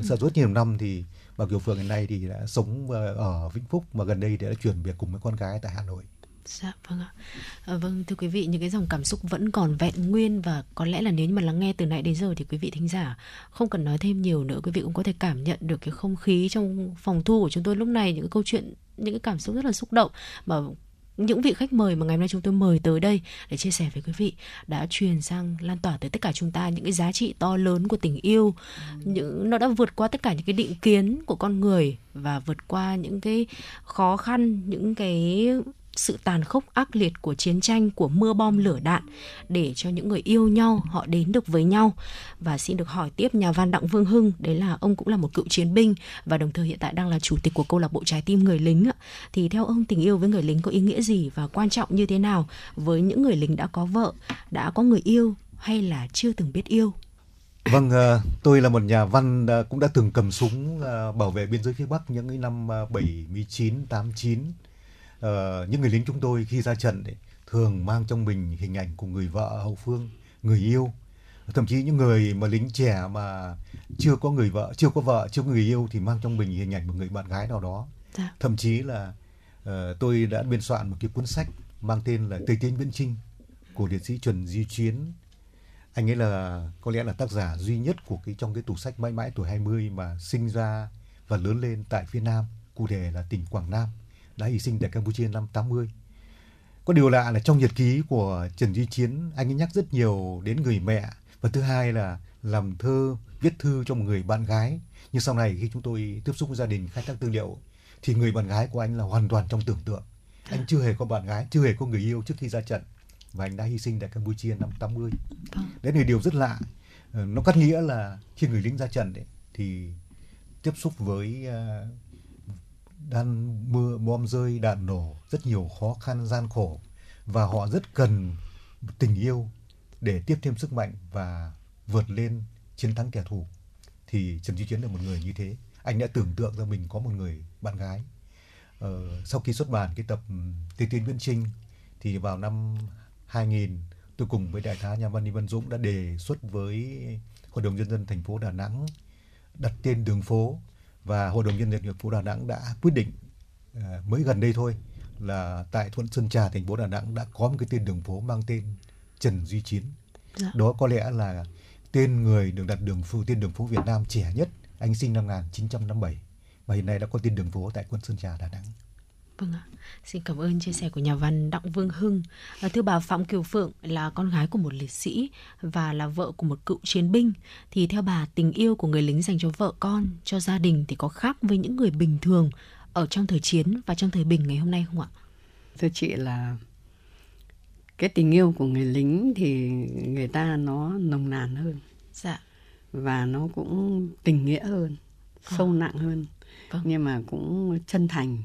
sau rất nhiều năm thì bà Kiều Phượng hiện nay thì đã sống ở Vĩnh Phúc mà gần đây thì đã chuyển việc cùng với con gái tại Hà Nội Dạ vâng ạ. À, vâng thưa quý vị những cái dòng cảm xúc vẫn còn vẹn nguyên và có lẽ là nếu như mà lắng nghe từ nãy đến giờ thì quý vị thính giả không cần nói thêm nhiều nữa quý vị cũng có thể cảm nhận được cái không khí trong phòng thu của chúng tôi lúc này những cái câu chuyện những cái cảm xúc rất là xúc động mà những vị khách mời mà ngày hôm nay chúng tôi mời tới đây để chia sẻ với quý vị đã truyền sang lan tỏa tới tất cả chúng ta những cái giá trị to lớn của tình yêu những nó đã vượt qua tất cả những cái định kiến của con người và vượt qua những cái khó khăn những cái sự tàn khốc ác liệt của chiến tranh của mưa bom lửa đạn để cho những người yêu nhau họ đến được với nhau. Và xin được hỏi tiếp nhà văn đặng vương hưng đấy là ông cũng là một cựu chiến binh và đồng thời hiện tại đang là chủ tịch của câu lạc bộ trái tim người lính thì theo ông tình yêu với người lính có ý nghĩa gì và quan trọng như thế nào với những người lính đã có vợ đã có người yêu hay là chưa từng biết yêu? Vâng, ờ, tôi là một nhà văn cũng đã từng cầm súng ờ, bảo vệ biên giới phía Bắc những cái năm ờ, 79, 89 uh, những người lính chúng tôi khi ra trận ấy, thường mang trong mình hình ảnh của người vợ hậu phương người yêu. Thậm chí những người mà lính trẻ mà chưa có người vợ chưa có vợ chưa có người yêu thì mang trong mình hình ảnh một người bạn gái nào đó. Dạ. thậm chí là uh, tôi đã biên soạn một cái cuốn sách mang tên là tây tiến viễn trinh của liệt sĩ trần di chiến anh ấy là có lẽ là tác giả duy nhất của cái trong cái tủ sách mãi mãi tuổi 20 mà sinh ra và lớn lên tại phía Nam cụ thể là tỉnh Quảng Nam đã hy sinh tại Campuchia năm 80. Có điều lạ là trong nhật ký của Trần Duy Chiến, anh ấy nhắc rất nhiều đến người mẹ và thứ hai là làm thơ, viết thư cho một người bạn gái. Nhưng sau này khi chúng tôi tiếp xúc với gia đình khai thác tư liệu thì người bạn gái của anh là hoàn toàn trong tưởng tượng. Anh chưa hề có bạn gái, chưa hề có người yêu trước khi ra trận và anh đã hy sinh tại Campuchia năm 80. Vâng. Đấy là điều rất lạ. Ờ, nó cắt nghĩa là khi người lính ra trận ấy, thì tiếp xúc với đang mưa bom rơi đạn nổ rất nhiều khó khăn gian khổ. Và họ rất cần tình yêu để tiếp thêm sức mạnh và vượt lên chiến thắng kẻ thù. Thì Trần Duy Chiến là một người như thế. Anh đã tưởng tượng ra mình có một người bạn gái. Ờ, sau khi xuất bản cái tập ừ, tây Tiên Viễn Trinh thì vào năm 2000 tôi cùng với đại tá nhà văn Đinh Văn Dũng đã đề xuất với Hội đồng nhân dân thành phố Đà Nẵng đặt tên đường phố và Hội đồng nhân dân thành phố Đà Nẵng đã quyết định uh, mới gần đây thôi là tại quận Sơn Trà thành phố Đà Nẵng đã có một cái tên đường phố mang tên Trần Duy Chiến. Dạ. Đó có lẽ là tên người được đặt đường phố tên đường phố Việt Nam trẻ nhất, anh sinh năm 1957 và hiện nay đã có tên đường phố tại quận Sơn Trà Đà Nẵng. Vâng ạ. Xin cảm ơn chia sẻ của nhà văn Đặng Vương Hưng. À, thưa bà Phạm Kiều Phượng là con gái của một liệt sĩ và là vợ của một cựu chiến binh. Thì theo bà, tình yêu của người lính dành cho vợ con, cho gia đình thì có khác với những người bình thường ở trong thời chiến và trong thời bình ngày hôm nay không ạ? Thưa chị là cái tình yêu của người lính thì người ta nó nồng nàn hơn. Dạ. Và nó cũng tình nghĩa hơn, sâu à. nặng hơn. Vâng. Nhưng mà cũng chân thành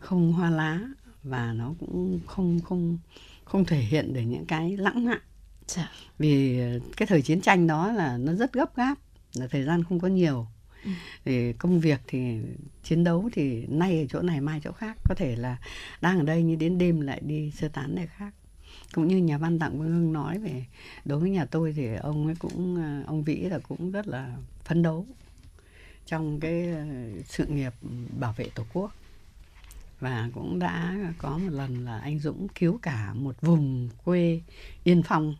không hoa lá và nó cũng không không không thể hiện được những cái lãng mạn. Dạ. vì cái thời chiến tranh đó là nó rất gấp gáp là thời gian không có nhiều. Ừ. thì công việc thì chiến đấu thì nay ở chỗ này mai chỗ khác. Có thể là đang ở đây nhưng đến đêm lại đi sơ tán nơi khác. Cũng như nhà văn đặng vương hưng nói về đối với nhà tôi thì ông ấy cũng ông vĩ là cũng rất là phấn đấu trong cái ờ, sự nghiệp bảo vệ tổ quốc và cũng đã có một lần là anh Dũng cứu cả một vùng quê Yên Phong.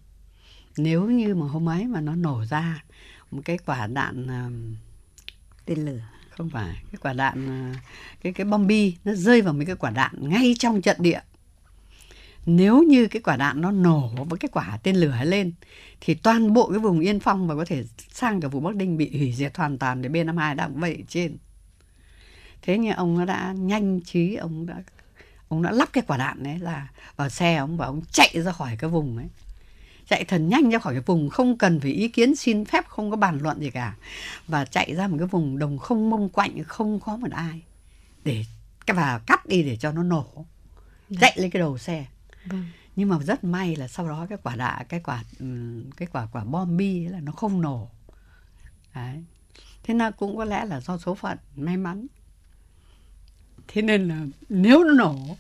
Nếu như mà hôm ấy mà nó nổ ra một cái quả đạn tên lửa. không phải cái quả đạn uh, cái cái bom bi nó rơi vào mấy cái quả đạn ngay trong trận địa. Nếu như cái quả đạn nó nổ với cái quả tên lửa lên thì toàn bộ cái vùng Yên Phong và có thể sang cả vùng Bắc Ninh bị hủy diệt hoàn toàn để B52 đang vậy trên thế nhưng ông nó đã nhanh trí ông đã ông đã lắp cái quả đạn đấy là vào xe ông và ông chạy ra khỏi cái vùng ấy. Chạy thần nhanh ra khỏi cái vùng không cần phải ý kiến xin phép không có bàn luận gì cả. Và chạy ra một cái vùng đồng không mông quạnh không có một ai để và cắt đi để cho nó nổ. Dạ. chạy lên cái đầu xe. Vâng. nhưng mà rất may là sau đó cái quả đạn cái quả cái quả quả bom bi là nó không nổ. Đấy. Thế nào cũng có lẽ là do số phận may mắn thế nên là nếu nó nổ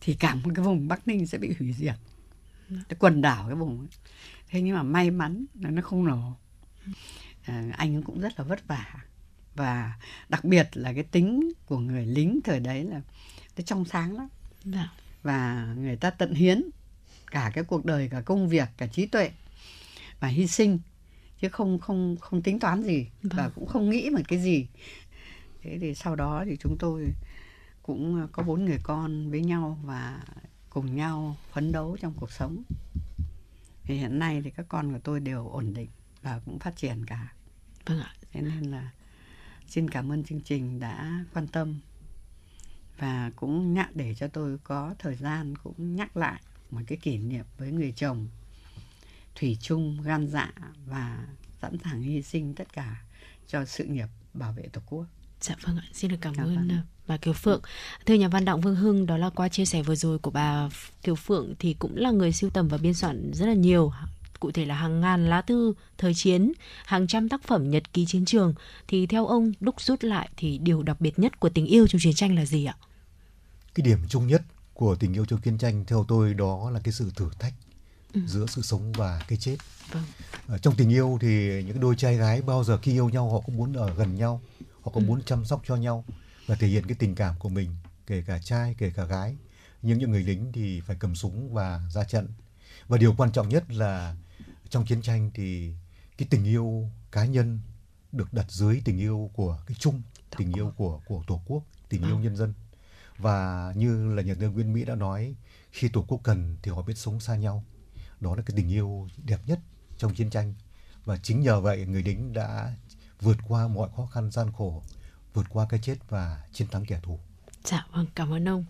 thì cả một cái vùng bắc ninh sẽ bị hủy diệt cái quần đảo cái vùng ấy. thế nhưng mà may mắn là nó không nổ à, anh cũng rất là vất vả và đặc biệt là cái tính của người lính thời đấy là nó trong sáng lắm dạ. và người ta tận hiến cả cái cuộc đời cả công việc cả trí tuệ và hy sinh chứ không không không tính toán gì vâng. và cũng không nghĩ một cái gì thế thì sau đó thì chúng tôi cũng ờ, có bốn người con với nhau và cùng nhau phấn đấu trong cuộc sống. Thì hiện nay thì các con của tôi đều ổn định và cũng phát triển cả. Vâng ạ. Thế nên là xin cảm ơn chương trình đã quan tâm và cũng nhắc để cho tôi có thời gian cũng nhắc lại một cái kỷ niệm với người chồng thủy chung gan dạ và sẵn sàng hy sinh tất cả cho sự nghiệp bảo vệ tổ quốc Dạ vâng ạ, xin được cảm ơn vâng. bà Kiều Phượng. Thưa nhà văn Đặng Vương Hưng, đó là qua chia sẻ vừa rồi của bà Kiều Phượng thì cũng là người siêu tầm và biên soạn rất là nhiều cụ thể là hàng ngàn lá thư thời chiến, hàng trăm tác phẩm nhật ký chiến trường thì theo ông đúc rút lại thì điều đặc biệt nhất của tình yêu trong chiến tranh là gì ạ? Cái điểm chung nhất của tình yêu trong chiến tranh theo tôi đó là cái sự thử thách ừ. giữa sự sống và cái chết. Vâng. Ở trong tình yêu thì những đôi trai gái bao giờ khi yêu nhau họ cũng muốn ở gần nhau họ có ừ. muốn chăm sóc cho nhau và thể hiện cái tình cảm của mình kể cả trai kể cả gái. Nhưng những người lính thì phải cầm súng và ra trận. Và điều quan trọng nhất là trong chiến tranh thì cái tình yêu cá nhân được đặt dưới tình yêu của cái chung tình yêu của của tổ quốc tình yêu vâng. nhân dân. Và như là nhà thơ Nguyễn Mỹ đã nói khi tổ quốc cần thì họ biết sống xa nhau. Đó là cái tình yêu đẹp nhất trong chiến tranh. Và chính nhờ vậy người lính đã vượt qua mọi khó khăn gian khổ, vượt qua cái chết và chiến thắng kẻ thù. Dạ vâng, cảm ơn ông.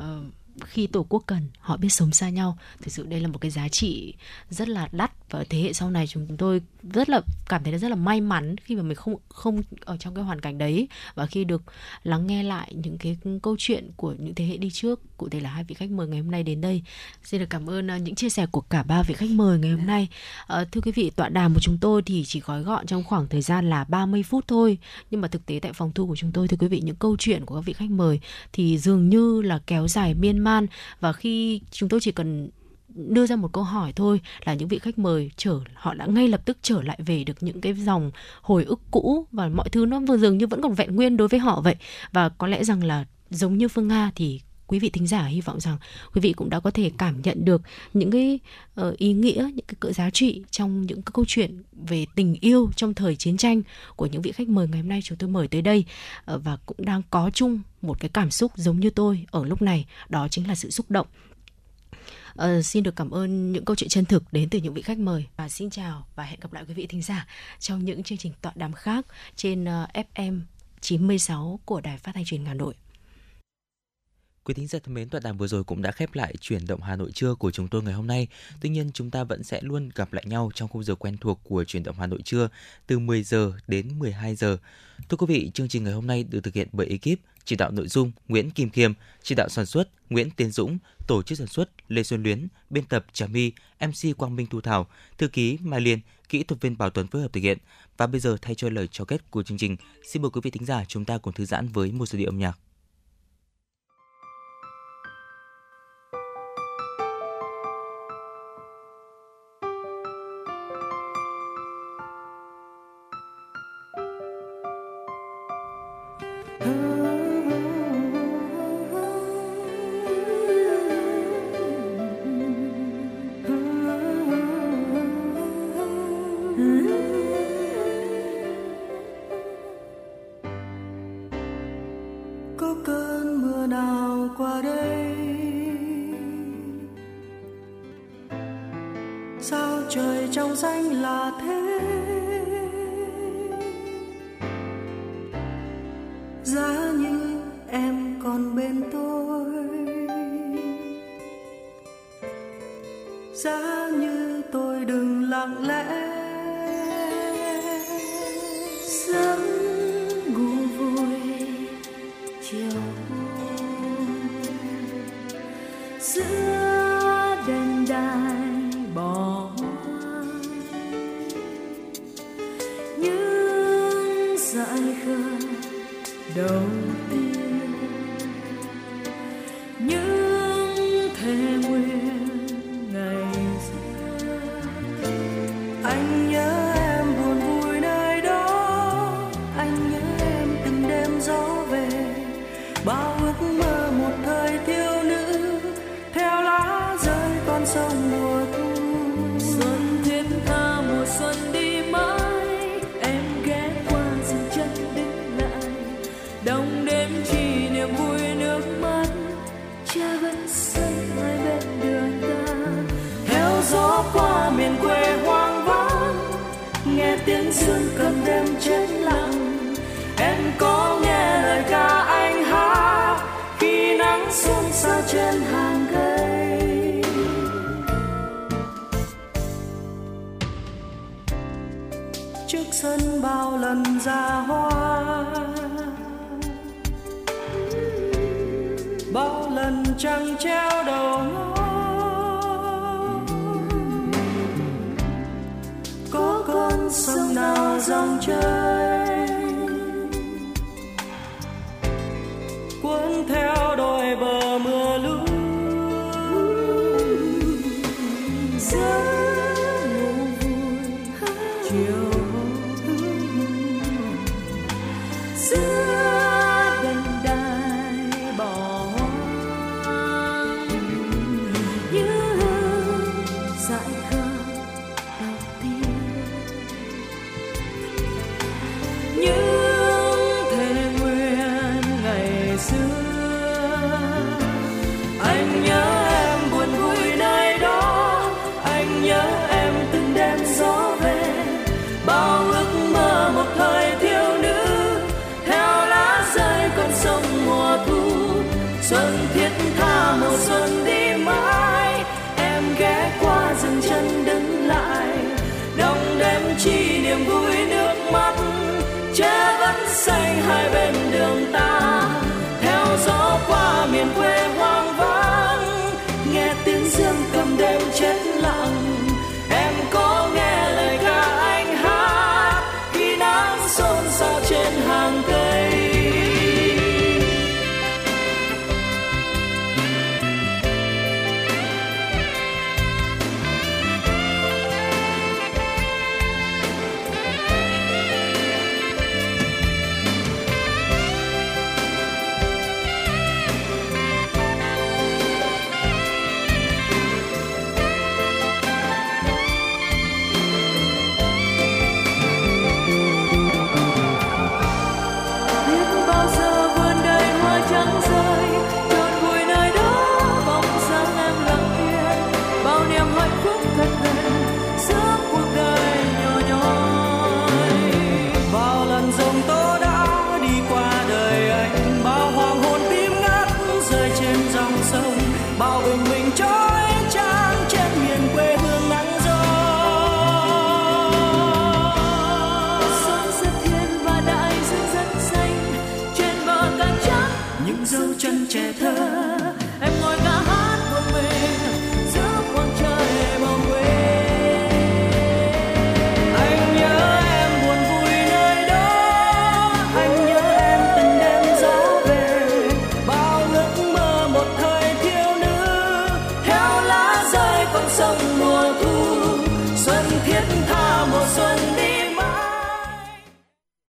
Uh, khi tổ quốc cần họ biết sống xa nhau thực sự đây là một cái giá trị rất là đắt và thế hệ sau này chúng tôi rất là cảm thấy rất là may mắn khi mà mình không không ở trong cái hoàn cảnh đấy. Và khi được lắng nghe lại những cái câu chuyện của những thế hệ đi trước cụ thể là hai vị khách mời ngày hôm nay đến đây. Xin được cảm ơn uh, những chia sẻ của cả ba vị khách mời ngày hôm nay. Uh, thưa quý vị tọa đàm của chúng tôi thì chỉ gói gọn trong khoảng thời gian là 30 phút thôi. Nhưng mà thực tế tại phòng thu của chúng tôi thưa quý vị những câu chuyện của các vị khách mời thì dường như là kéo dài miên man. Và khi chúng tôi chỉ cần đưa ra một câu hỏi thôi là những vị khách mời trở họ đã ngay lập tức trở lại về được những cái dòng hồi ức cũ và mọi thứ nó vừa dường như vẫn còn vẹn nguyên đối với họ vậy. Và có lẽ rằng là giống như phương nga thì quý vị thính giả hy vọng rằng quý vị cũng đã có thể cảm nhận được những cái uh, ý nghĩa những cái cỡ giá trị trong những cái câu chuyện về tình yêu trong thời chiến tranh của những vị khách mời ngày hôm nay chúng tôi mời tới đây. Uh, và cũng đang có chung một cái cảm xúc giống như tôi ở lúc này đó chính là sự xúc động. Uh, xin được cảm ơn những câu chuyện chân thực đến từ những vị khách mời và xin chào và hẹn gặp lại quý vị thính giả trong những chương trình tọa đàm khác trên uh, FM 96 của Đài Phát thanh Truyền Hà Nội. Quý thính giả thân mến, tọa đàm vừa rồi cũng đã khép lại chuyển động Hà Nội trưa của chúng tôi ngày hôm nay. Tuy nhiên, chúng ta vẫn sẽ luôn gặp lại nhau trong khung giờ quen thuộc của chuyển động Hà Nội trưa từ 10 giờ đến 12 giờ. Thưa quý vị, chương trình ngày hôm nay được thực hiện bởi ekip chỉ đạo nội dung Nguyễn Kim Khiêm, chỉ đạo sản xuất Nguyễn Tiến Dũng, tổ chức sản xuất Lê Xuân Luyến, biên tập Trà My, MC Quang Minh Thu Thảo, thư ký Mai Liên, kỹ thuật viên Bảo Tuấn phối hợp thực hiện. Và bây giờ thay cho lời cho kết của chương trình, xin mời quý vị thính giả chúng ta cùng thư giãn với một giai điệu âm nhạc.